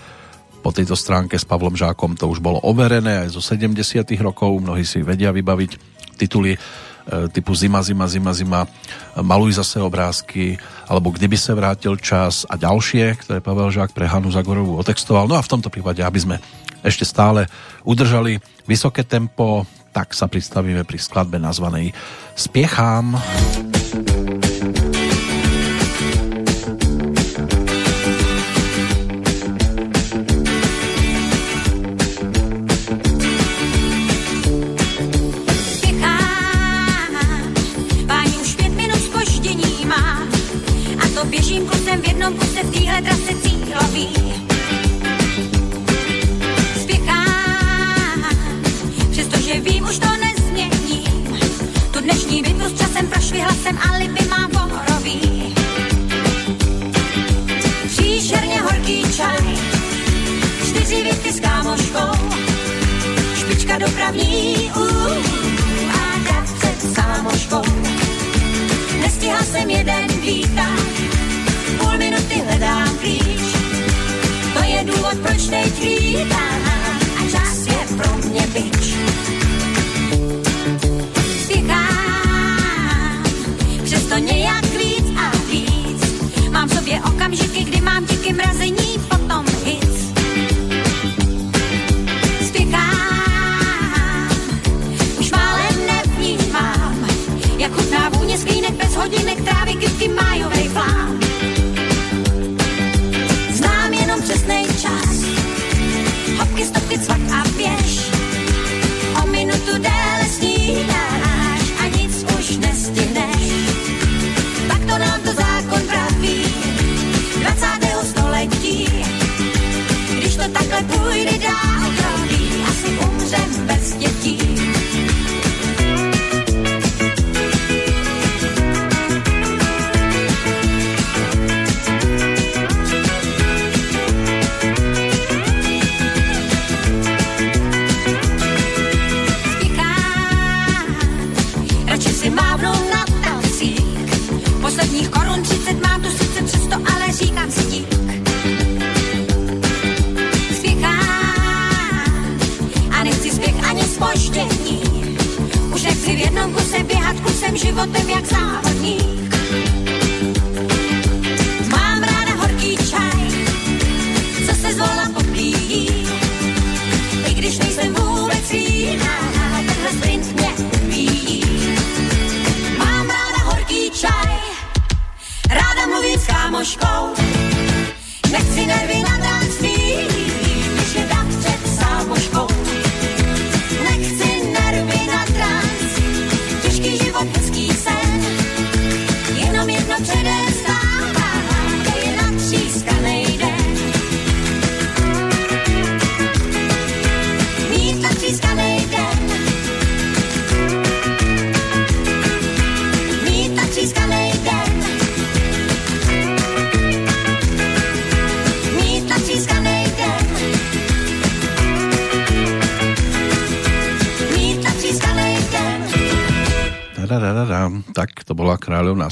po tejto stránke s Pavlom Žákom to už bolo overené aj zo 70 rokov, mnohí si vedia vybaviť tituly e, typu Zima, zima, zima, zima, Maluj zase obrázky, alebo Kdyby se vrátil čas a ďalšie, ktoré Pavel Žák pre Hanu Zagorovú otextoval. No a v tomto prípade, aby sme ešte stále udržali vysoké tempo, tak sa pristavíme pri skladbe nazvanej Spiechám. Spiechám. Jsem jeden výtah, půl minuty hledám klíč. To je důvod, proč teď vítám a čas je pro mě byč. Spěchám, přesto nějak víc a víc. Mám v sobě okamžiky, kdy mám díky mrazení hodinek trávy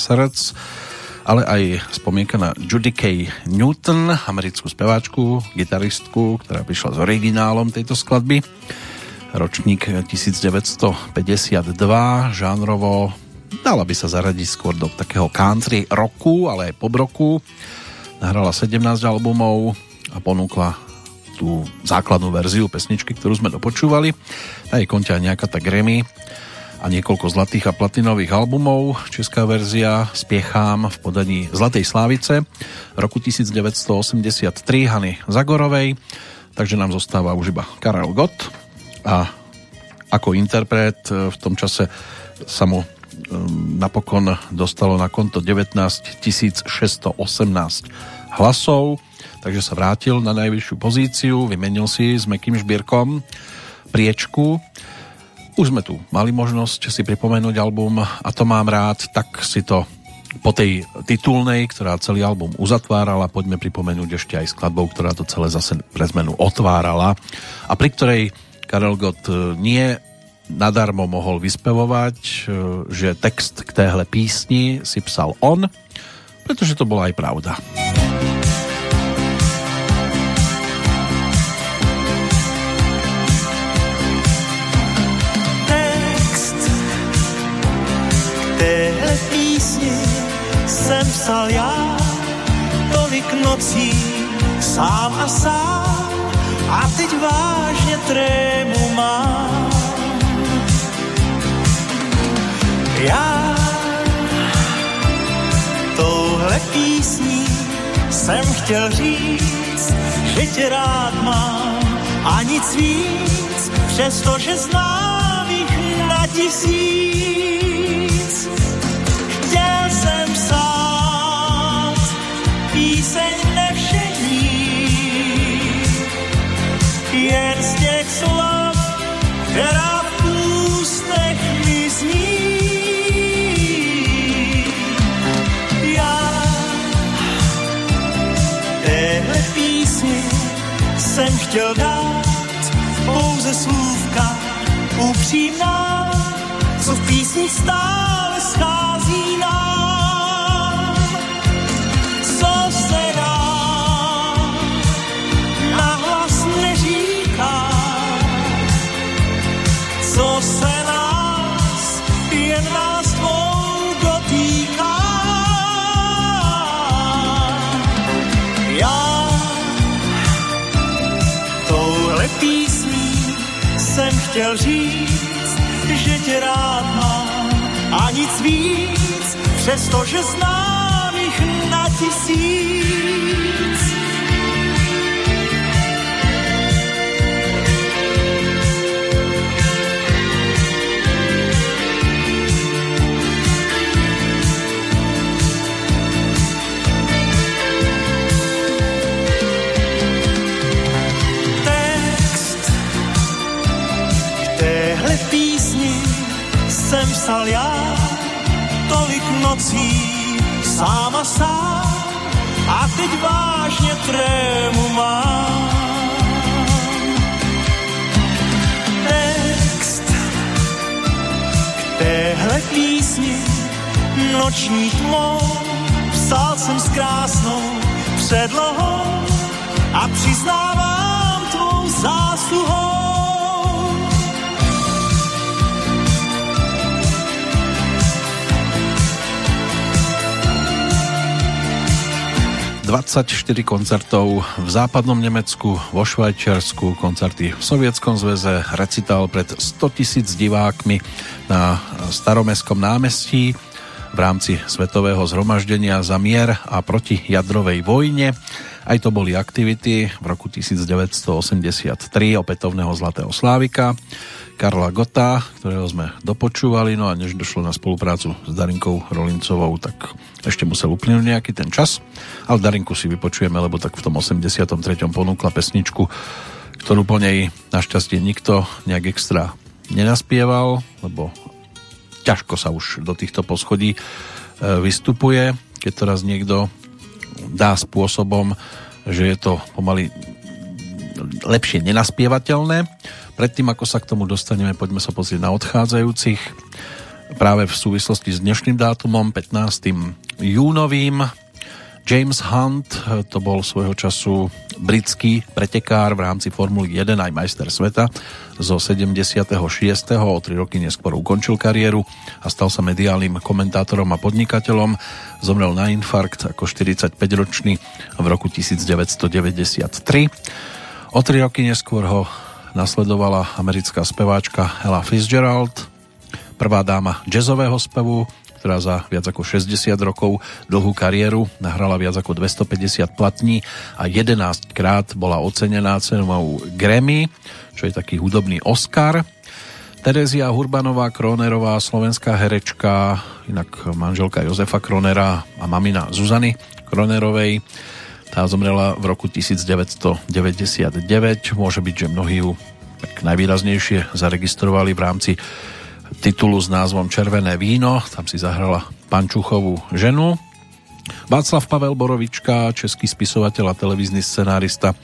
srdc, ale aj spomienka na Judy K. Newton, americkú speváčku, gitaristku, ktorá prišla s originálom tejto skladby. Ročník 1952, žánrovo dala by sa zaradiť skôr do takého country roku, ale aj pop roku. Nahrala 17 albumov a ponúkla tú základnú verziu pesničky, ktorú sme dopočúvali. Na jej konte nejaká tá Grammy a niekoľko zlatých a platinových albumov. Česká verzia Spiechám v podaní Zlatej Slávice roku 1983 Hany Zagorovej. Takže nám zostáva už iba Karel Gott a ako interpret v tom čase sa mu um, napokon dostalo na konto 19 618 hlasov, takže sa vrátil na najvyššiu pozíciu, vymenil si s Mekým Žbírkom priečku už sme tu mali možnosť si pripomenúť album A to mám rád, tak si to po tej titulnej, ktorá celý album uzatvárala, poďme pripomenúť ešte aj skladbou, ktorá to celé zase pre zmenu otvárala a pri ktorej Karel Gott nie nadarmo mohol vyspevovať, že text k téhle písni si psal on, pretože to bola aj pravda. Jsem psal já tolik nocí sám a sám a teď vážně trému mám. Já touhle písní jsem chtěl říct, že tě rád mám a nic víc, přestože znám jich na tisíc. Píseň nevšední, jen z těch slov, která v ústech mi zní. Já téhle písni jsem chtěl dát pouze slůvka upřímná, co v písni stále chtěl říct, že tě rád mám a nic víc, přestože znám jich na tisíc. Psal já tolik nocí sám a sám a teď vážně trému mám. Text k téhle písni noční tmou psal jsem s krásnou předlohou a přiznávám tvou zásluhou. 24 koncertov v západnom Nemecku, vo Švajčiarsku, koncerty v Sovietskom zväze, recitál pred 100 tisíc divákmi na staromestskom námestí v rámci Svetového zhromaždenia za mier a proti jadrovej vojne. Aj to boli aktivity v roku 1983 opätovného Zlatého Slávika. Karla Gota, ktorého sme dopočúvali, no a než došlo na spoluprácu s Darinkou Rolincovou, tak ešte musel uplynúť nejaký ten čas, ale Darinku si vypočujeme, lebo tak v tom 83. ponúkla pesničku, ktorú po nej našťastie nikto nejak extra nenaspieval, lebo ťažko sa už do týchto poschodí e, vystupuje, keď to raz niekto dá spôsobom, že je to pomaly lepšie nenaspievateľné. Predtým, ako sa k tomu dostaneme, poďme sa pozrieť na odchádzajúcich. Práve v súvislosti s dnešným dátumom, 15. júnovým, James Hunt, to bol svojho času britský pretekár v rámci Formuly 1 aj majster sveta zo 76. O tri roky neskôr ukončil kariéru a stal sa mediálnym komentátorom a podnikateľom. Zomrel na infarkt ako 45-ročný v roku 1993. O tri roky neskôr ho nasledovala americká speváčka Ella Fitzgerald, prvá dáma jazzového spevu, ktorá za viac ako 60 rokov dlhú kariéru nahrala viac ako 250 platní a 11 krát bola ocenená cenou Grammy, čo je taký hudobný Oscar. Terezia Hurbanová Kronerová, slovenská herečka, inak manželka Jozefa Kronera a mamina Zuzany Kronerovej, tá zomrela v roku 1999. Môže byť, že mnohí ju tak najvýraznejšie zaregistrovali v rámci titulu s názvom Červené víno. Tam si zahrala Pančuchovú ženu. Václav Pavel Borovička, český spisovateľ a televízny scenárista.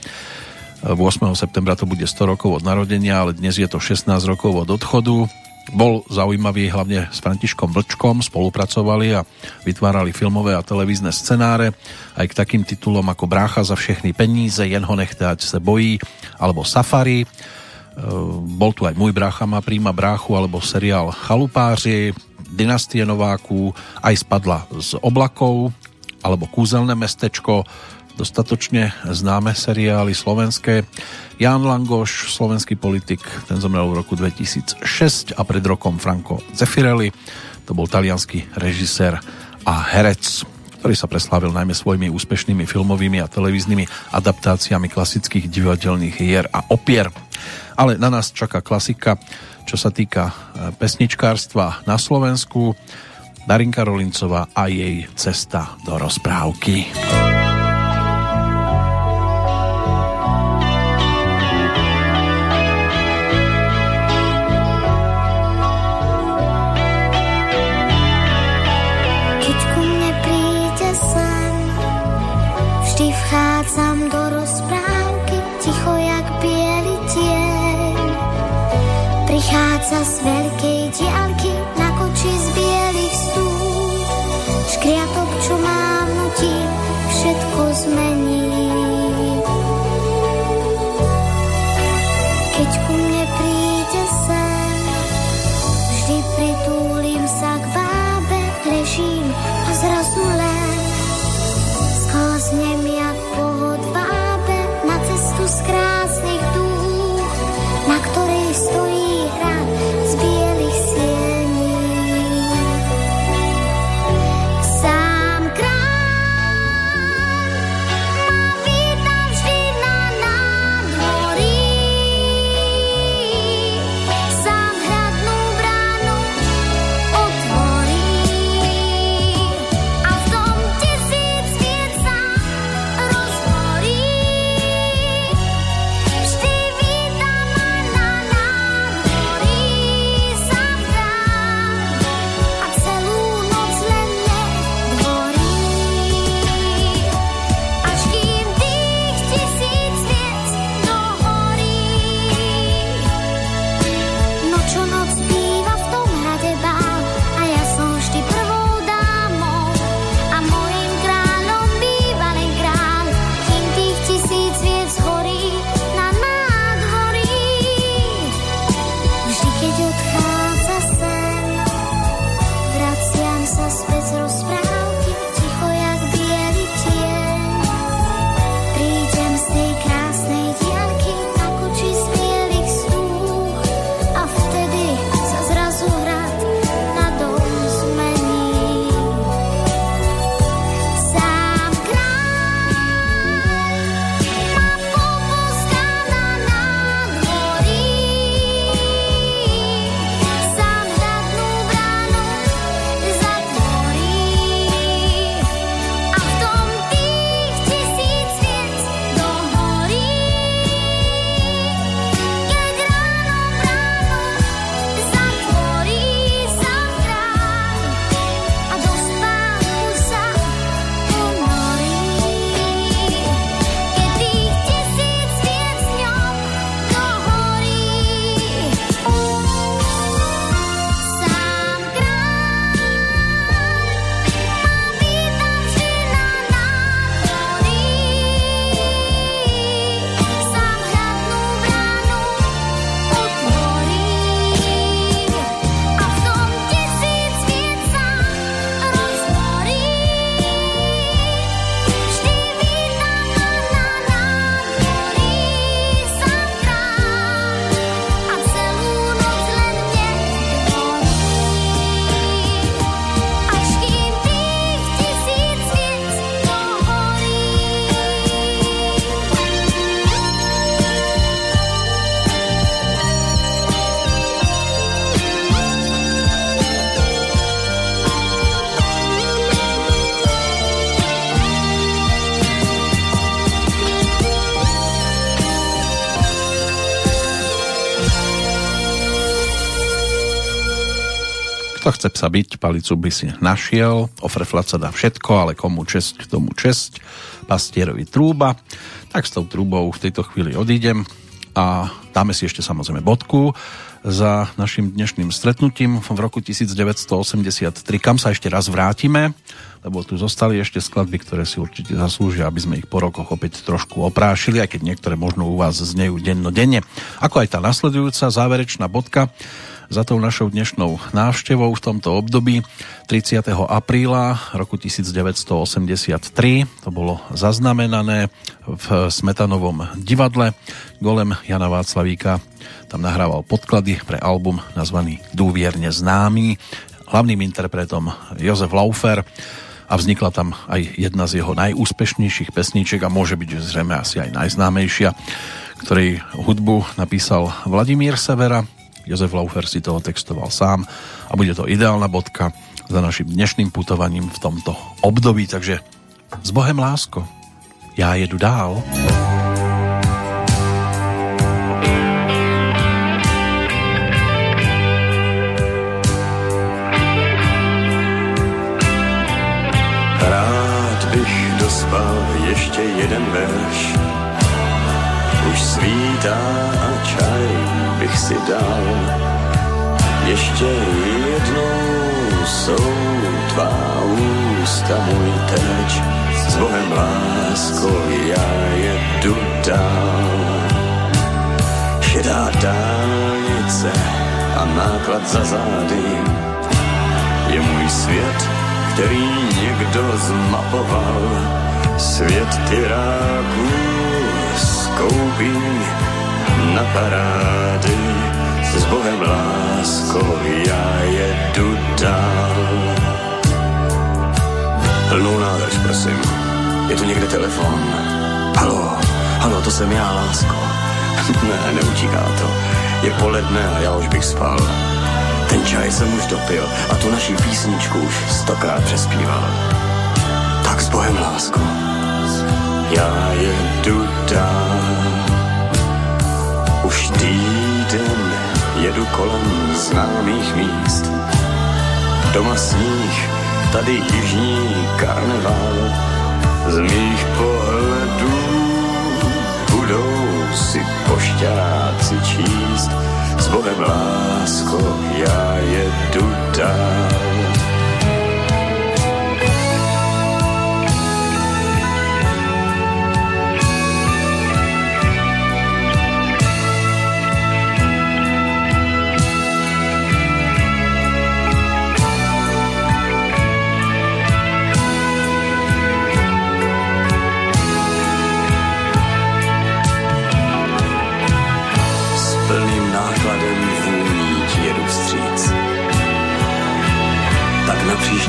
8. septembra to bude 100 rokov od narodenia, ale dnes je to 16 rokov od odchodu. Bol zaujímavý hlavne s Františkom Vlčkom, spolupracovali a vytvárali filmové a televízne scenáre aj k takým titulom ako Brácha za všechny peníze, Jen ho nechtáť se bojí alebo Safari. E, bol tu aj Môj brácha má príjma bráchu alebo seriál Chalupáři, Dynastie Nováků, aj spadla z oblakov alebo Kúzelné mestečko, dostatočne známe seriály slovenské. Jan Langoš, slovenský politik, ten zomrel v roku 2006 a pred rokom Franco Zeffirelli, to bol talianský režisér a herec, ktorý sa preslávil najmä svojimi úspešnými filmovými a televíznymi adaptáciami klasických divadelných hier a opier. Ale na nás čaká klasika, čo sa týka e, pesničkárstva na Slovensku. Darinka Rolincová a jej cesta do rozprávky. Prichádza z Kto chce psa byť, palicu by si našiel. Ofreflať sa dá všetko, ale komu česť, tomu česť. Pastierovi trúba. Tak s tou trúbou v tejto chvíli odídem a dáme si ešte samozrejme bodku za našim dnešným stretnutím v roku 1983, kam sa ešte raz vrátime, lebo tu zostali ešte skladby, ktoré si určite zaslúžia, aby sme ich po rokoch opäť trošku oprášili, aj keď niektoré možno u vás znejú dennodenne. Ako aj tá nasledujúca záverečná bodka, za tou našou dnešnou návštevou v tomto období 30. apríla roku 1983. To bolo zaznamenané v Smetanovom divadle. Golem Jana Václavíka tam nahrával podklady pre album nazvaný Dúvierne známy. Hlavným interpretom Jozef Laufer a vznikla tam aj jedna z jeho najúspešnejších pesníček a môže byť zrejme asi aj najznámejšia, ktorej hudbu napísal Vladimír Severa Jozef Laufer si toho textoval sám a bude to ideálna bodka za našim dnešným putovaním v tomto období, takže s Bohem lásko, já jedu dál. Rád bych dospal ještě jeden verš, už svítá a čaj bych si dal. Ještě jednou jsou tvá ústa můj teč, s Bohem lásko já jedu dál. Šedá dálnice a náklad za zády je můj svět, který někdo zmapoval. Svět tyráků skoupí na parády. S Bohem lásko, já jedu dál. Plnou nádrž, prosím. Je tu někde telefon? Halo, halo, to jsem já, lásko. ne, neutíká to. Je poledne a já už bych spal. Ten čaj jsem už dopil a tu naší písničku už stokrát přespíval. Tak s Bohem, lásko, já jedu dál. Už týden jedu kolem známých míst. Doma sníh, tady jižní karneval. Z mých pohledů budou si pošťáci číst. S Bohem lásko, já jedu dál.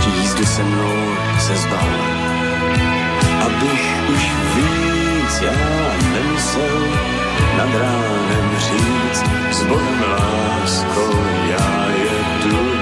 Příští jízdu se mnou se zbal, abych už víc já nemusel nad ránem říct. S Bohem lásko já jedu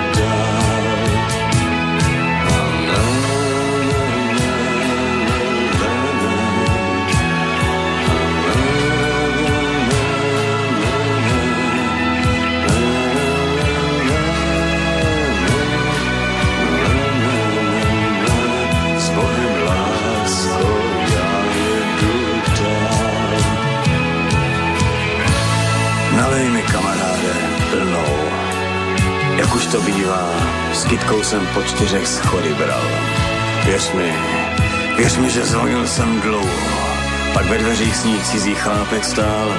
už to bývá, s kytkou jsem po čtyřech schody bral. Věř mi, věř mi, že zvonil jsem dlouho, pak ve dveřích sníh cizí chlápek stál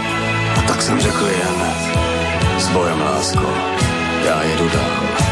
a tak jsem řekl jen, s Bohem lásko, já jedu dál.